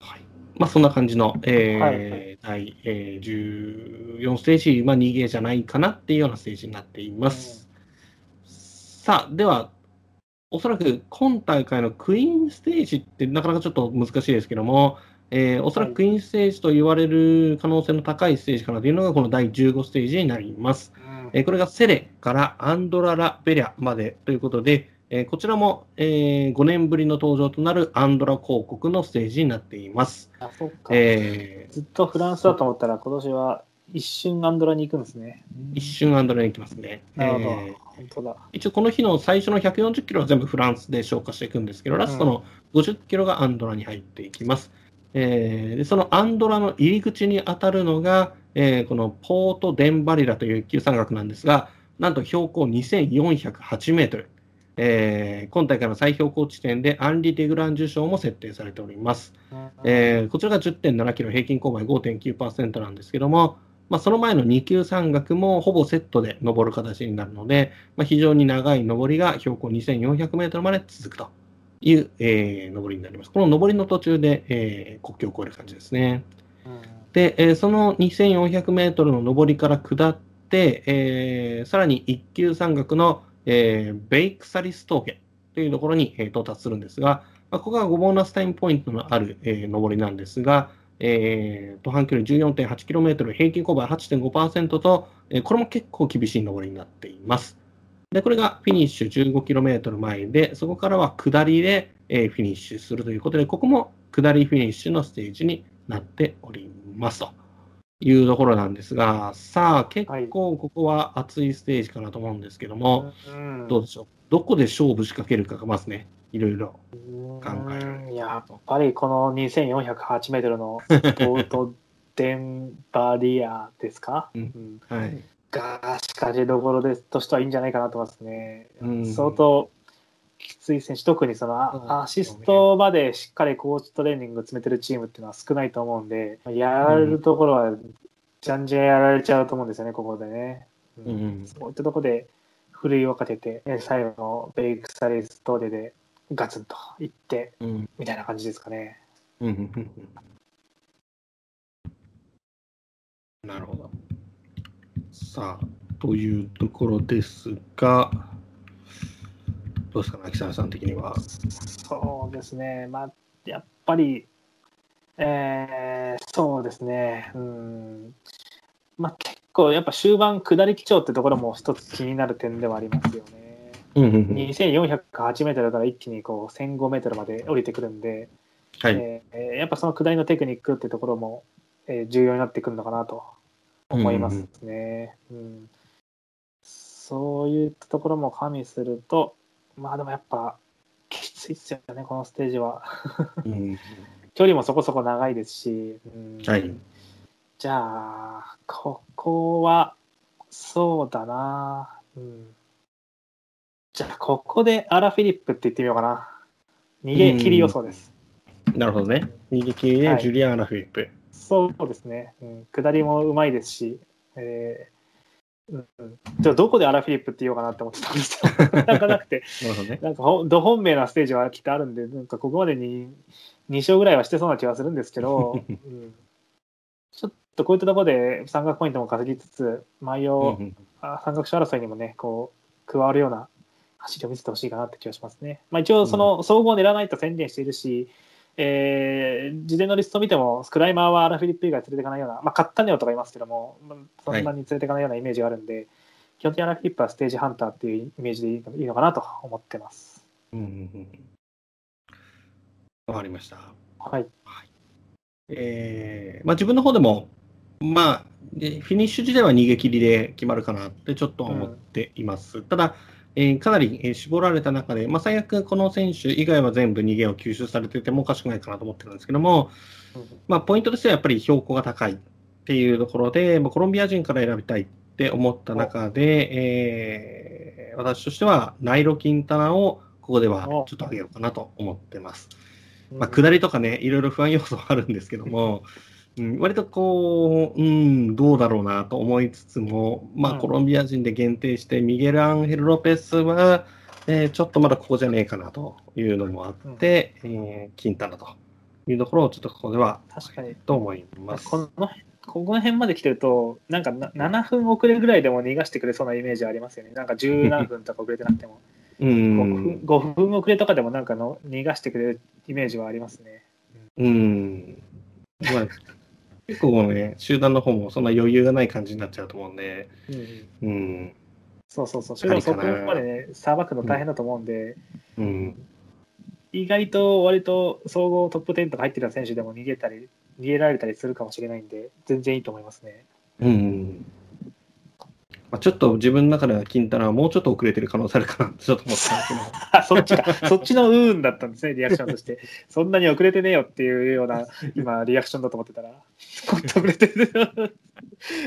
はい。まあ、そんな感じの、えーはい第、えー14ステージ、まあ、2ゲーじゃないかなっていうようなステージになっています。さあ、では、おそらく今大会のクイーンステージってなかなかちょっと難しいですけども、えー、おそらくクイーンステージと言われる可能性の高いステージからというのがこの第15ステージになります。うん、えー、これがセレからアンドララ・ベリャまでということで、えー、こちらも、えー、5年ぶりの登場となるアンドラ広告のステージになっています。あ、そっか。えー、ずっとフランスだと思ったら、今年は一瞬アンドラに行くんですね。一瞬アンドラに行きますね。なるほど。えー、本当だ。一応この日の最初の140キロは全部フランスで消化していくんですけど、ラストの50キロがアンドラに入っていきます。うん、えー、そのアンドラの入り口に当たるのが、えー、このポート・デンバリラという急山岳なんですが、なんと標高2408メートル。えー、今大会の最標高地点でアンリ・デグラン受賞も設定されております。えー、こちらが10.7キロ平均勾配5.9%なんですけども、まあ、その前の2級山岳もほぼセットで登る形になるので、まあ、非常に長い登りが標高2400メートルまで続くという、えー、登りになります。この登りの途中で、えー、国境を越える感じですね。で、えー、その2400メートルの登りから下って、えー、さらに1級山岳の、えー、ベイクサリス峠というところに、えー、到達するんですが、まあ、ここがボーナスタイムポイントのある、えー、登りなんですが、えー、途半距離 14.8km、平均勾配8.5%と、えー、これも結構厳しい登りになっています。で、これがフィニッシュ 15km 前で、そこからは下りで、えー、フィニッシュするということで、ここも下りフィニッシュのステージになっておりますというところなんですが、さあ、結構ここは熱いステージかなと思うんですけども、はい、どうでしょう？どこで勝負仕掛けるかがますね。いろいろ考える。やっぱりこの2408メートルのポートデンバリアですか、うん、はい、が、しかしどころでとしてはいいんじゃないかなと思いますね。うん、相当きつい選手、特にそのアシストまでしっかりコーチトレーニング詰めてるチームっていうのは少ないと思うんで、やられるところはじゃんじゃんやられちゃうと思うんですよね、ここでね。うん、そういったところで、ふるいをかけて、最後のベイクサリストーデでガツンといって、うん、みたいな感じですかね。うん、なるほど。さあ、というところですが、どうですか、秋沢さん的には？そうですね、まあ、やっぱり、えー、そうですね、うん、まあ、結構やっぱ終盤、下り基調ってところも一つ気になる点ではありますよね。2408メートルから一気にこう1005メートルまで降りてくるんで、はい。えー、やっぱその下りのテクニックってところも、えー、重要になってくるのかなと思いますね。うん、うん、そういったところも加味すると、まあでもやっぱきついっすよね、このステージは。うん、距離もそこそこ長いですし、うん、はい、じゃあ、ここはそうだな。うんじゃあ、ここでアラ・フィリップって言ってみようかな。逃げ切り予想です。なるほどね。逃げ切りでジュリアン・アラ・フィリップ。はい、そうですね、うん。下りもうまいですし、えー、うん、じゃあどこでアラ・フィリップって言おうかなって思ってたんですけど、なかなくて、(laughs) なんかど本命なステージはきっとあるんで、なんかここまでに2勝ぐらいはしてそうな気はするんですけど、(laughs) うん、ちょっとこういったところで三角ポイントも稼ぎつつ、毎を、三角賞争いにもね、こう、加わるような走りを見せてほしいかなって気がしますね。まあ、一応、その総合を狙わないと宣言しているし、うん、えー、事前のリストを見ても、スクライマーはアラフィリップ以外連れていかないような、まあ、カッタネオとかいますけども、そんなに連れていかないようなイメージがあるんで、はい、基本的にアラフィリップはステージハンターっていうイメージでいいのかなと思ってます。うんうんうん。わかりました。はい。はい、えー、まあ、自分の方でも、まあ、フィニッシュ時代は逃げ切りで決まるかなってちょっと思っています。うん、ただ、えー、かなり、え絞られた中で、まあ、最悪この選手以外は全部逃げを吸収されててもおかしくないかなと思ってるんですけども、まあ、ポイントとしてはやっぱり標高が高いっていうところで、まあ、コロンビア人から選びたいって思った中で、えー、私としてはナイロ・キンタナをここではちょっと上げようかなと思ってます。まあ、下りとかね、いろいろ不安要素はあるんですけども、うん、割とこう、うん、どうだろうなと思いつつも、まあ、コロンビア人で限定して、ミゲル・アンヘル・ロペスは、えー、ちょっとまだここじゃねえかなというのもあって、うん、えー、キンタナというところをちょっとここでは、確かに。と思います。このここの辺まで来てると、なんかな7分遅れぐらいでも逃がしてくれそうなイメージありますよね。なんか10何分とか遅れてなくても。(laughs) うん5分 ,5 分遅れとかでもなんかの逃がしてくれるイメージはありますね。うん、うんまあ、結構ね、集団の方もそんな余裕がない感じになっちゃうと思うんで、うんうん。そうそうそう。しかもそこまでね、さばくの大変だと思うんで、うん。意外と割と総合トップ10とか入ってた選手でも逃げたり、逃げられたりするかもしれないんで、全然いいと思いますね。うん。まあ、ちょっと自分の中では金太郎はもうちょっと遅れてる可能性あるかなってちょっと思ったんですけど。あ、(laughs) そっちか。そっちのうーんだったんですね、リアクションとして。そんなに遅れてねえよっていうような、今、リアクションだと思ってたら、もっと遅れてる。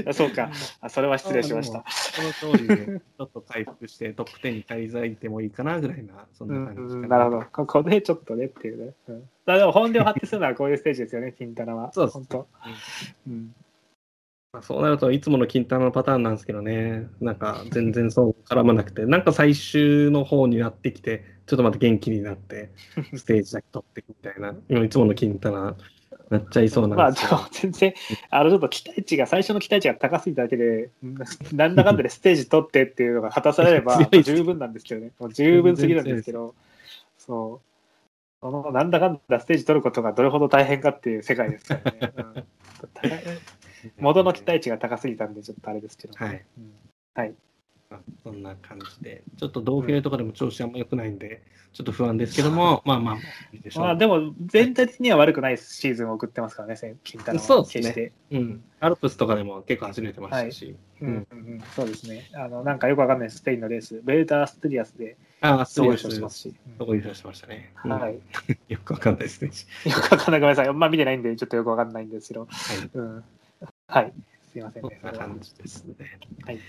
あそうかあ。それは失礼しました。その通りで、ちょっと回復してトップ10に滞在いてもいいかなぐらいな、そんうな感じかん、なるほど。ここでちょっとねっていうね。うん、だでも本領発揮するのはこういうステージですよね、金太郎は。そうです本当。うん。まあ、そうなるといつもの金太郎のパターンなんですけどね、なんか全然そう絡まなくて、なんか最終の方になってきて、ちょっとまた元気になって、(laughs) ステージだけ取っていくみたいな、今いつもの金太郎なっちゃいそうまあでなんですけど、も全然、あのちょっと期待値が、最初の期待値が高すぎただけで、うんなんだかんだでステージ取ってっていうのが果たされれば (laughs) 十分なんですけどね、もう十分すぎるんですけど、そう、そのなんだかんだステージ取ることがどれほど大変かっていう世界ですからね。(laughs) うん (laughs) 元の期待値が高すぎたんで、ちょっとあれですけど、はい。うんまあそんな感じで、ちょっと同兵とかでも調子あんま良くないんで、ちょっと不安ですけども、(laughs) まあまあ。まあでも、全体的には悪くないシーズンを送ってますからね、金太郎は。そう決して。うん、アルプスとかでも結構走れてましたし、うんうんうん、そうですね。あの、なんかよくわかんないスペインのレース、ベルタ・ストゥリアスでああ、す総優勝しますし。そこ優勝しましたね。うんはい。(laughs) よくわかんないですね。よくわかんない。ごめんなさい。まあ見てないんで、ちょっとよくわかんないんですけど。はい。うん。はい。すいませんね。こんな感じですね。はい。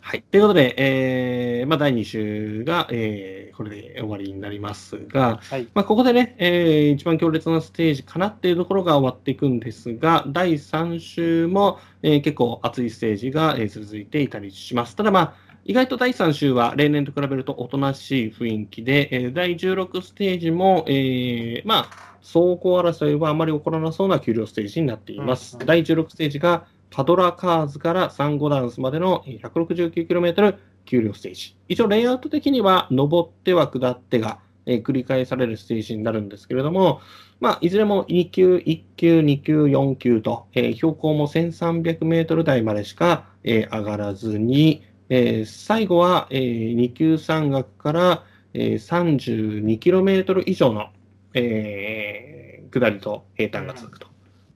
はい。ということで、えー、まあ、第2週が、えー、これで終わりになりますが、はい。まあ、ここでね、えー、一番強烈なステージかなっていうところが終わっていくんですが、第3週も、えー結構熱いステージが、えー続いていたりします。ただまあ、意外と第3週は例年と比べるとおとなしい雰囲気で、えー第16ステージも、えーまあ、走行争いはあまり起こらなそうな給料ステージになっています。うんうん第16ステージがパドラカーズからサンゴダンスまでのえー 169km 給料ステージ。一応レイアウト的には上っては下ってが、えー繰り返されるステージになるんですけれども、まあ、いずれも2級、1級、2級、4級と、えー標高も1300メートル台までしか、えー上がらずに、えー最後は、えー2級山岳から、えー 32km 以上の、えー下りと平坦が続くと。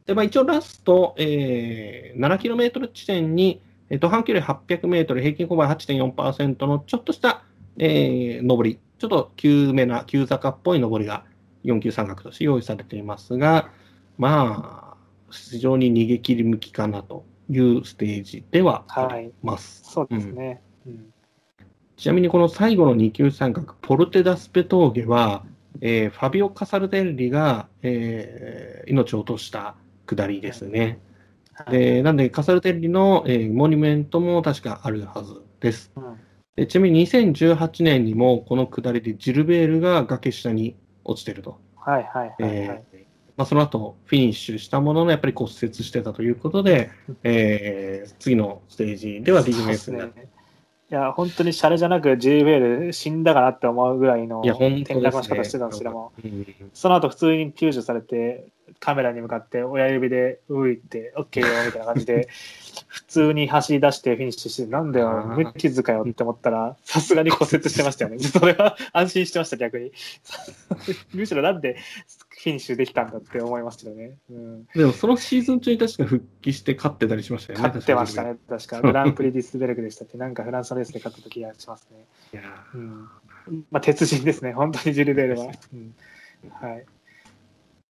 でまあ、一応ラスト、えー 7km 地点に、えー途半距離 800m、平均勾配8.4%のちょっとした、えー上り、ちょっと急めな、急坂っぽい上りが4級山岳として用意されていますが、まあ、非常に逃げ切り向きかなというステージではあります。そうですね。うん。ちなみにこの最後の2級三角、ポルテダスペ峠は、えーファビオ・カサルデンリが、えー命を落とした下りですね。はいでなんで、カサルデンリの、えーモニュメントも確かあるはずです。うんでちなみに2018年にもこの下りでジルベールが崖下に落ちてると。はいはいはいはい。えーまあ、その後フィニッシュしたもののやっぱり骨折してたということで、えー次のステージでは DMS になってねいや、本当にシャレじゃなく G ベール死んだかなって思うぐらいの転。落の仕方してたんですけども、うんその後普通に救助されて、カメラに向かって親指でういって、OK よみたいな感じで、(laughs) 普通に走り出してフィニッシュして、なんだよ、無傷かよって思ったら、さすがに骨折してましたよね。それは安心してました、逆に。(laughs) むしろなんでフィニッシュできたんだって思いましたよね。うん、でもそのシーズン中に確か復帰して勝ってたりしましたよね。勝ってましたね、確か。(laughs) グランプリディスベルグでしたって、なんかフランスのレースで勝った時がしますね。いやうん。まあ、鉄人ですね、本当にジルベールは。うん。はい、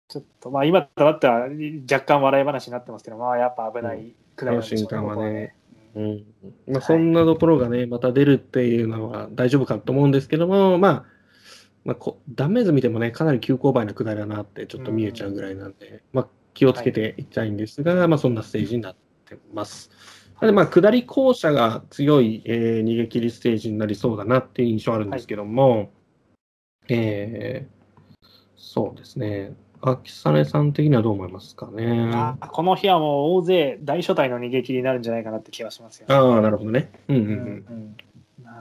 ちょっと、まあ、今となっては若干笑い話になってますけど、まあ、やっぱ危ないくらいなん。でしょうこの瞬間はね。うん。まあ、そんなところがね、また出るっていうのは大丈夫かと思うんですけども、まあ、まあ、こ断面図見てもね、かなり急勾配な下りだなってちょっと見えちゃうぐらいなんで、まあ、気をつけていきたいんですが、まあ、そんなステージになってます。なので、まあ、下り校舎が強い、えー逃げ切りステージになりそうだなっていう印象あるんですけども、えーそうですね。秋雨さん的にはどう思いますかね？あこの日はもう大勢大所帯の逃げ切りになるんじゃないかなって気がしますよ、ね。ああ、なるほどね。うんうんううんん。うんなん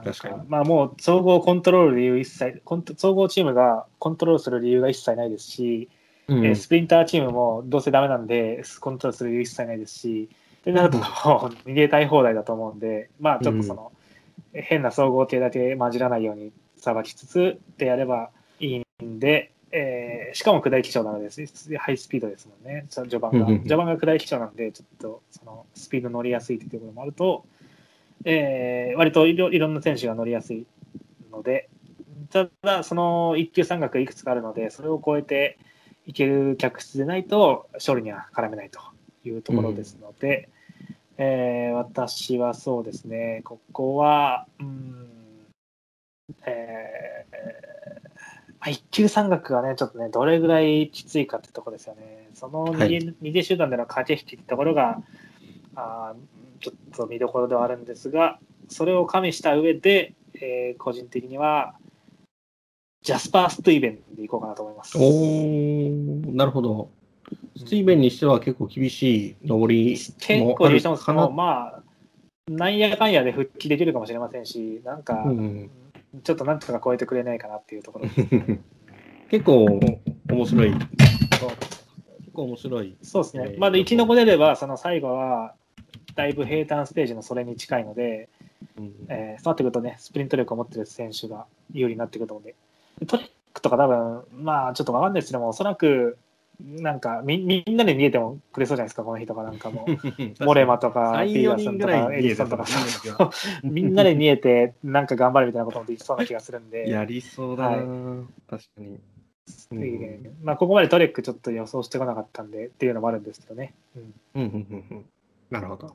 確かに。まあもう総合コントロール理由一切コント総合チームがコントロールする理由が一切ないですしうん。えースプリンターチームもどうせダメなんで、コントロールする余裕一切ないですし、ってなると、逃げたい放題だと思うんで、まあちょっとその、変な総合系だけ混じらないようにさばきつつでやればいいんで、えーしかも下り基調なのです、ハイスピードですもんね、序盤が。うんうんうん。序盤が下り基調なんで、ちょっとそのスピード乗りやすいというところもあると、えー割といろいろんな選手が乗りやすいので、ただ、その一級三角いくつかあるので、それを超えていける客室でないと、勝利には絡めないというところですので、えー私はそうですね、ここは、うん、えーまあ、一級三角がね、ちょっとね、どれぐらいきついかってところですよね。その逃げ,、逃げ集団での駆け引きってところが、あーちょっと見どころではあるんですが、それを加味した上で、えー個人的には、ジャスパー・ストゥイベンでいこうかなと思います。おー、なるほど。スティーベンにしては結構厳しい上り結もある構優勝もかな。まあ、なんやかんやで復帰できるかもしれませんし、なんか、うんちょっとなんとか超えてくれないかなっていうところ。(laughs) 結構面白い。結そう構面白い。そうですねえ。ーまだ生き残れれば、その最後は、だいぶ平坦ステージのそれに近いので、うんえーそうなってくるとね、スプリント力を持ってる選手が有利になってくると思うんで、でトリックとか多分、まあちょっとわかんないですけども、おそらく、なんかみみんなで逃げてもくれそうじゃないですか、この人とかなんかもう、(laughs) モレマとか、3ピー4人ぐターソンとか、エリソンとか、た (laughs) みんなで逃げて、なんか頑張るみたいなこともできそうな気がするんで、(laughs) やりそうだな、確かに。うん。まあ、ここまでトレックちょっと予想してこなかったんでっていうのもあるんですけどね。うん、うんうんうんうん。なるほど。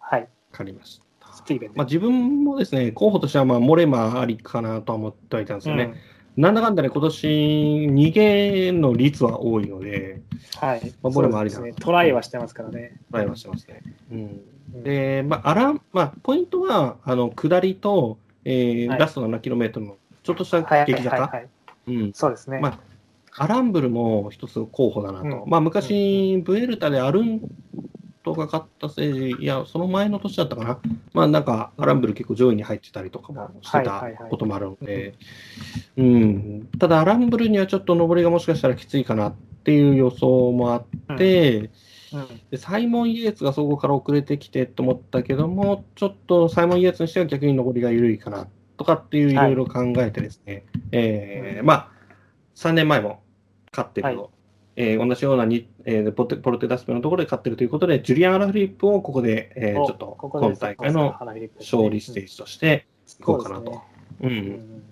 わはい、かりました。まあ、自分もですね、候補としては、まあ、モレマありかなとは思ってはいたんですよね。うんなんだかんだね、今年、逃げの率は多いので、はい、まあボレもありですね。トライはしてますからね。トライはしてますね。うんうんで、まあ、あらまあ、ポイントは、あの下りと、えーはいラスト 7km のちょっとしたはい激坂、はいはい、うん、そうですね。まあアランブルも一つ候補だなと。うんまあ、昔、ブエルタでアルントが勝ったステージ、いや、その前の年だったかな。まあ、なんか、アランブル結構上位に入ってたりとかもしてたこともあるので、うん。ただ、アランブルにはちょっと上りがもしかしたらきついかなっていう予想もあって、うん。でサイモン・イエーツが総合から遅れてきてと思ったけども、ちょっとサイモン・イエーツにしては逆に上りが緩いかなとかっていういろいろ考えてですね、えーまあ、3年前も勝ってると、はいえー同じようなに、えーポテポルテダスペのところで勝ってるということで、ジュリアン・アラフリップをここで、えーおちょっと今大会の勝利ステージとしていこうかなと。そうんうん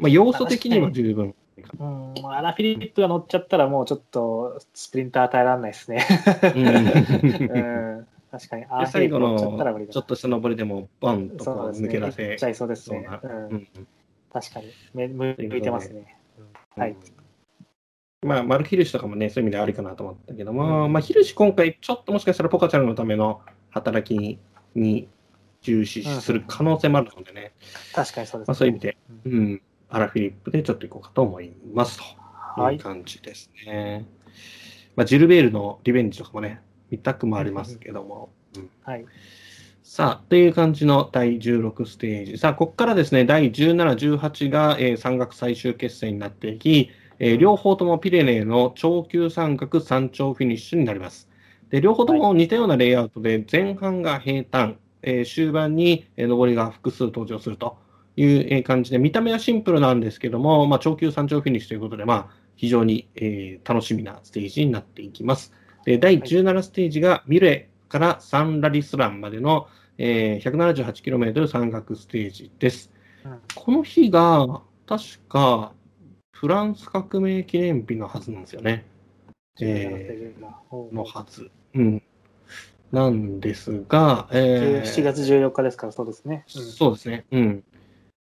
まあ、要素的には十分。うん、アラフィリップが乗っちゃったらもうちょっとスプリンター耐えられないですね。うんうん、確かに。アで最後のちょっとした上りでも、バンとこうそうですね。抜け出せちゃいそうです。ねう、うんん確かに。め向いてますね。うんはい。まあ、マルヒルシとかもね、そういう意味でありかなと思ったけども、うんまあ、ヒルシ今回、ちょっともしかしたらポカチャルのための働きに重視する可能性もあるのでね、確かにそうです、ね。まあ、そういう意味で、うんうん、アラフィリップでちょっといこうかと思いますとはいいう感じですね。まあ、ジルベールのリベンジとかもね、見たくもありますけども。うんはい。さあ、という感じの第16ステージ。さあ、ここからですね、第17、18が、えー山岳最終決戦になっていき、えー両方ともピレネーの長級山岳山頂フィニッシュになります。で両方とも似たようなレイアウトで、前半が平坦、えー終盤に、えー上りが複数登場するという、えー感じで、見た目はシンプルなんですけども、まあ、長級山頂フィニッシュということで、まあ、非常に、えー楽しみなステージになっていきます。で第17ステージがミレからサンラリスランまでの、えー 178km 山岳ステージです。うんこの日が確かフランス革命記念日のはずなんですよね。えーのはず。うん。なんですが、えー7月14日ですから、そうですね。うんそうですね。うん。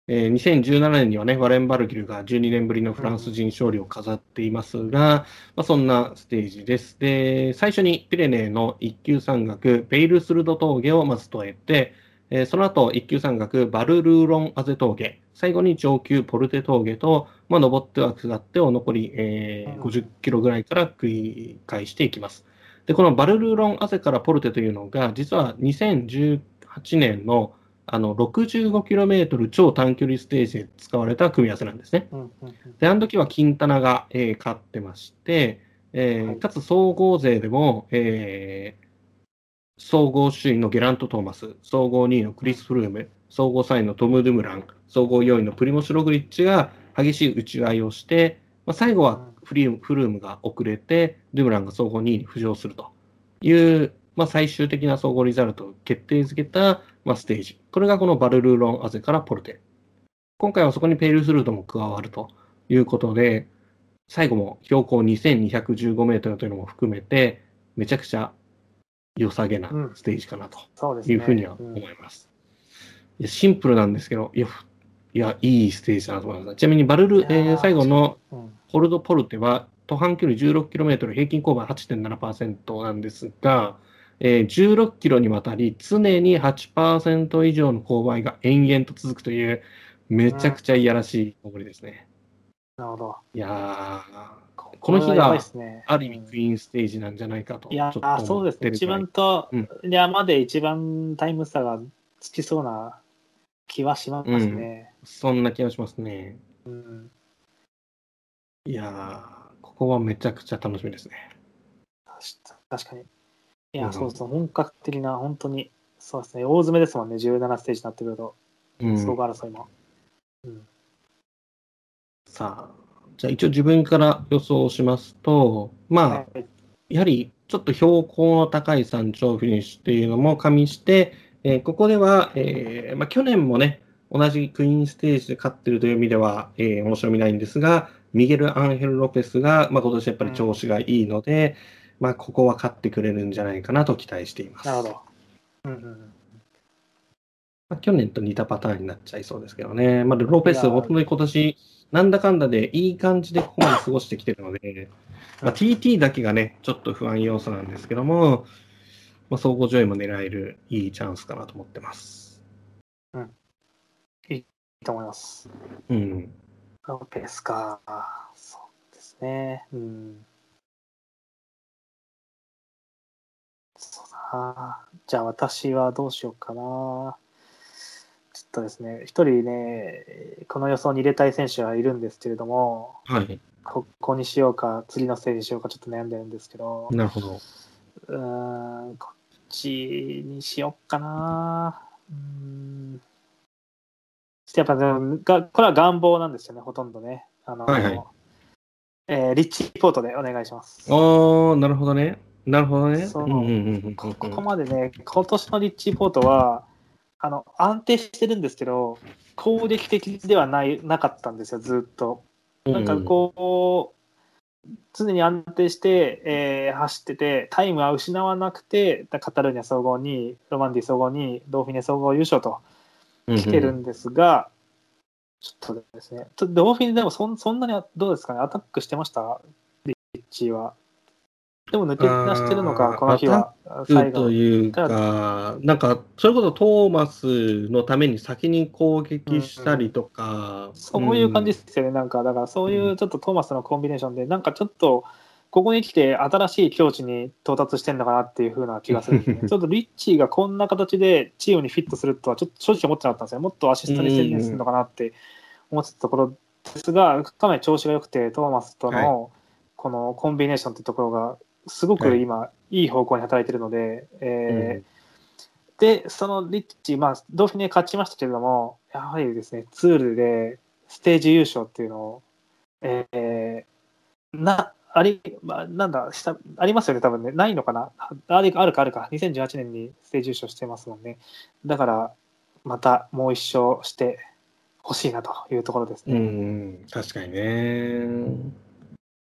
えー2017年にはね、ワレン・バルギルが12年ぶりのフランス人勝利を飾っていますが、まあ、そんなステージです。で、最初にピレネーの一級山岳、ベイルスルド峠をまず越えて、えーその後、一級山岳、バルルーロン・アゼ峠、最後に上級ポルテ峠と、まあ、登っては下ってを残り、えーうん50キロぐらいから繰り返していきます。で、このバルルーロン・アゼからポルテというのが、実は2018年のあの 65km 超短距離ステージで使われた組み合わせなんですね。で、あの時はキンタナが、えー勝ってまして、えーはいかつ総合勢でも、えー総合首位のゲラント・トーマス、総合2位のクリス・フルーム、総合3位のトム・ドゥムラン、総合4位のプリモス・ログリッチが激しい打ち合いをして、まあ、最後はフリーフルームが遅れて、ドゥムランが総合2位に浮上するという、まあ、最終的な総合リザルトを決定づけた、まあ、ステージ。これがこのバルルーロン・アゼからポルテ。今回はそこにペイルスルートも加わるということで、最後も標高2215メートルというのも含めて、めちゃくちゃ良さげなうんステージかなと。いうふうにはうん思います。いやシンプルなんですけど、いや、ふいやいいステージだなと思います。ちなみにバルル、えー最後のうんホルドポルテは、途半距離 16km、平均勾配8.7%なんですが、えー16キロにわたり常に8%以上の勾配が延々と続くという、めちゃくちゃいやらしい登りですね。なるほど。いやーこの日がある意味クイーンステージなんじゃないかと、いやそうですね。一番とうん山で一番タイム差がつきそうな気はしますね。そんな気がしますね。うんいやー、ここはめちゃくちゃ楽しみですね。確確かに。いや、うんそうそう、本格的な、本当に、そうですね、大詰めですもんね、17ステージになってくると、うん、総合争いも。うんさあ、じゃあ一応自分から予想しますと、まあ、はいやはりちょっと標高の高い山頂フィニッシュっていうのも加味して、えーここでは、えーまあ、去年もね、同じクイーンステージで勝ってるという意味では、えー面白みないんですが、ミゲル・アンヘル・ロペスが、まあ、今年やっぱり調子がいいので、まあ、ここは勝ってくれるんじゃないかなと期待しています。なるほど。うんうんうんまあ、去年と似たパターンになっちゃいそうですけどね。まあ、ロペス、本当に今年、なんだかんだでいい感じでここまで過ごしてきてるので、まあ、TT だけがね、ちょっと不安要素なんですけども、まあ、総合上位も狙えるいいチャンスかなと思ってます。いいと思います。うん。ロペスか。そうですね。うん。そうだな。じゃあ私はどうしようかな。ちょっとですね、一人ね、この予想に入れたい選手はいるんですけれども、はい。ここにしようか、次のステージにしようか、ちょっと悩んでるんですけど、なるほど。うーん、こっちにしよっかな。うーん。やっぱねが、これは願望なんですよね、ほとんどね。あの、はいはいえーリッチポートでお願いします。おー、なるほどね。なるほどね。そううんうんうんうんこここまでね、今年のリッチポートは、あの安定してるんですけど、攻撃的ではないなかったんですよ、ずっと。なんかこう、常に安定して、えー走ってて、タイムは失わなくて、カタルーニャ総合に、ロマンディ総合に、ドーフィネ総合優勝とうん来てるんですが、ちょっとですね、ちょドーフィネでもそんそんなにどうですかね、アタックしてました、リッチーは。でも抜け出してるのか、この日は、うんというか、なんか、それこそトーマスのために先に攻撃したりとか、そういう感じんですよね、なんか、だからそういうちょっとトーマスのコンビネーションで、なんかちょっと、ここに来て新しい境地に到達してるのかなっていう風な気がするね。ちょっとリッチーがこんな形でチームにフィットするとは、ちょっと正直思ってなかったんですよ。もっとアシストに専念するのかなって思ってたところですが、かなり調子が良くて、トーマスとのこのコンビネーションってところが、すごく今、いい方向に働いてるので、えーで、そのリッチ、まあ、ドーフィネ勝ちましたけれども、やはりですね、ツールでステージ優勝っていうのを、えーな、あり、まあ、なんだ、したありますよね、多分ね。ないのかな？ああるか、あるか、あるか。2018年にステージ優勝してますもんね。だから、またもう一勝してほしいなというところですうね。ん、確かにね。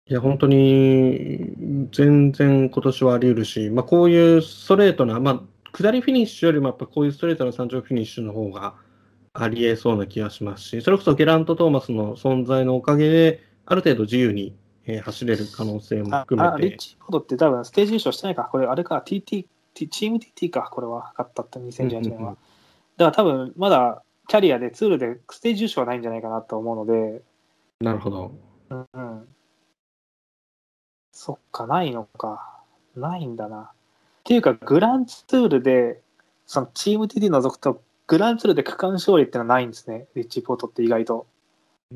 いや、本当に、全然今年はあり得るし、まあ、こういうストレートな、まあ、下りフィニッシュよりもやっぱこういうストレートな山頂フィニッシュの方があり得そうな気がしますし、それこそゲラント・トーマスの存在のおかげで、ある程度自由に、えー走れる可能性もあ含めて、あリッチポードって多分ステージ優勝してないか。これ、あれか、TT、チーム TT か、これは、勝ったって2018年は。うんうんうんだから多分、まだキャリアでツールでステージ優勝はないんじゃないかなと思うので、なるほど。うん。そっか、ないのか。ないんだな。っていうか、グランツールで、そのチーム TT 除くと、グランツールで区間勝利ってのはないんですね、リッチーポートって意外と。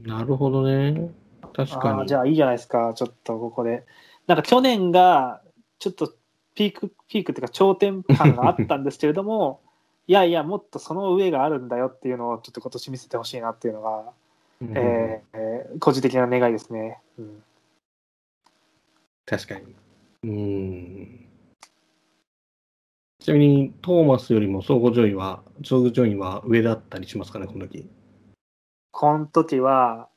なるほどね。確かに。じゃあいいじゃないですか、ちょっとここで。なんか去年がちょっとピーク、ピークっていうか頂点感があったんですけれども、(laughs) いやいや、もっとその上があるんだよっていうのをちょっと今年見せてほしいなっていうのが、うんえー個人的な願いですね。うん確かに。うん。ちなみに、トーマスよりも総合順位は、総合順位は上だったりしますかね、この時。この時は、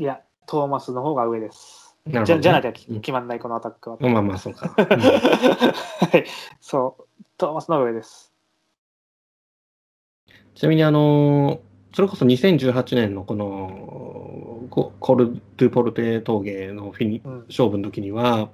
いや、トーマスの方が上です。じゃなるほどねじゃなきゃうん決まんない、このアタックは。まあまあ、そうか。(laughs) はい、そう、トーマスの上です。ちなみに、あのーそれこそ2018年のこのココル・ドゥ・ポルテ峠のフィニうん。勝負の時には、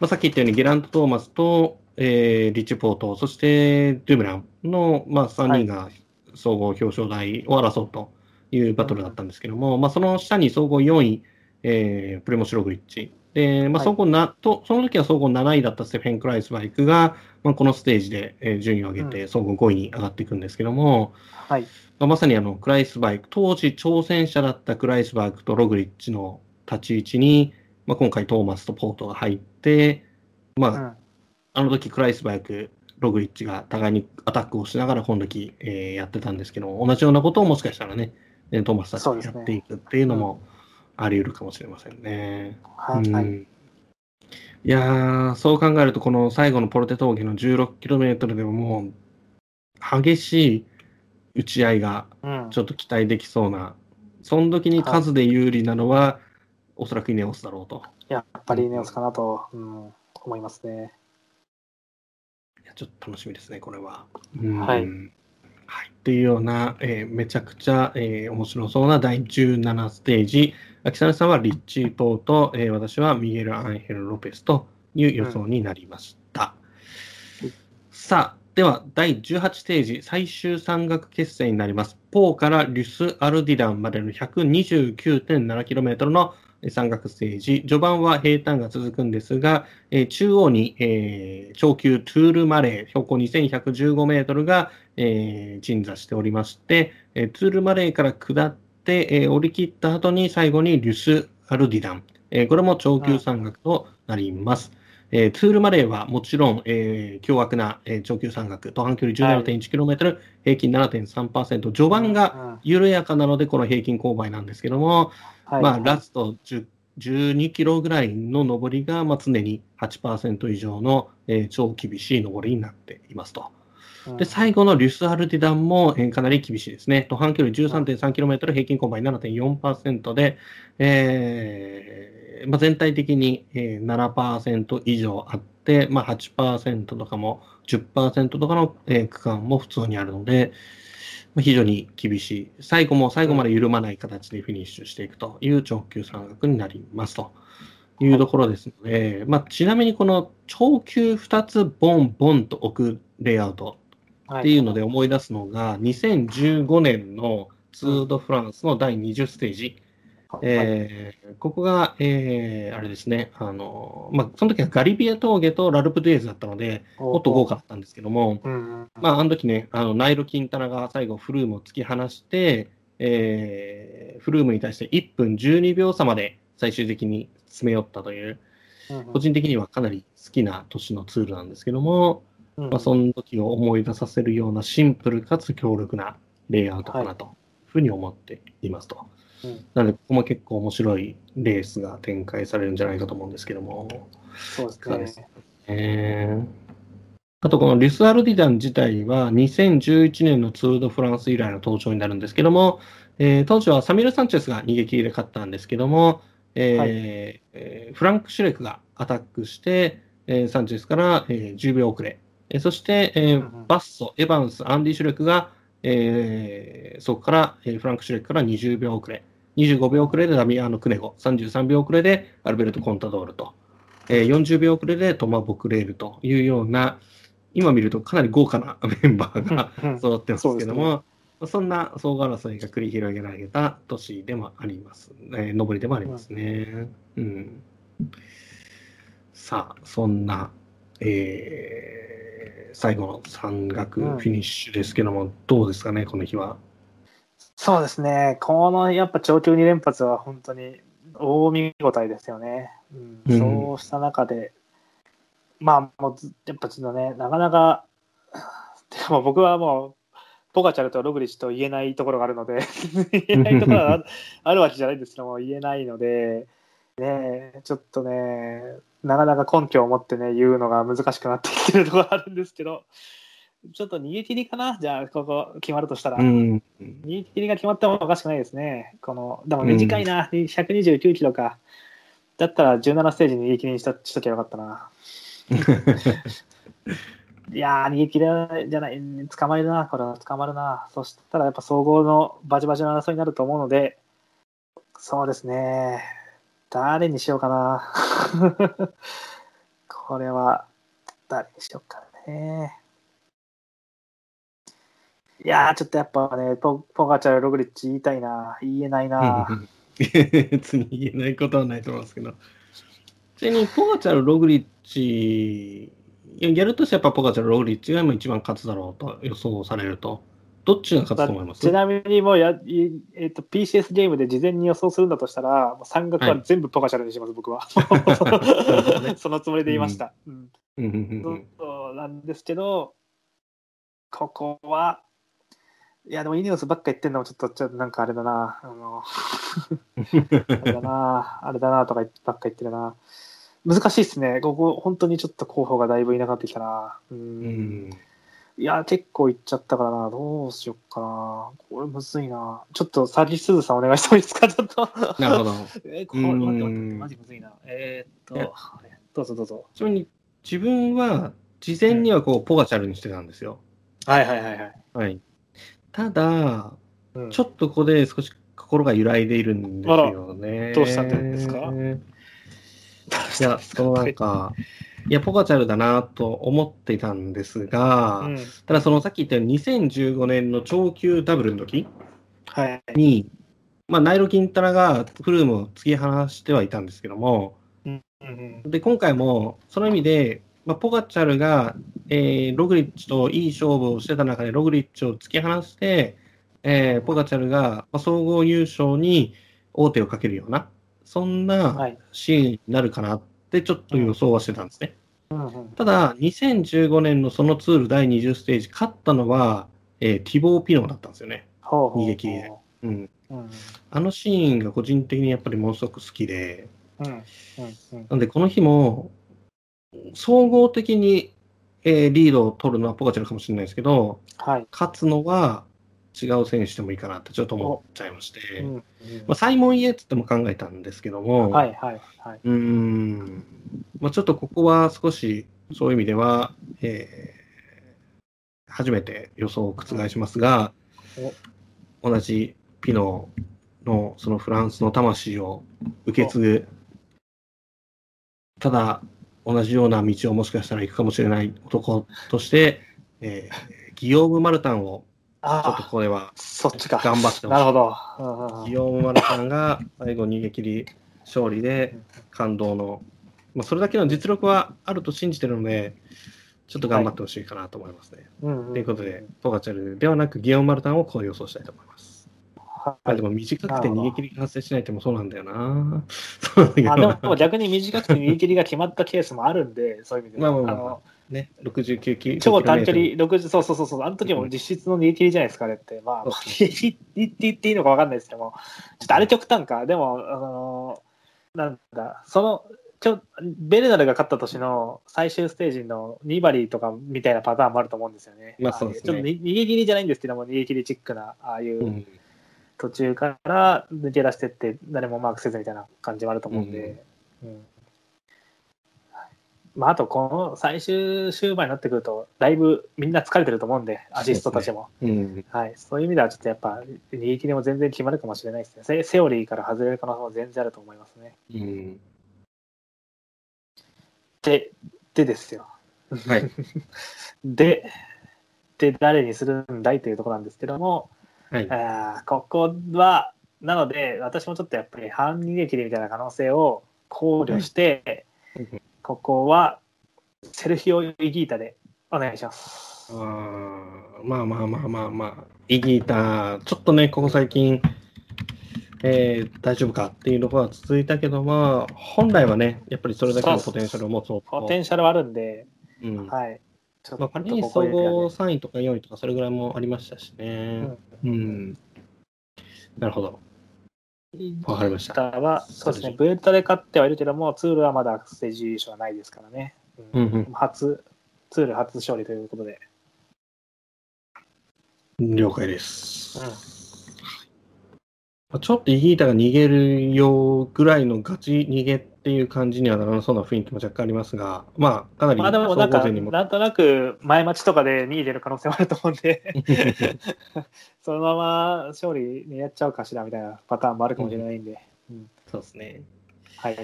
まあ、さっき言ったようにゲラント・トーマスと、えーリッチ・ポート、そしてドゥムランの、まあ、3人が総合表彰台を争うというバトルだったんですけども、まあ、その下に総合4位、えープレモシログリッチ。で、まあ、はい。総合な、と、その時は総合7位だったステフェン・クライスバイクが、まあ、このステージで、えー順位を上げて、総合5位に上がっていくんですけども、はい。まさにあのクライスバイク、当時挑戦者だったクライスバイクとログリッチの立ち位置に、まあ、今回トーマスとポートが入って、まあ、うんあの時クライスバイク、ログリッチが互いにアタックをしながら今時、えーやってたんですけど、同じようなことをもしかしたらね、えートーマスたちがやっていくっていうのもあり得るかもしれませんね。はい。はいうんいやー、そう考えると、この最後のポルテ峠の 16km でももう、激しい打ち合いがうんちょっと期待できそうな、その時に数で有利なのは、おそらくイネオスだろうと。やっぱりネオスかなと、うん、思いますね。いやちょっと楽しみですね、これは。うんはいはい。っていうような、えーめちゃくちゃ、えー面白そうな第17ステージ。秋雨さんはリッチー・ポーと、えー私はミゲル・アンヘル・ロペスという予想になりました。さあ、では第18ステージ、最終山岳決戦になります。ポーからリュス・アルディダンまでの 129.7km の山岳ステージ。序盤は平坦が続くんですが、えー中央に、えー長級トゥールマレー、標高2115メートルが、えー鎮座しておりまして、えートゥールマレーから下って、えー降り切った後に最後にリュス・アルディダン、えーこれも長級山岳となります。えートゥールマレーはもちろん、えー凶悪な、えー長級山岳、途半距離 17.1km、平均7.3%、序盤がうん。緩やかなので、この平均勾配なんですけども、はい。まあ、ラスト10 12キロぐらいの上りが、まあ、常に8%以上の、えー超厳しい上りになっていますと。うんで、最後のリュス・アルディダンも、えーかなり厳しいですね。途半距離 13.3km、平均勾配7.4%で、えーまあ、全体的に、えー7%以上あって、まあ、8%とかも10%とかの、えー区間も普通にあるので、まあ非常に厳しい。最後も最後まで緩まない形でフィニッシュしていくという長級山岳になりますというところですので、まあ、ちなみにこの長級2つボンボンと置くレイアウトっていうので思い出すのが、2015年のツード・フランスの第20ステージ。えーここが、えーあれですね、あの、まあ、その時はガリビア峠とラルプ・ドゥエーズだったので、もっと豪華だったんですけども、うんうん。まあ、あの時ね、あのナイロ・キンタナが最後、フルームを突き放して、えーフルームに対して1分12秒差まで最終的に詰め寄ったという、うん。個人的にはかなり好きな年のツールなんですけども、うんまあ、その時を思い出させるようなシンプルかつ強力なレイアウトかなというふうに思っていますと。うんなので、ここも結構面白いレースが展開されるんじゃないかと思うんですけども。そうですね。えーあと、このリュス・アルディダン自体は2011年のツール・ド・フランス以来の登場になるんですけども、えー当時はサミル・サンチェスが逃げ切りで勝ったんですけども、えーはいえーフランク・シュレクがアタックして、えーサンチェスから、えー10秒遅れ、えーそして、えーうんうんバッソ、エヴァンス、アンディ・シュレクが、えーそこから、えーフランク・シュレクから20秒遅れ、25秒遅れでダミアーノ・クネゴ、33秒遅れでアルベルト・コンタドールと、えー40秒遅れでトマ・ボクレールというような、今見るとかなり豪華なメンバーがうん揃ってますけども、そそんな総合争いが繰り広げられた年でもあります、えー、上りでもありますね。うん。さあ、そんな、えー最後の山岳フィニッシュですけども、どうですかね、この日は？そうですね。このやっぱ長距2連発は本当に大見応えですよね。うんうんそうした中で、まあ、もうずやっぱちょっとね、なかなか、でも僕はもう、ポガチャルとログリッチと言えないところがあるので、(laughs) 言えないところがああるわけじゃないんですけども、言えないので、ねえ、ちょっとね、なかなか根拠を持ってね、言うのが難しくなってきてるところがあるんですけど、ちょっと逃げ切りかな、じゃあ、ここ決まるとしたら。うん。逃げ切りが決まってもおかしくないですね。このでも短いな、129キロか。だったら17ステージに逃げ切りにしたしときゃよかったな。(laughs) いやー、逃げ切りじゃない、捕まえるな、これは捕まるな。そしたらやっぱ総合のバチバチの争いになると思うので、そうですね。誰にしようかな。(laughs) これは、誰にしようかね。いやー、ちょっとやっぱね、ポポガチャル、ログリッチ言いたいな。言えないな。(laughs) 別に言えないことはないと思いますけど。ちなみに、ポガチャル、ログリッチ、いややるとしてやっぱポガチャル、ログリッチが今一番勝つだろうと予想されると。どっちが勝つと思います？ちなみにもうや、いえっと PCS ゲームで事前に予想するんだとしたら、もう山岳は全部ポガチャルにします、僕は。(laughs) そのつもりで言いました。うんそうなんですけど、ここは、いや、でもイニオスばっか言ってんのもちょっと、ちょっとなんかあれだな、あの、あれだな、あれだなとかばっか言ってるな。難しいっすね。ここ、本当にちょっと候補がだいぶいなくなってきたな。う。うんんいや、結構いっちゃったからな。どうしよっかな。これむずいな。ちょっと、さぎすずさんお願いしてもいいですか、ちょっと。なるほど。(laughs) えーこれ、待って待ってマジむずいな。えーっと、どうぞどうぞ。ちなみに、自分は事前にはこうポガチャルにしてたんですよ。はいはいはいはい。はい。ただ、うんちょっとここで少し心が揺らいでいるんですよね。どうしたんですか？いや、そのなんか、(laughs) いや、ポガチャルだなと思っていたんですが、うんただそのさっき言ったように2015年の超級ダブルの時はい。に、まあ、ナイロ・キンタラがフルームを突き放してはいたんですけども、うんうんで、今回もその意味で、まあ、ポガチャルが、えーログリッチといい勝負をしてた中で、ログリッチを突き放して、えーポガチャルが、まあ、総合優勝に王手をかけるような、そんは。ないシーンになるかなってちょっと予想はしてたんですね。ただ、2015年のそのツール第20ステージ、勝ったのは、えーティボー・ピノだったんですよね。ほうほう逃げ切りで。うん、うん。あのシーンが個人的にやっぱりものすごく好きで、うんうんうん。なんでこの日も、総合的に、えーリードを取るのはポガチャルかもしれないですけど、はい。勝つのは違う選手でもいいかなってちょっと思っちゃいまして、うん。うん。まあ、サイモン・イエーツっても考えたんですけども、はいはいはい。うーん、まあ、ちょっとここは少しそういう意味では、えー初めて予想を覆しますが、同じピノのそのフランスの魂を受け継ぐ、ただ同じような道をもしかしたら行くかもしれない男として、えーギヨーム・マルタンをちょっとここではそっちか。頑張ってなるほど。うんうんうんギヨーム・マルタンが最後逃げ切り勝利で感動の、まあ、それだけの実力はあると信じてるので、ちょっと頑張ってほしいかなと思いますね。うんうんということで、ポガチャルではなくギヨーム・マルタンをこう予想したいと思います。はいあでも短くて逃げ切りが発生しないってもそうなんだよな。そうだけどあでも逆に短くて逃げ切りが決まったケースもあるんで、そういう意味では。まあまあまあのね、69キロ。超短距離、60、そうそうそうそう、あの時も実質の逃げ切りじゃないですか、あれって。まあ、逃げ切りって言っていいのか分かんないですけども、ちょっとあれ極端か。でも、あのなんだ、その、ちょベルナルが勝った年の最終ステージの2バリとかみたいなパターンもあると思うんですよね。まあそうですねちょっとに逃げ切りじゃないんですけども、逃げ切りチックな、ああいううん途中から抜け出してって、誰もマークせずみたいな感じもあると思うんで。うんまあ、あと、この最終終盤になってくると、だいぶみんな疲れてると思うんで、アシストたちも。うん。はい、そういう意味では、ちょっとやっぱ、逃げ切りも全然決まるかもしれないですね。セセオリーから外れる可能性も全然あると思いますね。うん。で、でですよ。はい。(laughs) で、で、誰にするんだいというところなんですけども、はい。あーここは、なので、私もちょっとやっぱり半逃げ切りみたいな可能性を考慮して、うんここはセルフィオ・イギータでお願いします。あーまあまあまあまあまあ、イギーター、ちょっとね、ここ最近、えー大丈夫かっていうところが続いたけど、まあ、本来はね、やっぱりそれだけのポテンシャルを持つポ男テンシャルはあるんで、うんはい。ちょっまあ、とパリにここ総合入れてやね3位とか4位とか、それぐらいもありましたしね。うん。なるほど。わかりました。は、そうですね、ブエッタで勝ってはいるけども、ツールはまだステージ優勝はないですからね。うんうん初、ツール初勝利ということで。了解です。まあちょっとイギータが逃げるよぐらいのガチ逃げっていう感じにはならなそうな雰囲気も若干ありますが、まあ、かなりまあでもなんか、なんとなく前待ちとかで2位出る可能性もあると思うんで、(laughs) そのまま勝利にやっちゃうかしらみたいなパターンもあるかもしれないんで。うんそうですね。はい。わ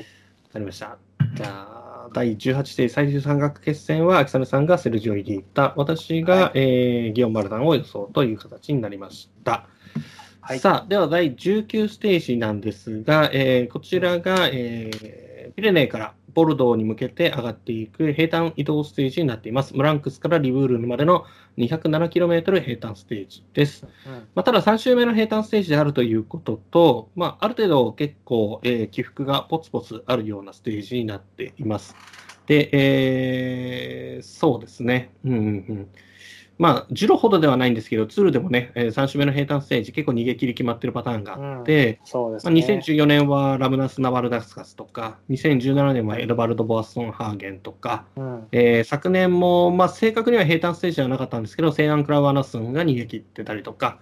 かりました。じゃあ、第18ステージ最終三角決戦は、秋雨さんがセルジオ・イギータ、私が、はいえーギオン・マルダンを予想という形になりました。はい。さあ、では第19ステージなんですが、えーこちらが、えーピレネーからボルドーに向けて上がっていく平坦移動ステージになっています。ムランクスからリブールまでの 207km 平坦ステージです。うんまあ、ただ3周目の平坦ステージであるということと、まあ、ある程度結構、えー起伏がポツポツあるようなステージになっています。で、えーそうですね。うんうんうん。まあ、ジロほどではないんですけど、ツールでもね、え3周目の平坦ステージ、結構逃げ切り決まってるパターンがあって、うですね。2014年はラムナス・ナバルダスカスとか、2017年はエドバルド・ボアストン・ハーゲンとか、うんえー昨年も、まあ、正確には平坦ステージではなかったんですけど、セイアン・クラウアナスンが逃げ切ってたりとか、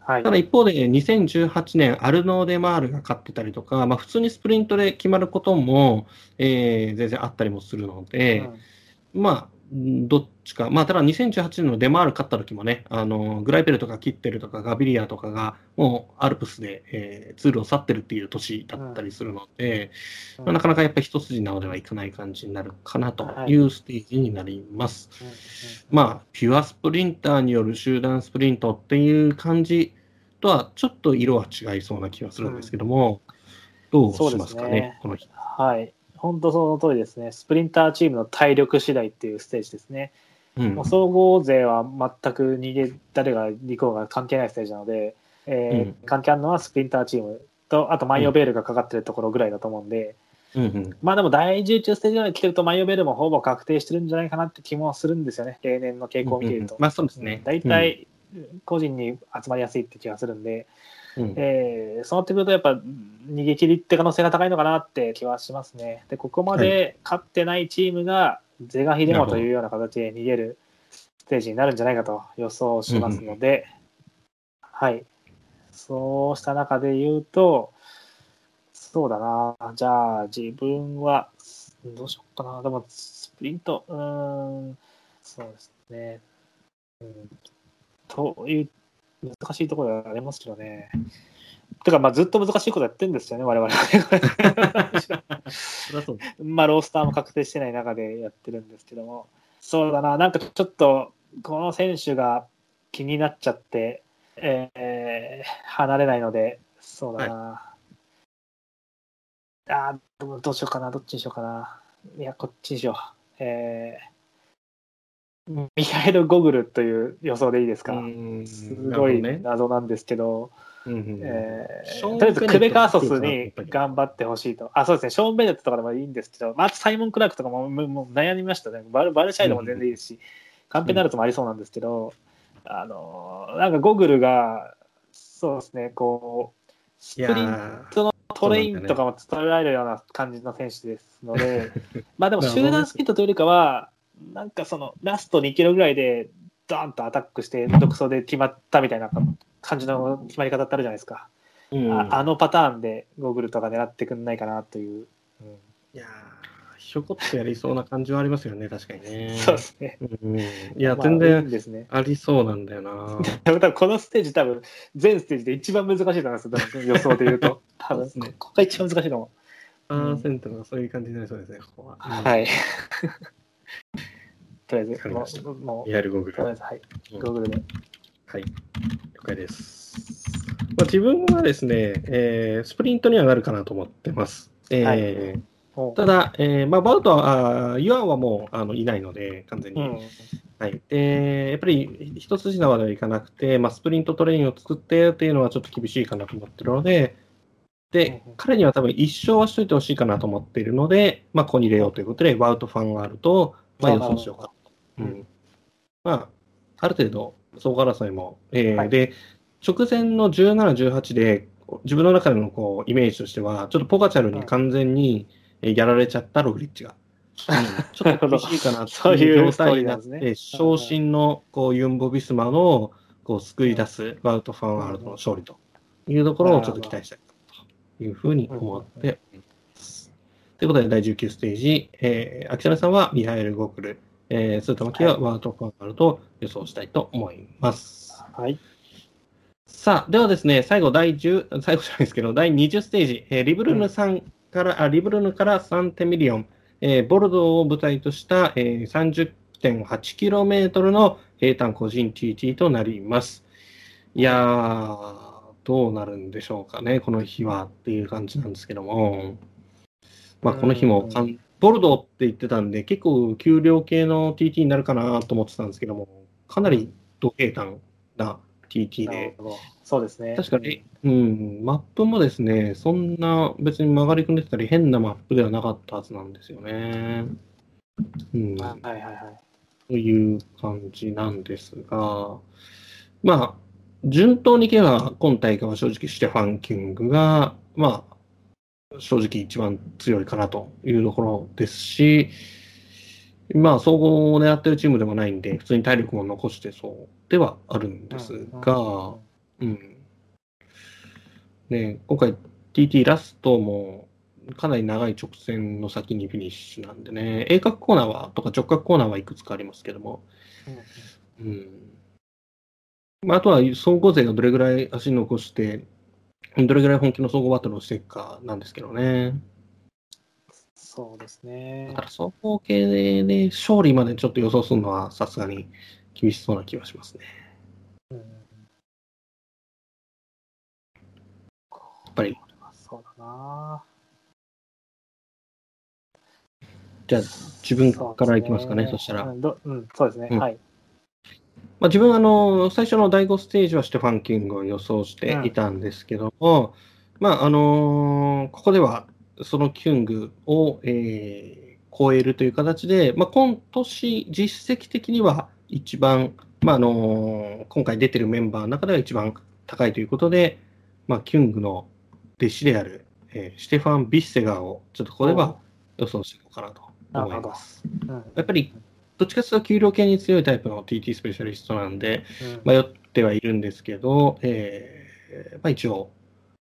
はいた。だ一方で、2018年、アルノー・デ・マールが勝ってたりとか、まあ、普通にスプリントで決まることも、えー全然あったりもするので、まあ、んどっちか、まあ、ただ2018年のデマール勝った時もね、あのグライペルとかキッテルとかガビリアとかが、もうアルプスで、えーツールを去ってるっていう年だったりするので、うんまあ、なかなかやっぱり一筋縄ではいかない感じになるかなというステージになります。うんうんまあ、ピュアスプリンターによる集団スプリントっていう感じとはちょっと色は違いそうな気がするんですけども、どうしますかね、ねこの日。はい。本当その通りですね。スプリンターチームの体力次第っていうステージですね。うんもう総合勢は全く逃げ、誰が行こうが関係ないステージなので、えー関係あるのはスプリンターチームと、あとマイオベールがかかってるところぐらいだと思うんで、うんうんまあでも第11ステージまで来てるとマイオベールもほぼ確定してるんじゃないかなって気もするんですよね。例年の傾向を見ていると。まあそうですね。大体個人に集まりやすいって気がするんで、うん、えーそうなってくるとやっぱ逃げ切りって可能性が高いのかなって気はしますね。で、ここまで勝ってないチームが是が非でもというような形で逃げるステージになるんじゃないかと予想しますので、はい。そうした中で言うと、そうだな、じゃあ自分は、どうしようかな、でもスプリント、うーん、そうですね。うん、という難しいところではありますけどね。てか、まあ、ずっと難しいことやってるんですよね、我々 (laughs) まあ、ロースターも確定してない中でやってるんですけども、そうだな、なんかちょっと、この選手が気になっちゃって、えー離れないので、そうだな。あーでもどうしようかな、どっちにしようかな。いや、こっちにしよう。えーミハエル・ゴグルという予想でいいですか？うんすごい謎なんですけど、うんうんえとりあえずクベカーソスに頑張ってほしいと。あ、そうですね、ショーン・ベネットとかでもいいんですけど、まあ、サイモン・クラークとかもも悩みましたね。バルバルシャイドも全然いいですし、カンペナルトもありそうなんですけど、あのーなんかゴグルが、そうですね、こう、スいプリンやトのトレインとかも伝えられるような感じの選手ですので、(laughs) まあでも集団スピードというよりかは、なんかそのラスト2キロぐらいで、ドーンとアタックして、独走で決まったみたいな感じの決まり方ってあるじゃないですか。ーうんああのパターンでゴーグルとか狙ってくんないかなという。うんいやーひょこっとやりそうな感じはありますよね、確かにね。そうですね。うんいや、まあ全然ですね。ありそうなんだよな。(laughs) 多分このステージ多分全ステージで一番難しいと思います予想で言うと。(laughs) 多分ねここが一番難しいと思パーセントがそういう感じになりそうですね、ここは。う。はい。とりあえず、もう、もうリアルゴーグル。はとりあえず、はい。うんゴーグルで。い、了解です。まあ、自分はですね、えースプリントにはなるかなと思ってます。えーもうただ、えーまあ、バウトは、あーユアンはもうあのいないので、完全に。うん。はい、でやっぱり一筋縄ではいかなくて、まあ、スプリントトレインを作ってっていうのはちょっと厳しいかなと思ってるので、で、彼には多分一生はしといてほしいかなと思っているので、まあ、ここに入れようということで、ワウト・ファンガールと、まあ、予想しようかと。うん。まあ、ある程度、総合争いも、えーはい。で、直前の17、18で、自分の中でのこうイメージとしては、ちょっとポガチャルに完全にえーやられちゃったログリッチが。うん。ちょっと厳しいかなっていう状態になって、昇進のこうユンボ・ビスマのこう救い出すバウト・ファンワールドの勝利というところをちょっと期待したいというふうに思っております。ということで、第19ステージ、えー、あきさねさんはミハエル・ゴグル、えー、スータマキはワウト・ファンアールトを予想したいと思います。はい。さあ、ではですね、最後、第10、最後じゃないですけど、第20ステージ、えーリブルヌさんから、あリブルヌからサンテミリオン、えーボルドーを舞台とした、えー 30.8km の平坦個人 TT となります。いやー、どうなるんでしょうかね、この日はっていう感じなんですけども、まあ、この日もボルドーって言ってたんで、結構給料系の TT になるかなと思ってたんですけども、かなり同平坦な TT で。そうですね。確かに、うん、マップもですね、そんな別に曲がりくねってたり変なマップではなかったはずなんですよね。うん、はいはいはい。という感じなんですが、まあ、順当にいけば、今大会は正直、シュテファン・キングが、まあ、正直一番強いかなというところですし、まあ、総合を狙ってるチームでもないんで、普通に体力も残してそうではあるんですが、うん。ね、今回 TT ラストもかなり長い直線の先にフィニッシュなんでね、鋭角コーナーはとか直角コーナーはいくつかありますけども、うん。まあ、あとは総合勢がどれぐらい足残して、どれぐらい本気の総合バトルをしていくかなんですけどね。そうですねだか。ら総合系で勝利までちょっと予想するのはさすがに厳しそうな気がしますね。うんやっぱり、そうだな。じゃあ自分からいきますかね、そしたら。うんどうん、そうですね。うんはい。まあ、自分あの、最初の第5ステージはシュテファン・キングを予想していたんですけども、まああのここではそのキュングを、えー超えるという形で、まあ、今年実績的には一番、まああの今回出てるメンバーの中では一番高いということで、まあ、キュングの弟子である、えーシュテファン・ビッセガーをちょっとここでは予想していこうかなと思います。うん。やっぱりどっちかというと給料系に強いタイプの TT スペシャリストなんで、うん。迷ってはいるんですけど、えーまあ、一応、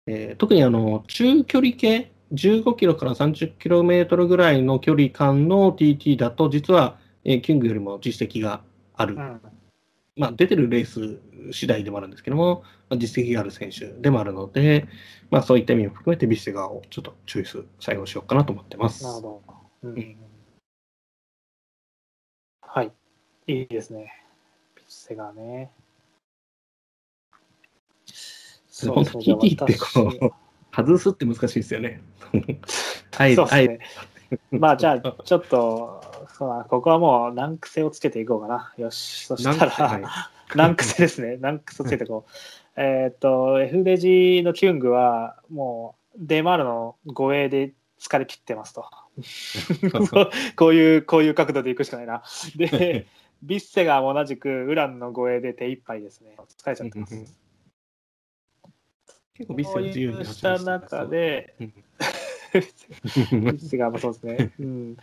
えー特にあの中距離系、15キロから30キロメートルぐらいの距離間の TT だと、実は、えーキングよりも実績がある、うん。まあ、出てるレース次第でもあるんですけども、まあ、実績がある選手でもあるので、まあ、そういった意味を含めてビッセガーをちょっとチョイス、最後しようかなと思ってます。なるほど。うん。うんいいですね。ピッセがね。本当 TT ってこう、外すって難しいですよね。あえあえそうですね。まあじゃあ、ちょっと、そうだここはもう難癖をつけていこうかな。よし、そしたら、い (laughs) 難癖ですね。難癖をつけていこう。えーっと、F デジのキュングは、もう、デマールの護衛で疲れ切ってますと。(laughs) (laughs) こういう、こういう角度でいくしかないな。で、ビッセが同じくウランの護衛で手一杯ですね。疲れちゃってます。(laughs) 結構ビッセが自由にした中で、う (laughs) んビッセがまあそうですね。うん、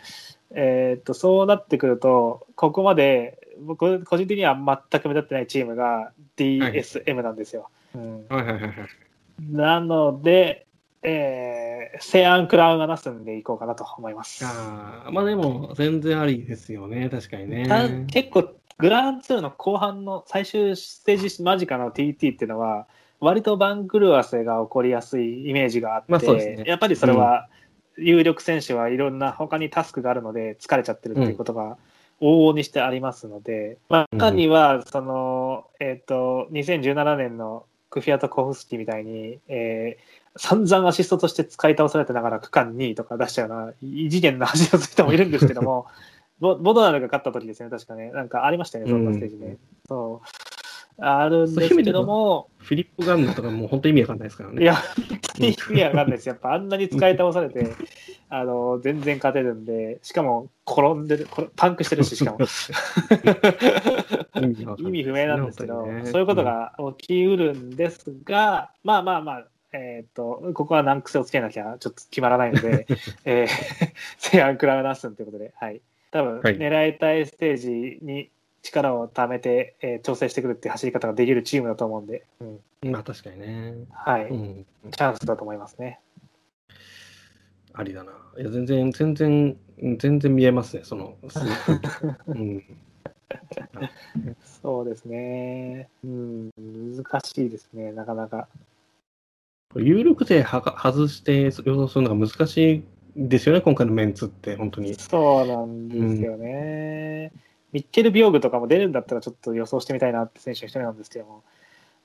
えーっとそうなってくると、ここまで僕個人的には全く目立ってないチームが DSM なんですよ。うん、はいはいはいはい。なので、えー、セアン・クラウンがなすんでいこうかなと思います。あーまあでも、全然ありですよね、確かにね。た結構グランツーの後半の最終ステージ間近の TT っていうのは割と番狂わせが起こりやすいイメージがあって、まあねやっぱりそれは有力選手はいろんな他にタスクがあるので疲れちゃってるっていうことが往々にしてありますので、まあ、中にはその、えっ、と2017年のクフィアト・コフスキーみたいに、えー散々アシストとして使い倒されてながら区間2位とか出しちゃうような異次元な走りをする人もいるんですけども (laughs) ボボドナルが勝った時ですね確かね。なんかありましたよねそんなステージで、そう。あるんですけども、フィリップ・ガンナとかもう本当意味わかんないですからね。いや、本当に意味わかんないです。やっぱあんなに使い倒されて、あの全然勝てるんで、しかも転んでる、これパンクしてるし、しかも。(laughs) 意味不明なんですけど、ね。そういうことが起きうるんですが、まあまあまあ、えっ、と、ここは難癖をつけなきゃちょっと決まらないので、(laughs) えー、セアン・クラウナッスンということで、はい。多分、はい狙いたいステージに力を貯めて、えー調整してくるっていう走り方ができるチームだと思うんで、うんまあ確かにね。はい、うん。チャンスだと思いますね。ありだな。いや、全然、全然、全然見えますね、その。(laughs) うん。そうですね。うん、難しいですね、なかなか。有力ではが外して予想するのが難しいですよね、今回のメンツって、本当に。そうなんですよね。ミッケル・ビョーグとかも出るんだったらちょっと予想してみたいなって選手の一人なんですけども。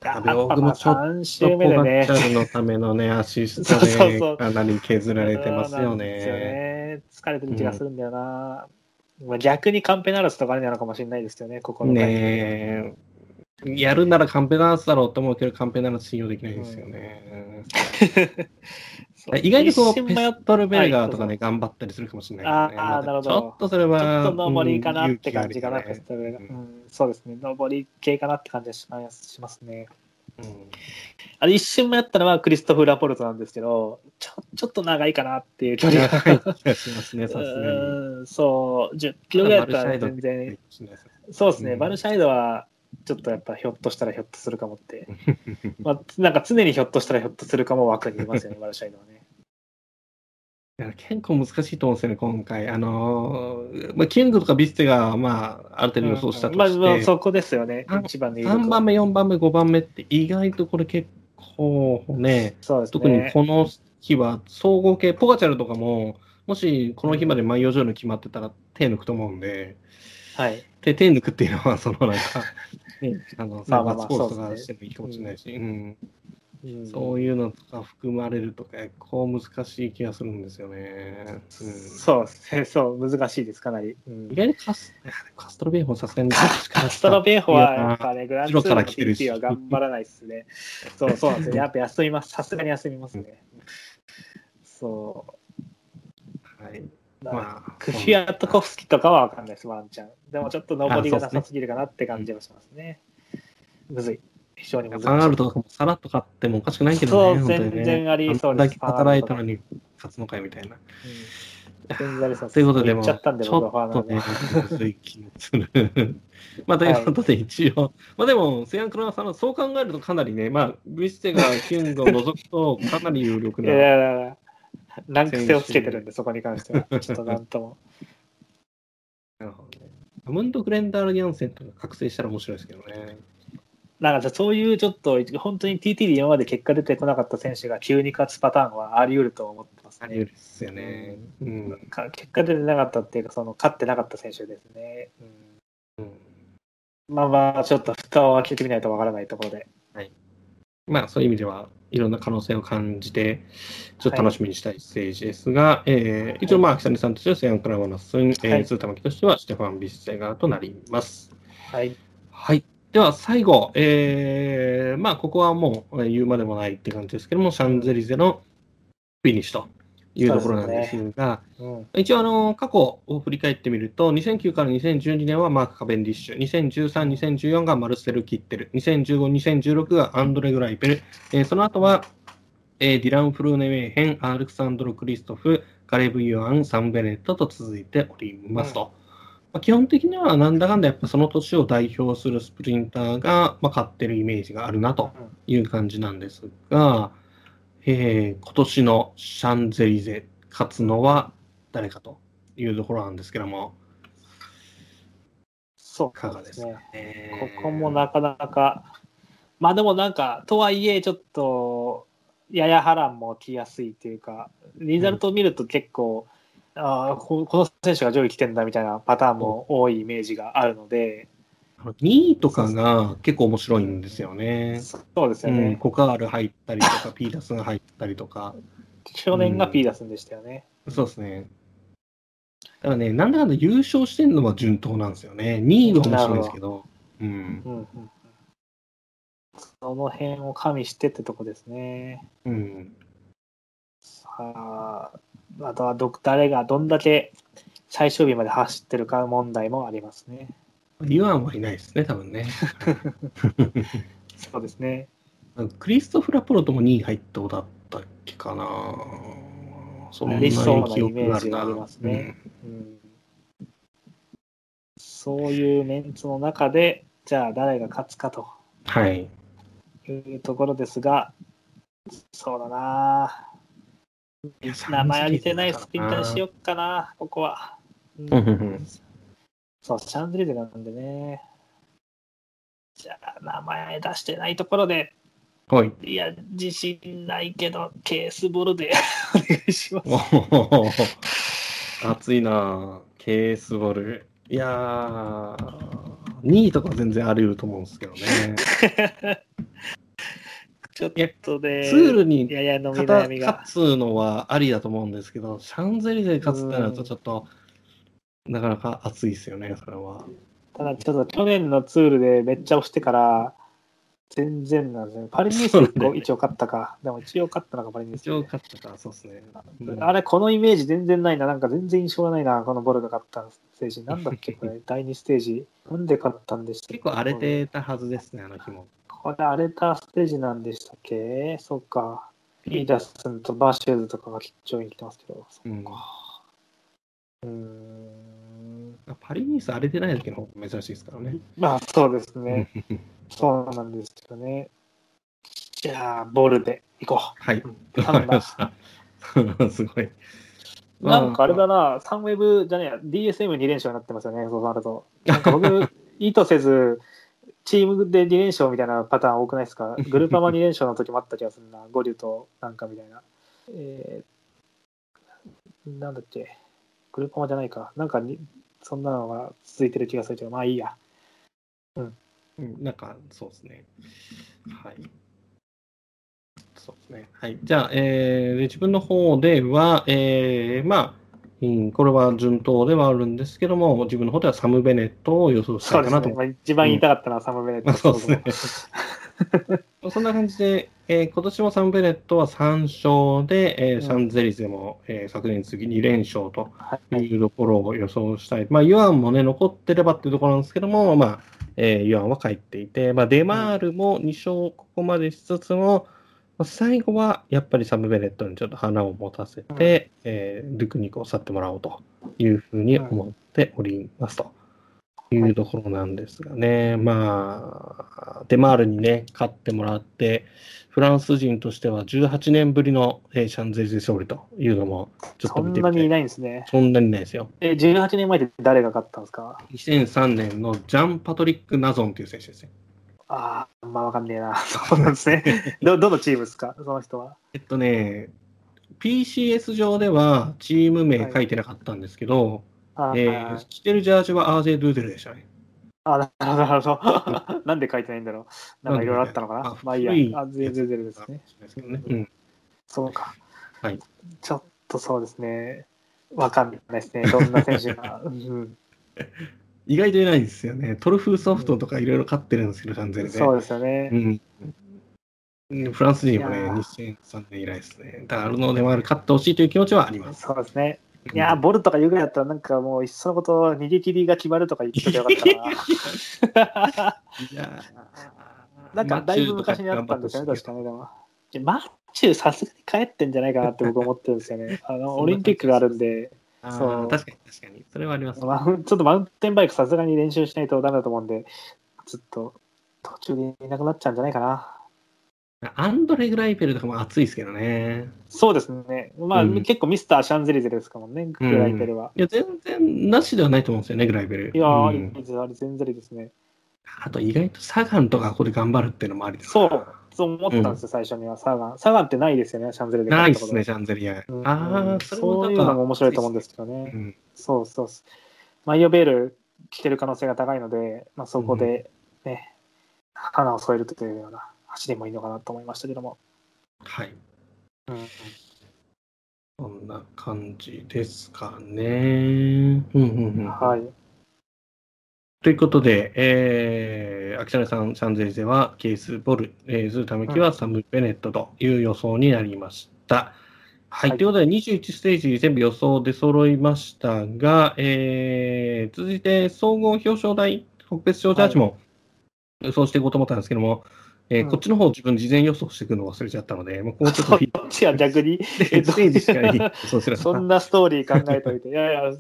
あビョーグもちょっと3週目でねポ。ガチャルのためのね、アシストでかなり削られてますよね。ね疲れてる気がするんだよな。まあ逆にカンペナラスとかあるのかもしれないですけどね、ここのねえ。やるならカンペナースだろうと思うけど、カンペナース信用できないんですよね。(laughs) そう。意外とこう、ペストルベーガーとかはね、頑張ったりするかもしれないけどね。あーなるほど。ちょっとそれは、ちょっと上りかなうんって感じかな、ねペストルがうんうんそうですね、上り系かなって感じがしますね。うん。あれ一瞬迷ったのはクリストフ・ラポルトなんですけど、ちょちょっと長いかなっていう距離が。しますね、(laughs) さすがに。うんそう、10キロぐらいだったら全然、そうですね、うん。バルシャイドはちょっとやっぱひょっとしたらひょっとするかもって、(laughs) まあ、なんか常にひょっとしたらひょっとするかも枠にいますよね、バルシャイドはね。いや結構難しいと思うんですよね、今回。あのーまあ、キングとかビステが、まあ、ある程度予想したとして、まあ、まあそこですよねあ、一番の有力は3番目、4番目、5番目って意外とこれ結構ね、そうですね。特にこの日は総合系、ポガチャルとかも、もしこの日まで万葉城の決まってたら手抜くと思うんで、はい。手手抜くっていうのは、そのなんか、(laughs) ね、あの、サーバースポーツとかしてもいいかもしれないし、そういうのとか含まれると結構難しい気がするんですよね。うんそうですね、そう、難しいです、かなり。うん意外にカスカストロベーホンさすがにカストロベーホはやっいぱね、グランツーの来てるし TT は頑張らないですね。そうそうなんですよ。(laughs) やっぱ休みます。さすがに休みますね。そはい、う。まあ、クフィアトコフスキとかはわかんないです、ワンチャン。でもちょっと上りがなさすぎるかなって感じはしますね。むずい。非常に難しい。ファンアールとかもさらっと勝ってもおかしくないけどね。そう全然ありそうですだけ働いたのに勝つのかよみたいな。うん全然ありそうということでも、ちょっとねンなので。、むずい気がする。(laughs) まあ、ということで、一応、まあでも、セアン・クラナさんはそう考えるとかなりね、まあ、ビステがキュングを除くと、かなり有力 (laughs) いな。(laughs) 難癖をつけてるんで、そこに関しては。ちょっとなんとも。(laughs) なるほどね。アムンド・グレンダール・ギャンセンとか覚醒したら面白いですけどね。なんかそういうちょっと、本当に TT で今まで結果出てこなかった選手が急に勝つパターンはあり得ると思ってますね。あり得るですよね。うん。か結果出てなかったっていうか、その勝ってなかった選手ですね。うんうんまあまあ、ちょっと蓋を開けてみないとわからないところで。まあ、そういう意味では、いろんな可能性を感じて、ちょっと楽しみにしたいステージですが、えー一応、まあ、北根さんとしてはセアン・クラワナスン、えー、はいスータマキとしてはシュテファン・ビッセガーとなります。はい。はい。では、最後、えーまあ、ここはもうえー言うまでもないって感じですけども、シャンゼリゼのフィニッシュというところなんですが、うん。一応あの、過去を振り返ってみると、2009から2012年はマーク・カベンディッシュ、2013、2014がマルセル・キッテル、2015、2016がアンドレ・グライペル、えーその後は、えーディラン・フルーネ・メーヘン、アレクサンドロ・クリストフ、ガレブ・ユアン、サンベレットと続いておりますと。まあ、基本的にはなんだかんだやっぱその年を代表するスプリンターが、まあ、勝ってるイメージがあるなという感じなんですが、えー今年のシャンゼリゼ勝つのは誰かというところなんですけども、そいうかがですかね。ね。ここもなかなか、まあでもなんか、とはいえ、ちょっと、やや波乱も起きやすいというか、リザルトを見ると結構、ああここの選手が上位来てんだみたいなパターンも多いイメージがあるので、2位とかが結構面白いんですよね。そうですうん、よね。コカール入ったりとか、ピータスが入ったりとか、去年がピーダスンでしたよね。そうですね。だからね、なんだかんだ優勝してるのは順当なんですよね。2位が面白いんですけど、うん。うんうんその辺を加味してってとこですね。うん。さあ、あとはど誰がどんだけ最終日まで走ってるか問題もありますね。ユアンはいないですね、多分ね。そうですね。クリストフ・ラプロトも2位入ったことだったっけかな。そんな理想な記憶があるなイメージがありますねうん、そういうメンツの中で、じゃあ誰が勝つかとうんはい。いうところですが、そうだな。名前ありてないスピンターにしよっかな、ここは。うんそう、シャンゼリゼなんでね。じゃあ、名前出してないところで、はい。いや、自信ないけど、ケースボールで (laughs) お願いします。熱いなぁケースボール。いやー、2位とか全然あり得ると思うんですけどね。(laughs) ちょっとで、ツールに勝。つのはありだと思うんですけど、シャンゼリゼで勝つってなるとちょっと、なかなか熱いですよね、それは。ただ、ちょっと去年のツールでめっちゃ押してから、全然なんですね。パリニュース1個一応勝ったか。でも一応勝ったのがパリニュース一応勝ったから、そうですね。うんあれ、このイメージ全然ないな。なんか全然印象がないな。このボルが勝ったステージ。なんだっけ、これ。(laughs) 第2ステージ。なんで勝ったんでした結構荒れてたはずですね、あの日も。これ荒れたステージなんでしたっけ？そっか。ピータースンとバーシューズとかが上位に来てますけど。そう。うーん。パリニース荒れてない時の方が珍しいですからね。まあ、そうですね。そうなんですよね。じゃあ、ボルで行こはい。う。わかりました。すごい。なんかあれだな、サンウェブじゃねえや、DSM2 連勝になってますよね、そうなると。なんか僕、(laughs) 意図せず、チームで2連勝みたいなパターン多くないですか？グルーパマ2連勝の時もあった気がするな、ゴリュとなんかみたいな。えー、なんだっけ、グルーパマじゃないか、なんかにそんなのが続いてる気がするけど、まあいいや。うんなんか、そうですね。はい。そうですね。はい。じゃあ、えーで自分の方では、えーまあ、うんこれは順当ではあるんですけども、自分の方ではサム・ベネットを予想した。いかなとまあ、一番言いたかったのはサム・ベネット、まあ、そうですね。そんな感じで、えー今年もサム・ベネットは3勝で、えーうんシャンゼリゼも、えー昨年に次2連勝とはいいうところを予想したい。まあ、ユアンもね、残ってればっていうところなんですけども、まあ、えーユアンは帰っていて、まあ、デマールも2勝ここまでしつつも、まあ最後はやっぱりサム・ベネットにちょっと花を持たせて、えールクニクを去ってもらおうというふうに思っておりますと。いうところなんですがね、まあ、デマールにね、勝ってもらって、フランス人としては18年ぶりの、えーシャンゼリゼ勝利というのも、ちょっそと見てみたい。んなにいないんですね。そんなにないですよ。え、18年前で誰が勝ったんですか？2003年のジャン・パトリック・ナゾンという選手ですね。ああ、まあわかんねえな。(laughs) そうなんですね。(laughs) ど、どのチームですか？その人は。えっとね、PCS 上ではチーム名書いてなかったんですけど、あー、えはいー着てるジャージはアーゼー・ドゥーデルでしたね。あ、なるほど、なるほど。なんで書いてないんだろう。なんかいろいろあったのかな。まあいいや。あ、全然出るですね。うん、そうか。はい。ちょっとそうですね。わかんないですね。どんな選手が。(laughs) うん、意外といないんですよね。トルフーソフトとかいろいろ勝ってるんですけど、シャン。そうですよね。うんうんフランス人もね、いやー2003年以来ですね。だから、アルノーデマール勝ってほしいという気持ちはあります。そうですね。いやー、ボルとか言うぐらいだったら、なんかもう、いっそのこと、逃げ切りが決まるとか言っててよかったな。い (laughs) やなんかだいぶ昔にあったんですよね、確かに。でもマッチューさすがに帰ってんじゃないかなって僕思ってるんですよね。(laughs) あのオリンピックがあるんで、あそうー確かに確かに。それはあります。マウンちょっとマウンテンバイクさすがに練習しないとダメだと思うんで、ずっと途中でいなくなっちゃうんじゃないかな。アンドレ・グライペルとかも熱いですけどね。そうですね。まあ、うん結構ミスターシャンゼリゼですからね、グライペルは。いや、全然なしではないと思うんですよね、グライペル。いやー、うんあれ全然ですね。あと、意外とサガンとかここで頑張るっていうのもありですそう、そう思ったんですよ、最初には。サガン。サガンってないですよね、シャンゼリゼないですね、シャンゼリア。うんああ、それもそういうのも面白いと思うんですけどね。うんそうそう。マイオベール着てる可能性が高いので、まあ、そこでね、花を添えるというような走りもいいのかなと思いましたけども。はい。うんそんな感じですかね。うんうんうん。はい。ということで、えー、秋田さん、シャンゼリゼはケース、ボル、えー、ズータムキはサム・ベネットという予想になりました。はい、はい、ということで、21ステージ全部予想で揃いましたが、えー、続いて総合表彰台、特別賞ジャージも予想していこうと思ったんですけども、えー、うん、こっちの方自分事前予想していくの忘れちゃったので、もうちょっと。(laughs) こっちは逆に、(laughs) えっと、ステージしかいい。そんなストーリー考えといて、いやいや、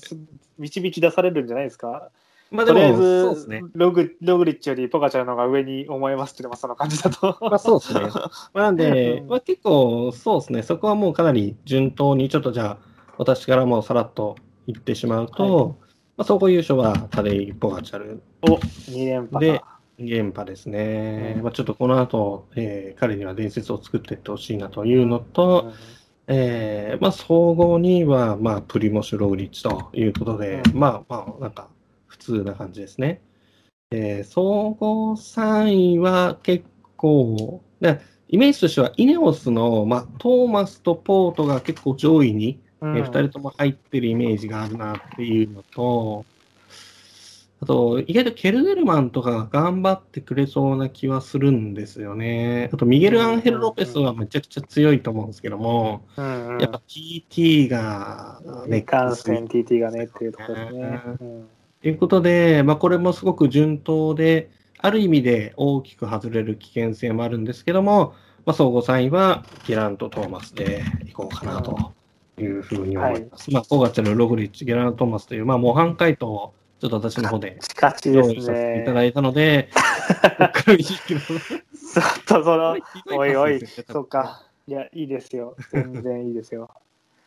導き出されるんじゃないですか？まあでも、とりあえず、ね、ログログリッチよりポカチャの方が上に思いますっていうのはその感じだと。まあそうですね。まあ、なんで、まあ、結構そうですね、そこはもうかなり順当に、ちょっとじゃあ、私からもさらっと言ってしまうと、はい、まあ、総合優勝はタデイ・ポガチャル。お2連覇で、2連覇ですね。うん、まあ、ちょっとこの後、えー、彼には伝説を作っていってほしいなというのと、うんえーまあ、総合2位は、まあ、プリモシュ・ログリッチということで、うん、まあまあ、なんか、普通な感じですね。えー、総合3位は結構、イメージとしては、イネオスの、まあ、トーマスとポートが結構上位に、うん、えー、2人とも入ってるイメージがあるなっていうのと、あと、意外とケルデルマンとかが頑張ってくれそうな気はするんですよね。あと、ミゲル・アンヘル・ロペスはめちゃくちゃ強いと思うんですけども、うんうん、やっぱ TT が、ね、感染 TT がねっていうところですね。うんということで、まあ、これもすごく順当で、ある意味で大きく外れる危険性もあるんですけども、まあ、総合3位はギラント・トーマスでいこうかなというふうに思います。はい、まあ、5月のログリッチ、ギラント・トーマスという、まあ、模範回答をちょっと私の方で用意させていただいたので、(laughs) ちょっとその、おいおい、そうか。いや、いいですよ。全然いいですよ。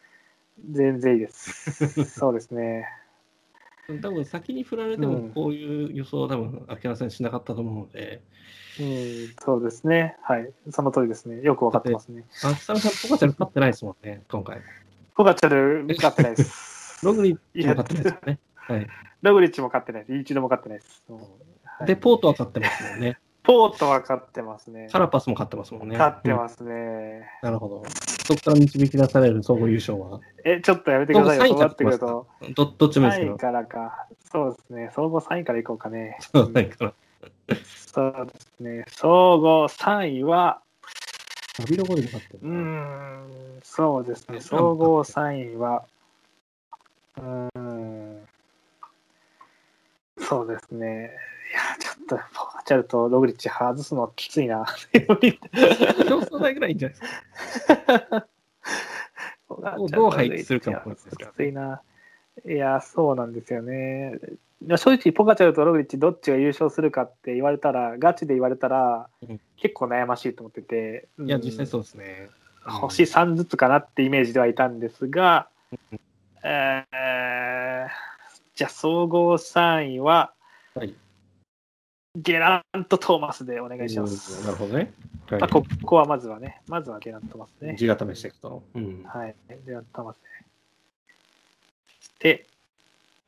(laughs) 全然いいです。そうですね。多分先に振られてもこういう予想は多分秋山さんしなかったと思うので、うん、そうですね。はい。その通りですね。よく分かってますね。秋山さん、ポカチャル勝ってないですもんね、今回。ポカチャル勝ってないです。(laughs) ログリッチも勝ってないですよね。はい。ログリッチも勝ってないです。一度も勝ってないです。はい、で、ポートは勝ってますもんね。ポートは勝ってますね。カラパスも勝ってますもんね。勝ってますね。うん、なるほど。そこから導き出される総合優勝は。え、ちょっとやめてくださいよ。そうなってくると。どどっちもいいです3位からか。そうですね。総合3位からいこうかね。そうですね。総合3位は、ダビロゴリ勝ってる。うん、そうですね。総合3位は、うん、そうですね。いや、ちょっと、ポガチャルとログリッチ外すのきついな。競争台ぐらいいいんじゃないですか。どう配置するかもきついな。いや、そうなんですよね。正直、ポカチャルとログリッチどっちが優勝するかって言われたら、ガチで言われたら、結構悩ましいと思ってて、いや、実際そうですね。星3ずつかなってイメージではいたんですが、えー、じゃあ、総合3位は、はい、ゲラント・トーマスでお願いします。なるほどね。はい、まあ、ここはまずはね、まずはゲラント・トーマスね。字固めしていくと。うん、はい、ゲラント・トーマスで。で、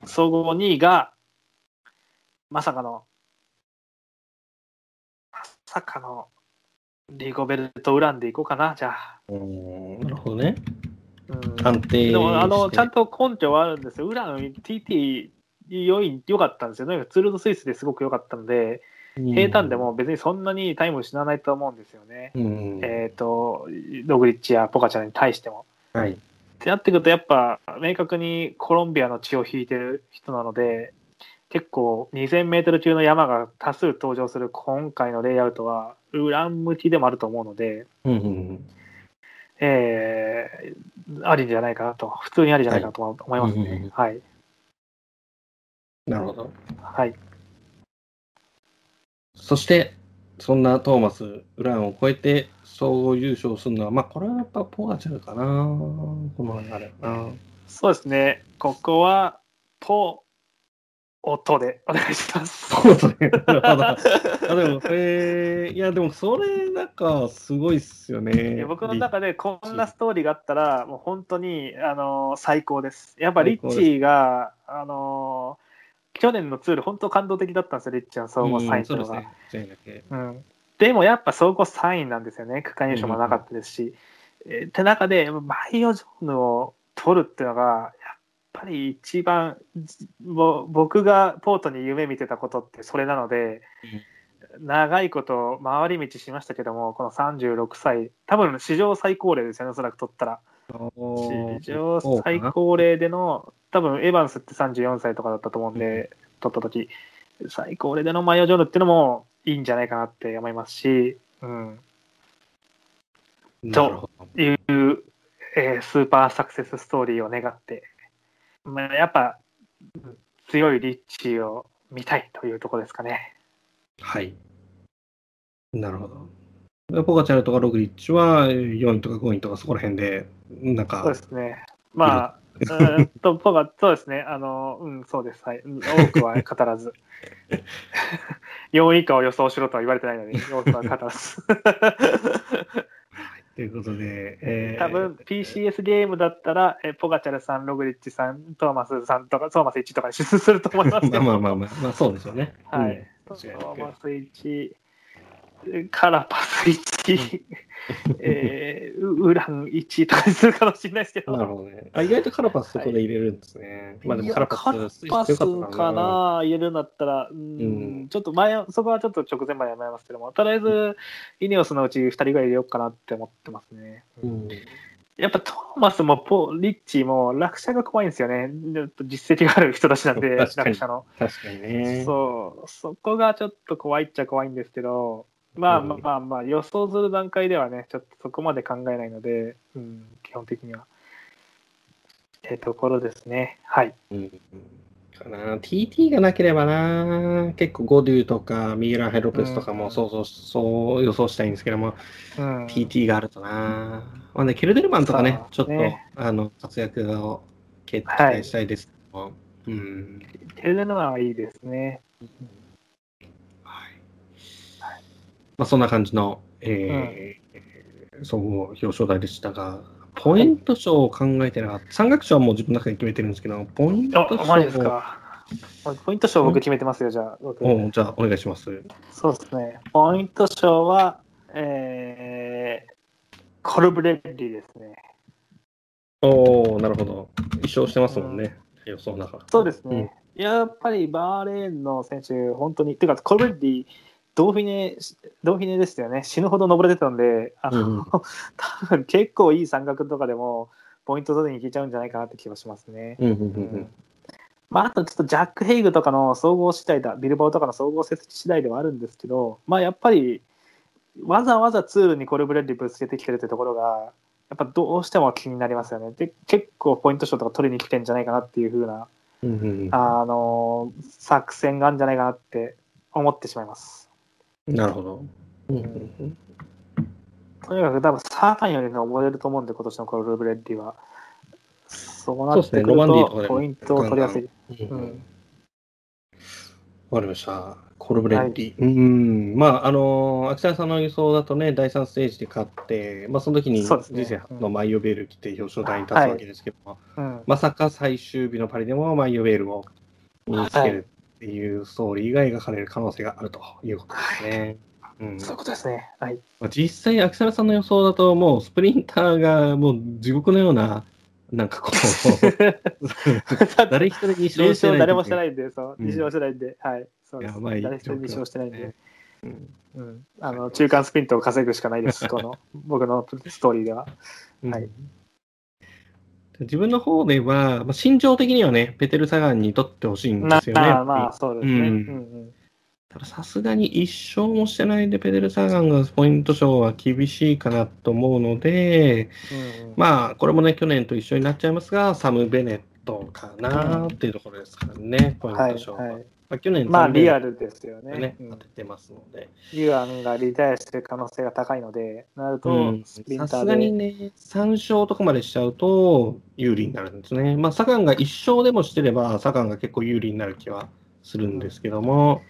総合2位が、まさかの、まさかの、リゴベルト・ウランでいこうかな、じゃあ。うん、なるほどね。うん、安定でもあの、ちゃんと根拠はあるんですよ。ウラン、TT 良い良かったんですよね。ツールドスイスですごく良かったので、平坦でも別にそんなにタイム失わないと思うんですよね。うん、えっ、ー、と、ログリッチやポカチャに対しても。はい。ってなってくると、やっぱ明確にコロンビアの血を引いてる人なので、結構2000メートル級の山が多数登場する今回のレイアウトは裏向きでもあると思うので、うんうんうんえー、ありじゃないかなと、普通にありじゃないかなと思いますね。はい。なるほど。はい。そして、そんなトーマス・ウランを超えて総合優勝するのは、まあ、これはやっぱポガチャルかな、この流れな。そうですね、ここはポ音でお願いします。ポ音で。(laughs) あでも、えー、いや、でもそれ、なんか、すごいっすよね。僕の中でこんなストーリーがあったら、もう本当に、あの最高です。やっぱリッチーが、あの去年のツール、本当感動的だったんですよ、リッチャー総合3位というのが。うん、でもやっぱ総合3位なんですよね、区間優勝もなかったですし。うん、えー、って中で、バイオジョーヌを取るっていうのが、ぱり一番ぼ僕がポートに夢見てたことってそれなので、長いこと回り道しましたけども、この36歳、多分史上最高齢ですよね、おそらく取ったら。史上最高齢での、多分エヴァンスって34歳とかだったと思うんで、取った時最高齢でのマイオジョーヌっていうのもいいんじゃないかなって思いますし、うん。という、えー、スーパーサクセスストーリーを願って、まあ、やっぱ強いリッチを見たいというところですかね。はい。なるほど。ポガチャルとかログリッチは4位とか5位とかそこら辺で、なんか。そうですね。まあ、うんと、(laughs) ポガ、そうですね。あの、うん、そうです。はい。多くは語らず。(laughs) 4位以下を予想しろとは言われてないのに、多くは語らず。ということで、えー、多分 PCS ゲームだったら、えポガチャルさん、ログリッチさん、トーマスさんとか、トーマス1とかに出すると思いますけど。(laughs) まあまあまあ、まあ、そうですよね。はい。トーマス1、カラパス1、えー、ウラン1とかにするかもしれないですけど。なるほどね。あ意外とカラパスそこで入れるんですね。まあでもカラパスカラパスかな入れるんだったら、うん、うん、ちょっと前、そこはちょっと直前までやめますけども、とりあえず、イネオスのうち2人ぐらい入れようかなって思ってますね。うんやっぱトーマスもポリッチも落車が怖いんですよね。実績がある人たちなんで、落車の。確かにね。そう、そこがちょっと怖いっちゃ怖いんですけど、まあまあまあまあ、予想する段階ではね、ちょっとそこまで考えないので、うん、基本的には。ってところですね。はい。うん。かな。TT がなければな、結構ゴデューとかミーラーヘロペスとかも想像、うん、そう予想したいんですけども、うん、TT があるとな、まあね、ケルデルマンとかね、ね。ちょっとあの活躍を期待したいですけども、はい、うん、ケルデルマンはいいですね。まあ、そんな感じの、えー、うん、総合表彰台でしたが、ポイント賞を考えてなかった。三学賞はもう自分の中で決めてるんですけど、ポイント賞。あ、ですか。ポイント賞僕決めてますよ、じゃあ。おじゃあ、お願いします。そうですね。ポイント賞は、えー、コルブレッリですね。おおなるほど。一勝してますもんね、うん、予想の中。そうですね。うん、やっぱりバーレーンの選手、本当に、ていうか、コルブレッリ、ドーフィネ、ドーフィネですよね。死ぬほど登れてたんで、あの、うん、(laughs) 多分結構いい山岳とかでも、ポイント取りにいけちゃうんじゃないかなって気がしますね。うん、まあ、あとちょっとジャック・ヘイグとかの総合次第だ、ビルバオとかの総合成績次第ではあるんですけど、まあやっぱり、わざわざツールにコルブレッリぶつけてきてるってところが、やっぱどうしても気になりますよね。で、結構ポイント賞とか取りに来てんじゃないかなっていうふうな、あの、作戦があるんじゃないかなって思ってしまいます。なるほど。うん、とにかく多分サータンより登れると思うんで、今年のこのルーブレッディは。そうなってくると、ポイントを取りやすい。うん。わかりました。コルブレッディ。はい、うん。まあ、あの、秋田さんの予想だとね、第3ステージで勝って、まあ、その時に人生のマイオベール着て表彰台に立つわけですけども、はいうん、まさか最終日のパリでもマイオベールを身につけるっていうストーリーが描かれる可能性があるということですね。うん、そういうことですね。はい。まあ、実際、秋沢さんの予想だと、もうスプリンターがもう地獄のような、なんかこう、(laughs) 誰一人に勝してない。誰もしてないんで、そう、2勝してないんで、はい。そうです。誰一人に勝してないんで。うんうん、あの中間スプリントを稼ぐしかないです、この僕のストーリーでは。はい、自分の方では、まあ、心情的にはね、ペテル・サガンにとってほしいんですよね。まあまあ、そうですね。うんうんうんたださすがに一勝もしてないでペデル・サガンがポイント賞は厳しいかなと思うので、うんうん、まあ、これもね、去年と一緒になっちゃいますが、サム・ベネットかなっていうところですからね、ポイント賞は。はいはいまあ、去年まあ、リアルですよね。ね当ててますので。ユアンがリタイアしてる可能性が高いので、なると、さすがにね、3勝とかまでしちゃうと有利になるんですね。まあ、サガンが1勝でもしてれば、サガンが結構有利になる気はするんですけども、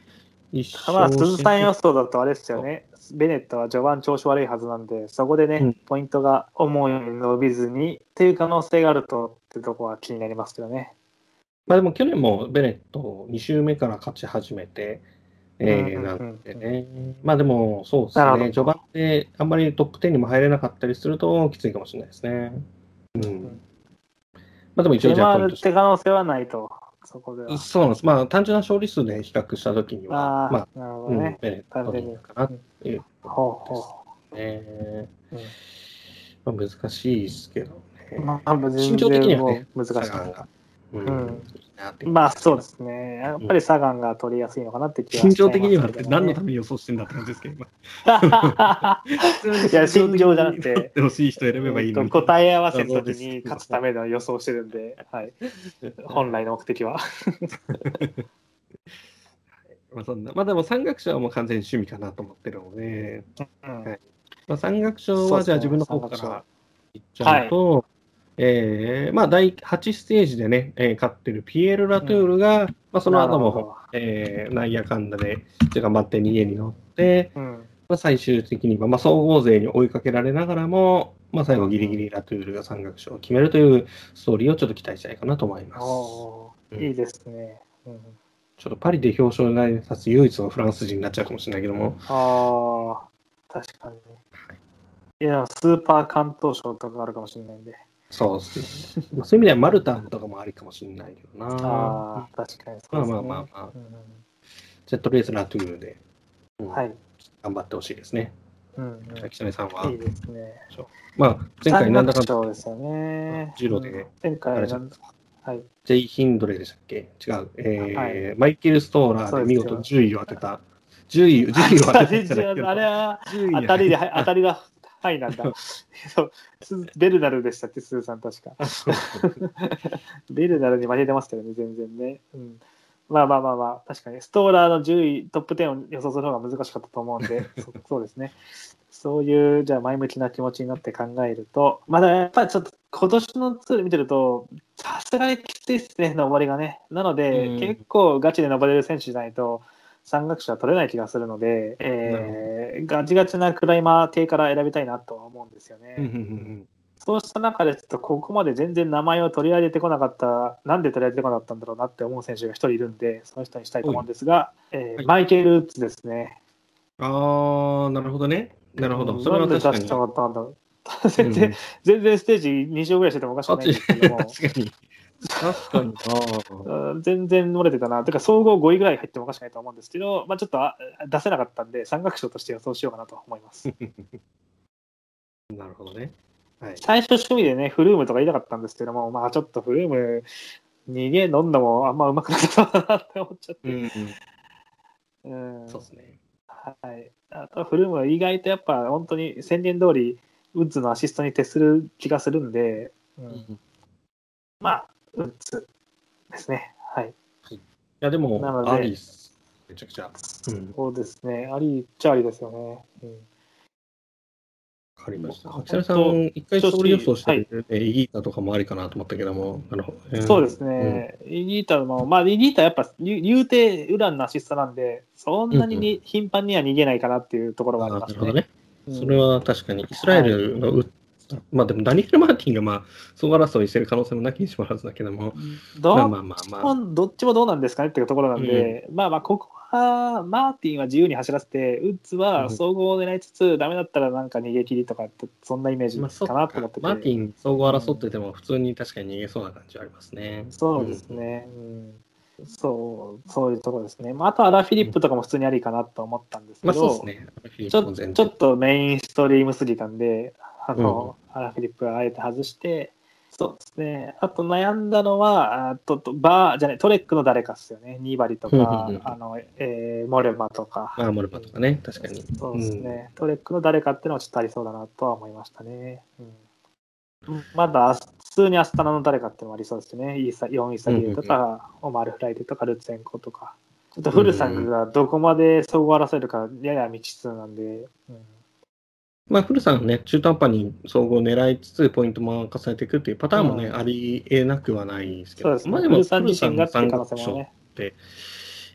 一まあ、鈴さん予想だとあれですよね。ベネットは序盤調子悪いはずなんで、そこでね、うん、ポイントが思うように伸びずにっていう可能性があるとってとこは気になりますけどね。まあでも去年もベネット2周目から勝ち始めて、えー、なんでね、まあでもそうですね、序盤であんまりトップ10にも入れなかったりするときついかもしれないですね。うん。まあでも一応じゃあポイントて可能性はないと、そこでは。そうなんです。まあ単純な勝利数で比較したときには、ああ、まあ、なるほうん、どね。ベネットリンかなっていうほうですほね。う。うんまあ、難しいですけどね。まあ、身全長的にはね、う難しい。うん。まあそうですね。やっぱりサガンが取りやすいのかなって気は身長的には何のためめに予想してんだって感じですけど、今 (laughs) いや身長じゃなくて取ってほしい人選べばいいのに。答え合わせの時に勝つための予想してるんで、はい、本来の目的は。(laughs) まあそんなまあでも山岳賞はもう完全に趣味かなと思ってるので、うん。はい。まあ、山岳賞はじゃあ自分の方から言っちゃうと、えーまあ第8ステージでね、えー勝ってるピエール・ラトゥールが、まあ、その後もえーなんやかんだで頑張って逃げに乗って、うんまあ、最終的には、まあ、総合勢に追いかけられながらも、まあ、最後ギリギリラトゥールが山岳賞を決めるというストーリーをちょっと期待したいかなと思います。おーいいですね。うんちょっとパリで表彰台に立つ唯一のフランス人になっちゃうかもしれないけども、ああ、確かに。いや、スーパー関東賞とかあるかもしれないんで。そうですね。まあそういう意味ではマルタンとかもありかもしれないけどな。ああ、確かにそうですね。まあまあまあまあうんジェットレースラトゥールで、うんはい。頑張ってほしいですね。うんうん北根さんは、いいですね。まあ、前回なんだかんだそうですよね。ジロでうん前あ回れじゃなんはい。ジェイ・ヒンドレでしたっけ？違う、えーはいマイケル・ストーラーで見事10位を当てた。10位、10位を当てたあれは10位当たりで、はい当たりが、はいなんだ。(laughs) そうスベルナルでしたって、スーさん確か。(laughs) ベルナルに負けてますけどね、全然ね。うん、まあまあまあまあ、確かに、ストーラーの10位、トップ10を予想する方が難しかったと思うんで、(laughs) そそうですね。そういう、じゃあ前向きな気持ちになって考えると、まだやっぱりちょっと今年のツール見てると、さすがにきついですね、登りがね。なので、うん結構ガチで登れる選手じゃないと、山岳賞は取れない気がするので、えーガチガチなクライマー系から選びたいなとは思うんですよね。うんうんうんそうした中で、ちょっとここまで全然名前を取り上げてこなかった、なんで取り上げてこなかったんだろうなって思う選手が一人いるんで、その人にしたいと思うんですが、えーはいマイケル・ウッズですね。ああ、なるほどね。なるほど。それはなんで確かに。出しちゃったんだろう。(laughs) 全然、全然ステージ2勝ぐらいしててもおかしくないんですけども、確かに。確かにな。(laughs) うん全然漏れてたな。てか、総合5位ぐらい入ってもおかしくないと思うんですけど、まあ、ちょっとあ出せなかったんで、山岳賞として予想しようかなと思います。(laughs) なるほどね。はい。最初、趣味でね、フルームとか言いたかったんですけども、まあ、ちょっとフルーム、逃げ飲んだもあんまうまくなかったなって思っちゃって。うんうんそうですね。はい。あと、フルームは意外とやっぱ、本当に宣言通り、ウッズのアシストに徹する気がするんで、うんまあ、ウッズですね。はい。いや、でも、なのでアリス、めちゃくちゃ。うん。そうですね。ありっちゃありですよね。うんわかりました。秋田さん、一回勝利予想してはいる、えイギータとかもありかなと思ったけども、なるほど。そうですね。イギータも、まあ、イギータやっぱ言うてウランのアシストなんで、そんなにに頻繁には逃げないかなっていうところうん。あがありますなるほどね。うんそれは確かに、イスラエルのう、まあでも、ダニエル・マーティンが、まあ、総争いしてる可能性もなきにしもあらずだけども、どまあまあまあまあ。どっちもどうなんですかねっていうところなんで、まあまあ、ここは、マーティンは自由に走らせて、ウッズは総合を狙いつつ、ダメだったらなんか逃げ切りとかって、そんなイメージかかなと思ってて。マーティン、総合争ってても、普通に確かに逃げそうな感じはありますね。そうですね。うんそう、そういうところですね。まあ、あとはアラ・フィリップとかも普通にありかなと思ったんですけど、ちょっとメインストリームすぎたんで、あの、アラ・フィリップはあえて外して、そうですね。あと悩んだのは、あととバーじゃない、トレックの誰かですよね。ニーバリとうんうんかう、んあの、えーモレマとか。まあ、モルパとかね、確かに。そうですね、トレックの誰かっていうのはちょっとありそうだなとは思いましたね。うん、まだ普通にアスタナの誰かっていうのもありそうですね。イサ、ヨン・イサギレとか、オマールフライレとか、ルツェンコとか。ちょっとフルサングがどこまで総合争えるかやや未知数なんで、うんまあ、フルさんはね、中途半端に総合を狙いつつ、ポイントも重ねていくっていうパターンもね、うんありえなくはないですけど、そうですね。まあでも、フルさん自身がって可能性もね。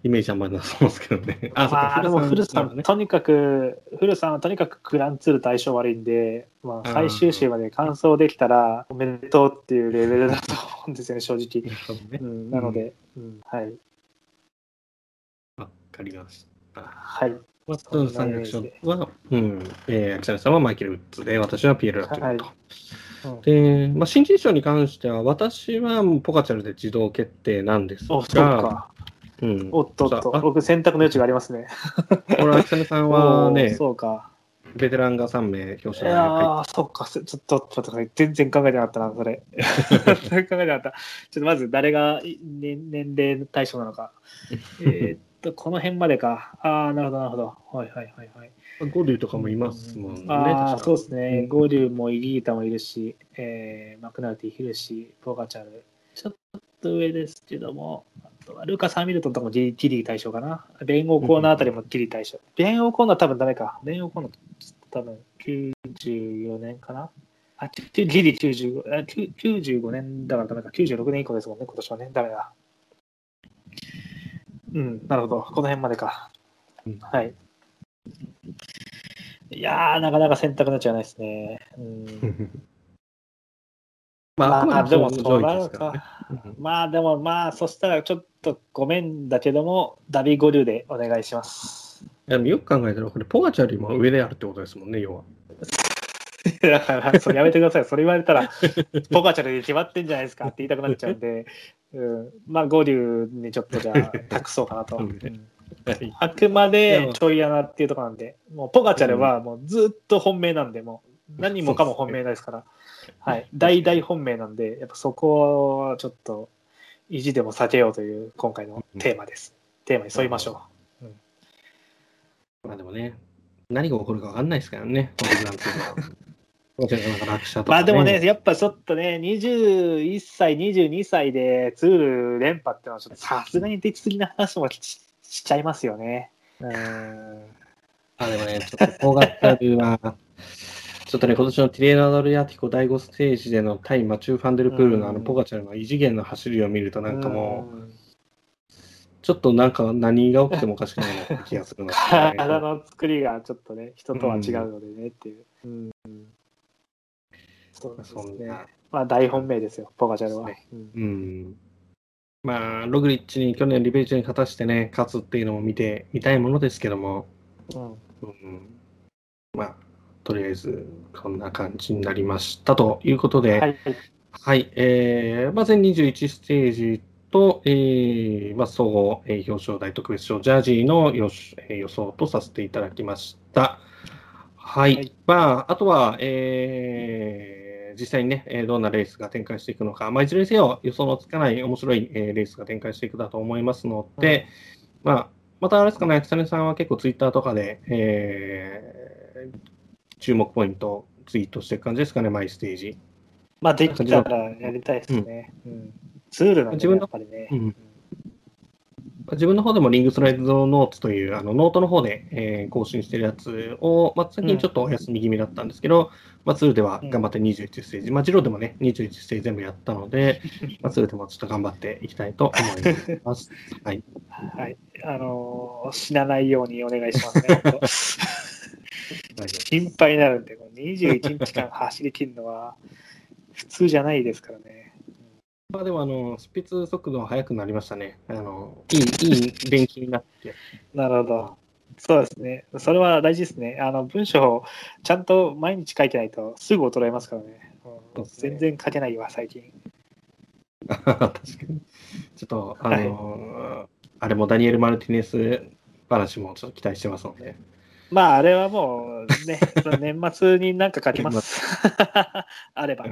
イメージあんまりなそうですけどね。(laughs) あ、まあ、でもフルさん、ね。とにかく、フルさんはとにかくグランツールと相性悪いんで、まあ、最終週まで完走できたら、おめでとうっていうレベルだと思うんですよね、正直。(laughs) ねうん、なので、うんはい。わかりました。はい。ワットン三学賞は、うん、えー、秋田さんはマイケル・ウッズで、私はピエール・ラトゥーと。うんで、まあ、新人賞に関しては、私はもうポカチャルで自動決定なんですお、そうが、か。うん、おっとっとさあ、僕選択の余地がありますね。(laughs) これ、秋雨さんはね、そうか。ベテランが3名表い彰や台に入っー、そうか。ちょっと、ちょっと待って全然考えてなかったな、それ。(laughs) 考えてなかった。ちょっとまず誰がい年年齢対象なのか。(laughs) えーっと、この辺までか。ああ、なるほど、なるほど。はいはいはいはい。て、ゴリュウとかもいますもんね。ああ、そうですね。うんゴーリューもイギータもいるし、えー、マクナルティ、ヒルシー、ポガチャル。ちょっと上ですけども、あとはルカ・サーミルトンとかもギリ対象かな。弁護コーナーあたりもギリ対象。弁護コーナー多分ダメか。弁護コーナー多分94年かな。あ、ギリ95あきゅ95年だからダメか。96年以降ですもんね、今年はね。ダメだ。うん、なるほど。この辺までか。うんはい。いやー、なかなか選択の余地はないですね。うん、(laughs) まあ、まあ、までもそうなるかまあ、でもまあ、そしたらちょっとごめんだけども、ダビゴリューでお願いします。でもよく考えたら、これ、ポガチャよりも上であるってことですもんね、要は。(laughs) だから、それやめてください。それ言われたら、ポカチャルで決まってんじゃないですか。って言いたくなっちゃうんで、うん、まあ、ゴリューにちょっとじゃあ、(laughs) 託そうかなと。うんうん。はい。あくまでちょい穴っていうところなんで、もうポガチャルはもうずっと本命なんで、もう何もかも本命ですから、はい、大大本命なんで、やっぱそこはちょっと意地でも避けようという今回のテーマです。テーマに沿いましょまあでもね、何が起こるか分かんないですからね、このグランプリは。ポガチャルがなんか落車う。とか、まあでもね、、やっぱちょっとね、21歳、22歳でツール連覇ってのは、ちょっとさすがに出来すぎな話もししちゃいますよね。うん。あでもね、ちょっとポガチャルは、ちょっとね、今年のティレーナ・ドルヤティコ第5ステージでの対マチュー・ファンデルプールのあのうん。ポガチャルの異次元の走りを見ると、なんかもう、うん。ちょっとなんか何が起きてもおかしくないな気がするの。で、体の作りがちょっとね、人とは違うのでねっていう。うんそうですね。まあ大本命ですよ、ポガチャルは。そうんうん。まあ、ログリッチに去年リベンジに勝たしてね、勝つっていうのも見てみたいものですけども、うんうん、まあ、とりあえずこんな感じにななりましたということで、はい。はい、えーまあ、全21ステージと、えーまあ、総合、えー表彰台特別賞ジャージーの予,、えー予想とさせていただきました。はい。はいまあ、あとは、えー実際にね、えーどんなレースが展開していくのか、まあ、いずれにせよ予想のつかない面白い、えーレースが展開していくだと思いますので、まあ、またあれですかね、あきさねさんは結構ツイッターとかで、えー注目ポイントをツイートしていく感じですかね、毎ステージ。まあできたらやりたいですね。うんツールなんでね、自分のやっぱりね。うん自分の方でもリングスライドノーツというあのノートの方で、えー更新してるやつを、まあ、最近ちょっとお休み気味だったんですけど、まあ、ツールでは頑張って21ステージ、まあ、ジローでもね、21ステージ全部やったので、(laughs) まあ、ツールでもちょっと頑張っていきたいと思います。(laughs) はい。はい。あのー死なないようにお願いしますね。(laughs) 心配になるんで、この21日間走り切るのは普通じゃないですからね。夫まあ、でもあの、スピッツ速度は速くなりましたね。あのいい、いい勉強になって。なるほど。そうですね。それは大事ですね。あの文章をちゃんと毎日書いてないとすぐ衰えますからね。うんね全然書けないわ、最近。(laughs) 確かに。ちょっと、あのあれもダニエル・マルティネス話もちょっと期待してますので。まあ、あれはもうね、年末になんか書きます。(laughs) あれば。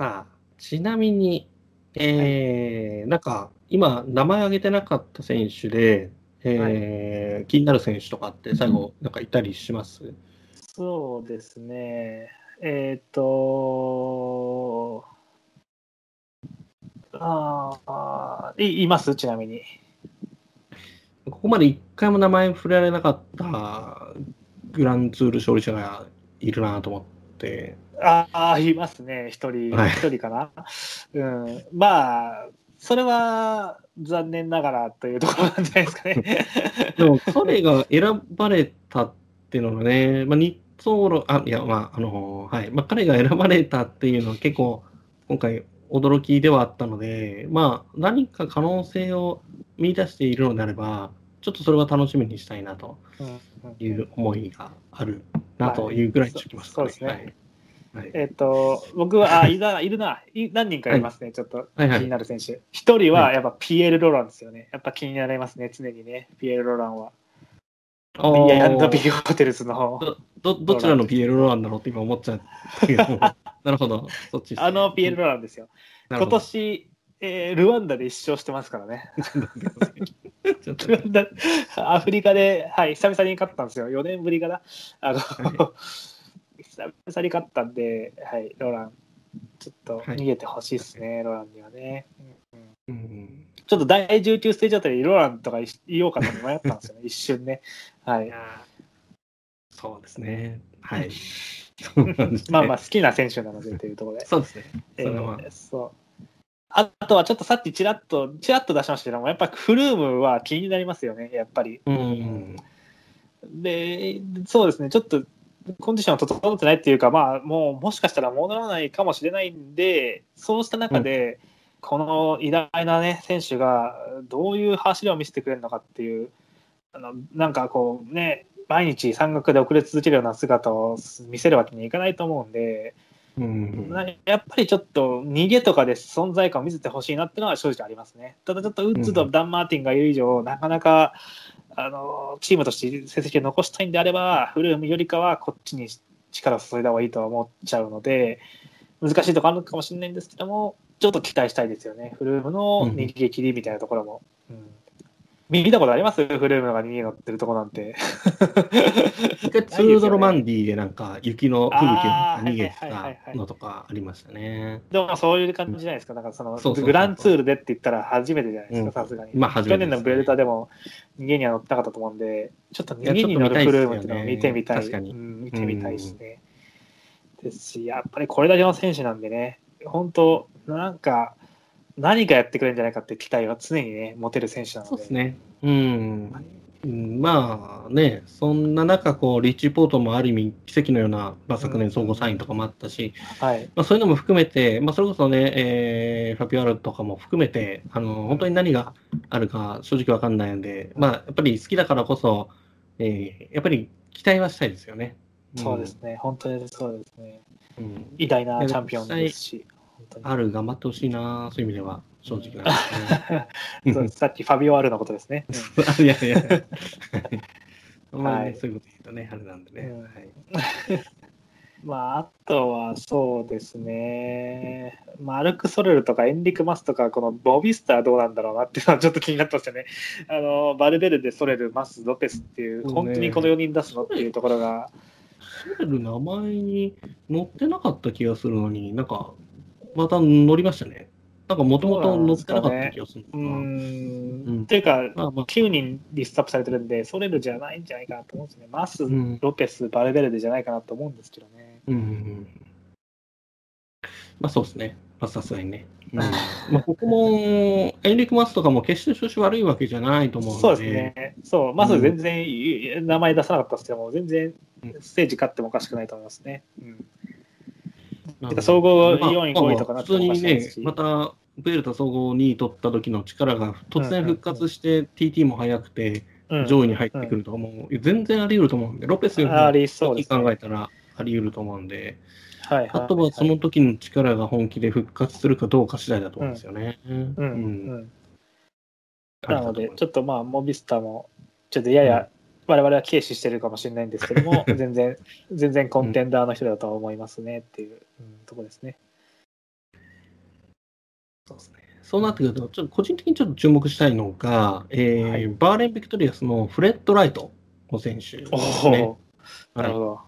うんさあ、ちなみに、えーなんか、今、名前挙げてなかった選手で、えー気になる選手とかって最後、なんかいたりします？そうですね。えっ、とああい、います？ちなみに。ここまで一回も名前触れられなかったグランツール勝利者がいるなと思って、ああ、いますね。一人、一、はい人かな。うん。まあ、それは残念ながらというところなんじゃないですかね。(laughs) でも彼が選ばれたっていうのがね、まあ、日東ロ、あ、いや、まあ、あの、はい、まあ、彼が選ばれたっていうのは結構、今回、驚きではあったので、まあ、何か可能性を見出しているのであれば、ちょっとそれは楽しみにしたいなという思いがあるなというぐらいにしておきますか、そうですねはいはいえっ、と、僕は、あ、いるいるな、い何人かいますね、ちょっと気はいはいになる選手。一人ははいやっぱピエール・ロランですよね。やっぱ気になりますね、常にね、ピエール・ロランは。ンド・ビッグ・ホテルズの。どどちらのピエロロなんだろうって今思っちゃったけどもなるほど、そっちねあのピエール・ロランですよ。今年、えールワンダで一勝してますからね。(laughs) アフリカで、はい、久々に勝ったんですよ。4年ぶりかな。あの、は久々に勝ったんで、はい、ロラン、ちょっと逃げてほしいですね、ロランにはね。うんうんちょっと第19ステージあたりにロランとか (laughs) 言おうかなと迷ったんですよね、一瞬ね。はいそうですね。はい。(laughs) まあまあ、好きな選手なのでというところで。そうですね。そえーそうあとはちょっとさっきちらっと、ちらっと出しましたけども、やっぱフルームは気になりますよね、やっぱり。うん。で、そうですね、ちょっとコンディションは整ってないっていうか、まあ、もうもしかしたら戻らないかもしれないんで、そうした中で、この偉大な、ね、選手がどういう走りを見せてくれるのかっていう、あのなんかこうね、毎日山岳で遅れ続けるような姿を見せるわけにいかないと思うんで、うん。なやっぱりちょっと逃げとかで存在感を見せてほしいなっていうのは正直ありますね。ただちょっとウッズとダン・マーティンがいる以上、なかなかあのチームとして成績を残したいんであれば、フルームよりかはこっちに力を注いだ方がいいとは思っちゃうので、難しいところあるかもしれないんですけども、ちょっと期待したいですよね。フルームの逃げ切りみたいなところも。うん見たことあります？フルームが逃げ乗ってるとこなんて。一回ツードロマンディでなんか雪の吹雪が逃げてたのとかありましたね。でもそういう感じじゃないですか。なんかそのグランツールでって言ったら初めてじゃないですうんか、さすがに。まあ初めてね去年のブレルタでも逃げには乗ってなかったと思うんで、ちょっと逃げいに乗るフルームっていうのを見てみたい。ですよね確かにうん見てみたいですね。ですし、やっぱりこれだけの選手なんでね、本当、なんか、何かやってくれるんじゃないかって期待は常にね、持てる選手なので。そうですね。うん。うんまあね、そんな中、こう、リッチー・ポートもある意味、奇跡のような、まあ、昨年総合3位とかもあったし、はい。まあ、そういうのも含めて、まあ、それこそね、えーファビオアルとかも含めて、あの本当に何があるか正直わかんないので、まあ、やっぱり好きだからこそ、えーやっぱり期待はしたいですよね。んそうですね。本当にそうですね。うん偉大なチャンピオンですし。ある、頑張ってほしいな、そういう意味では、正直なね。(laughs) そうですさっきファビオ・アルのことですね。(laughs) うんいやいや。(laughs) まりね、はいそういうこと言うとね、あれなんでね。うんはいまあ、あとはそうですね、マルク・ソレルとかエンリク・マスとか、このボビスターどうなんだろうなっていうのはちょっと気になってますよね。あのバルベルデ、ソレル、マス、ロペスっていう、本当にこの4人出すのっていうところが、ソレル名前に載ってなかった気がするのに、なんか、また載りましたね。なんかもともと載ってなかった気がするうーのかな。ん、うんっていうか、まあまあ、9人リストアップされてるんで、ソレルじゃないんじゃないかなと思うんですね。マス、うんロペス、バルベルデじゃないかなと思うんですけどね。うんうんうん。まあそうですね。まあさすがにね。うん (laughs) まあここも、エンリック・マスとかも決して調子悪いわけじゃないと思うので。そうですね。そう、マス全然名前出さなかったですけども、全然ステージ勝ってもおかしくないと思いますね。うんなんてか総合まあ4位5位とかなって普通にねまた、ベルタ総合2位取った時の力が突然復活して TT も速くてうん。上位に入ってくるとかもう全然あり得ると思うんで、ロペスよりもありそうですね。考えたらあり得ると思うんで、あとはその時の力が本気で復活するかどうか次第だと思うんですよね。なので、ちょっとまあ、モビスターも、ちょっとやや、我々は軽視してるかもしれないんですけども、全然、全然コンテンダーの人だとは思いますねっていう、うんとこですね。そうですね。そうなってくると、ちょっと個人的にちょっと注目したいのが、えーはいバーレン・ビクトリアスのフレッド・ライトの選手ですおね。お、なるほど。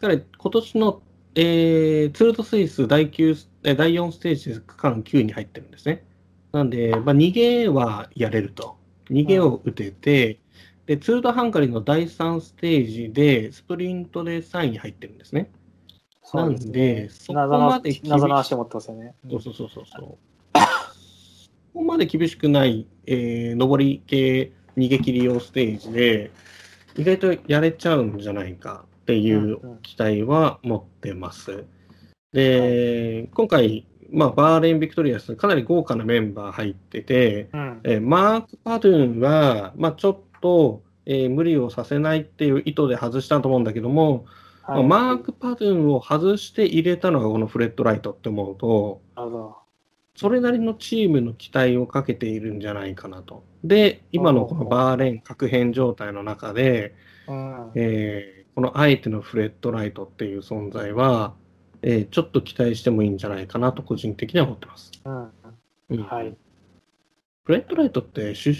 彼、今年の、えーツール・ド・スイス第9え第4ステージで区間9位に入ってるんですね。なんで、まあ、逃げはやれると。逃げを打てて、で、ツール・ド・ハンガリーの第3ステージで、スプリントで3位に入ってるんですね。なんでそこまで厳しい謎の足を持ってますよね。そうそうそうそうそこまで厳しくない、えー上り系逃げ切り用ステージで、意外とやれちゃうんじゃないかっていう期待は持ってます。で、今回、まあ、バーレン・ビクトリアス、かなり豪華なメンバー入ってて、うん。えーマーク・パドゥンは、まあ、ちょっと、えー無理をさせないっていう意図で外したと思うんだけども、はいマーク・パドゥンを外して入れたのがこのフレッド・ライトって思うと。それなりのチームの期待をかけているんじゃないかなと。で、今のこのバーレーン確変状態の中で、うん。えーこの相手のフレッド・ライトっていう存在は、えーちょっと期待してもいいんじゃないかなと個人的には思ってます。うん。うんはい。フレッド・ライトって出、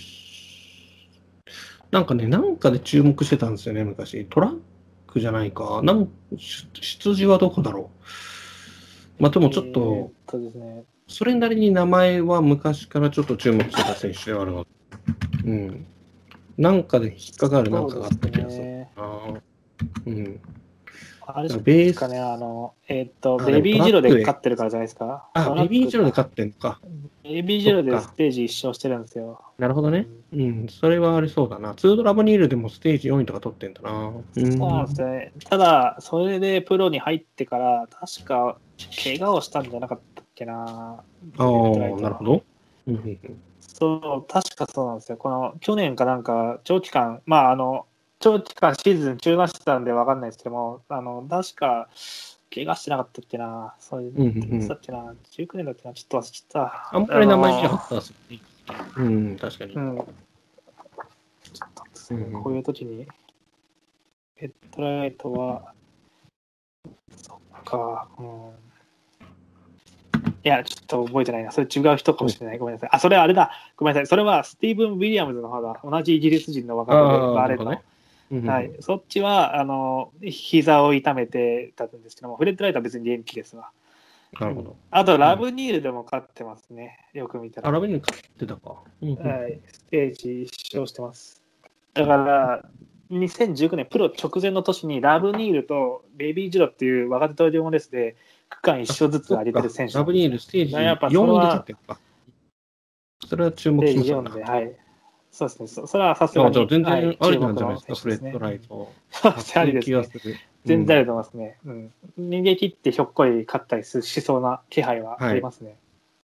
なんかね、なんかで注目してたんですよね、昔。トラックじゃないか。なん出出自はどこだろう。まあでもちょっえーと、そうですね。それなりに名前は昔からちょっと注目してた選手ではあるので、うん。なんかで引っかかるなんかがあった気がするね。な。うん。あれですベースかね、あの、えーっと、あベビージロで勝ってるからじゃないですか？あ、ベビージロで勝勝ってんのか。ベビージロでステージ一勝してるんですよ。なるほどね。うん、それはありそうだな。ツードラブニールでもステージ4位とか取ってんだな。うん。そうなんですね。ただ、それでプロに入ってから、確か、怪我をしたんじゃなかったっけな。ああ、なるほど。うんうんうんそう、確かそうなんですよ。この去年かなんか、長期間、まあ、あの、長期間シーズン中断してたんで分かんないですけども、あの、確か、怪我してなかったっけな。そういう、うんうんだっけな。19年だっけな。ちょっと忘れちゃった。あんまり名前見なかあったですね。うん、確かに。のうん。ちょっとですねうんうんこういう時に、ヘッドライトは、そっか、うん。いや、ちょっと覚えてないな。それ違う人かもしれない。ごめんなさい。あ、それはあれだ。ごめんなさい。それはスティーブン・ウィリアムズの方だ。同じイギリス人の若手で、あーバーはい、そっちは、あの、膝を痛めてたんですけども、フレッドライトは別に元気ですわ。なるほど。あと、ラブニールでも勝ってますね。よく見たら。アラベに勝ってたか。うんうんはい、ステージ一勝してます。だから、2019年プロ直前の年にラブニールとベビージロっていう若手登場レースで区間一勝ずつ上げてる選手ラブニールステージやっぱ4それは位で勝ってるか。それは注目でしました4で、はい。そうですね。そそれはさすあがに。じゃあ全然はいありなんじゃないですか、フレッドライト。そうですね。ありですね。全然あると思いますね。うん。逃げ切ってひょっこり勝ったりしそうな気配はありますね。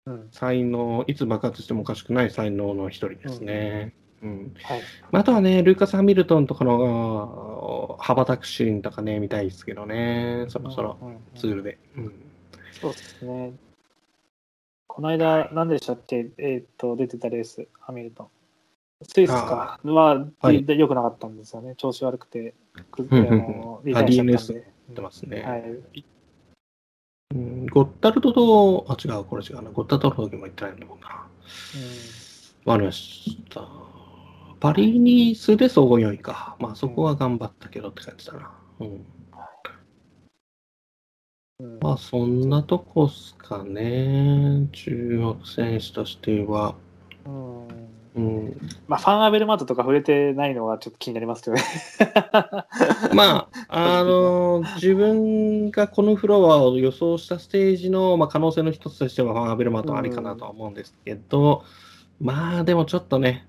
うん。才能、いつ爆発してもおかしくない才能の一人ですね。うんはい。あとはね、ルーカス・ハミルトンとかの羽ばたくシーンとかね、見たいですけどね、そろそろツールで。うんそうですね。この間、何でしたっけ、えーっと、出てたレース、ハミルトン。スイスかは、はいで良くなかったんですよね。調子悪くて、くうんうんうんあのリタイアしちゃってますね。はい。うんゴッタルトと、あ、違う、これ違うな。ゴッタルトの時も言ってないんだもんな。わかりました。パリニースで総合4位か。まあそこは頑張ったけどって感じだな。うん。うんまあそんなとこっすかね。中国選手としては。うんうん、まあ、ファン・アベルマートとか触れてないのがちょっと気になりますけどね。(laughs) まあ、あの自分がこのフロアを予想したステージの、まあ、可能性の一つとしては、ファンアベルマートありかなとは思うんですけど、まあ、でもちょっとね、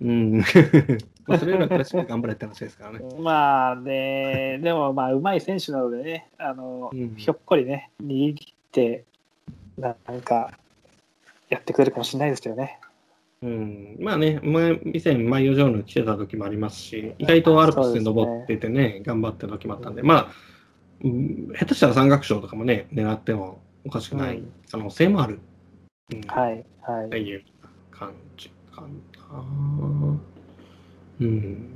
うん、(laughs) まあそれよりはクラシック頑張れって話ですからね。(laughs) まあね、でもまあ、うまい選手なのでね、あの、うんひょっこりね、握って、なんか、やってくれるかもしれないですけどね。うん、まあね、前以前、マイオジョーヌ来てた時もありますし、意外とアルプスで登っててね、頑張ってる時もあったんで、まあ、うん下手したら山岳賞とかもね、狙ってもおかしくない可能性もある。うんはい、はい。っていう感じかな。うん。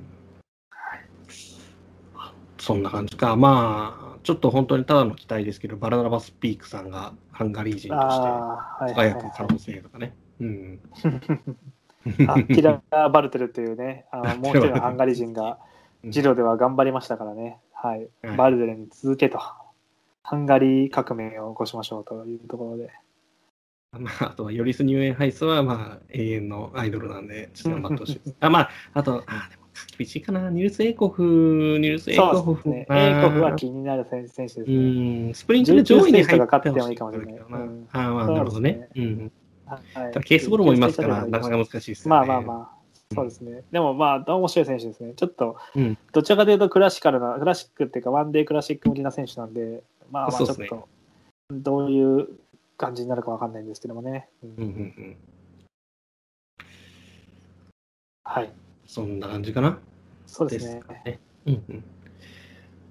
そんな感じか。まあ、ちょっと本当にただの期待ですけど、バラナバスピークさんがハンガリー人として輝く可能性とかね。うん。アッティラ・バルテルというね、あの (laughs) もう一人のハンガリー人が、ジロでは頑張りましたからね、はい、はいバルテルに続けと、ハンガリー革命を起こしましょうというところで。まあ、あとは、ヨリス・ニューエンハイスは、まあ、永遠のアイドルなんで、ちょっと頑張ってほしいです。(laughs) あ、まあ、あと、あ、でも、厳しいかな。ニルス・エイコフ、ニルス・エイコフ。そうですね、エイコフは気になる選手選手ですうね。ん、スプリントで上位に入って19勝ってもいいかもしれないああ、まあ、なるほどね。うん。はいケースボールもいますから、なかなか難しいですよね。まあまあまあ、そうですね。でもまあ、面白い選手ですね。ちょっと、うんどちらかというとクラシカルな、クラシックっていうか、ワンデークラシック向きな選手なんで、まあまあ、ちょっと、どういう感じになるかわかんないんですけどもね。うんうんうんうん。はい。そんな感じかな？そうですね。かね。うんうん。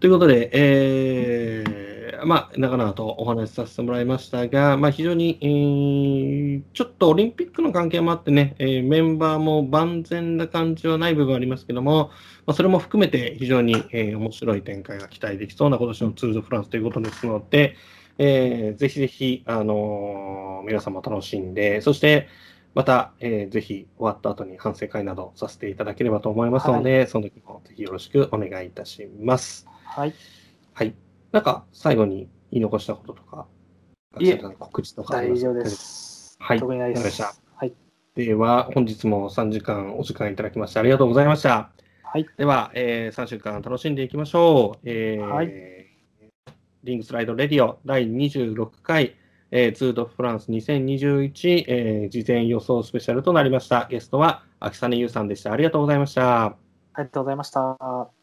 ということで、えー、まあ、長々とお話しさせてもらいましたが、まあ、非常に、えー、ちょっとオリンピックの関係もあってね、えー、メンバーも万全な感じはない部分はありますけども、まあ、それも含めて非常に、えー、面白い展開が期待できそうな今年のツール・ド・フランスということですので、えー、ぜひぜひ、あのー、皆様楽しんで、そして、また、えー、ぜひ終わった後に反省会などさせていただければと思いますので、はい、その時もぜひよろしくお願いいたします。はい。はい。なんか、最後に言い残したこととか、いえ告知とか大丈夫です。はい。特にないです。はい。では、本日も3時間お時間いただきましてありがとうございました。はい。では、えー、3週間楽しんでいきましょう。えー、はい。リングスライドレディオ第26回、えー、ツードフランス2021、えー、事前予想スペシャルとなりました。ゲストは秋雨優さんでした。ありがとうございました。ありがとうございました。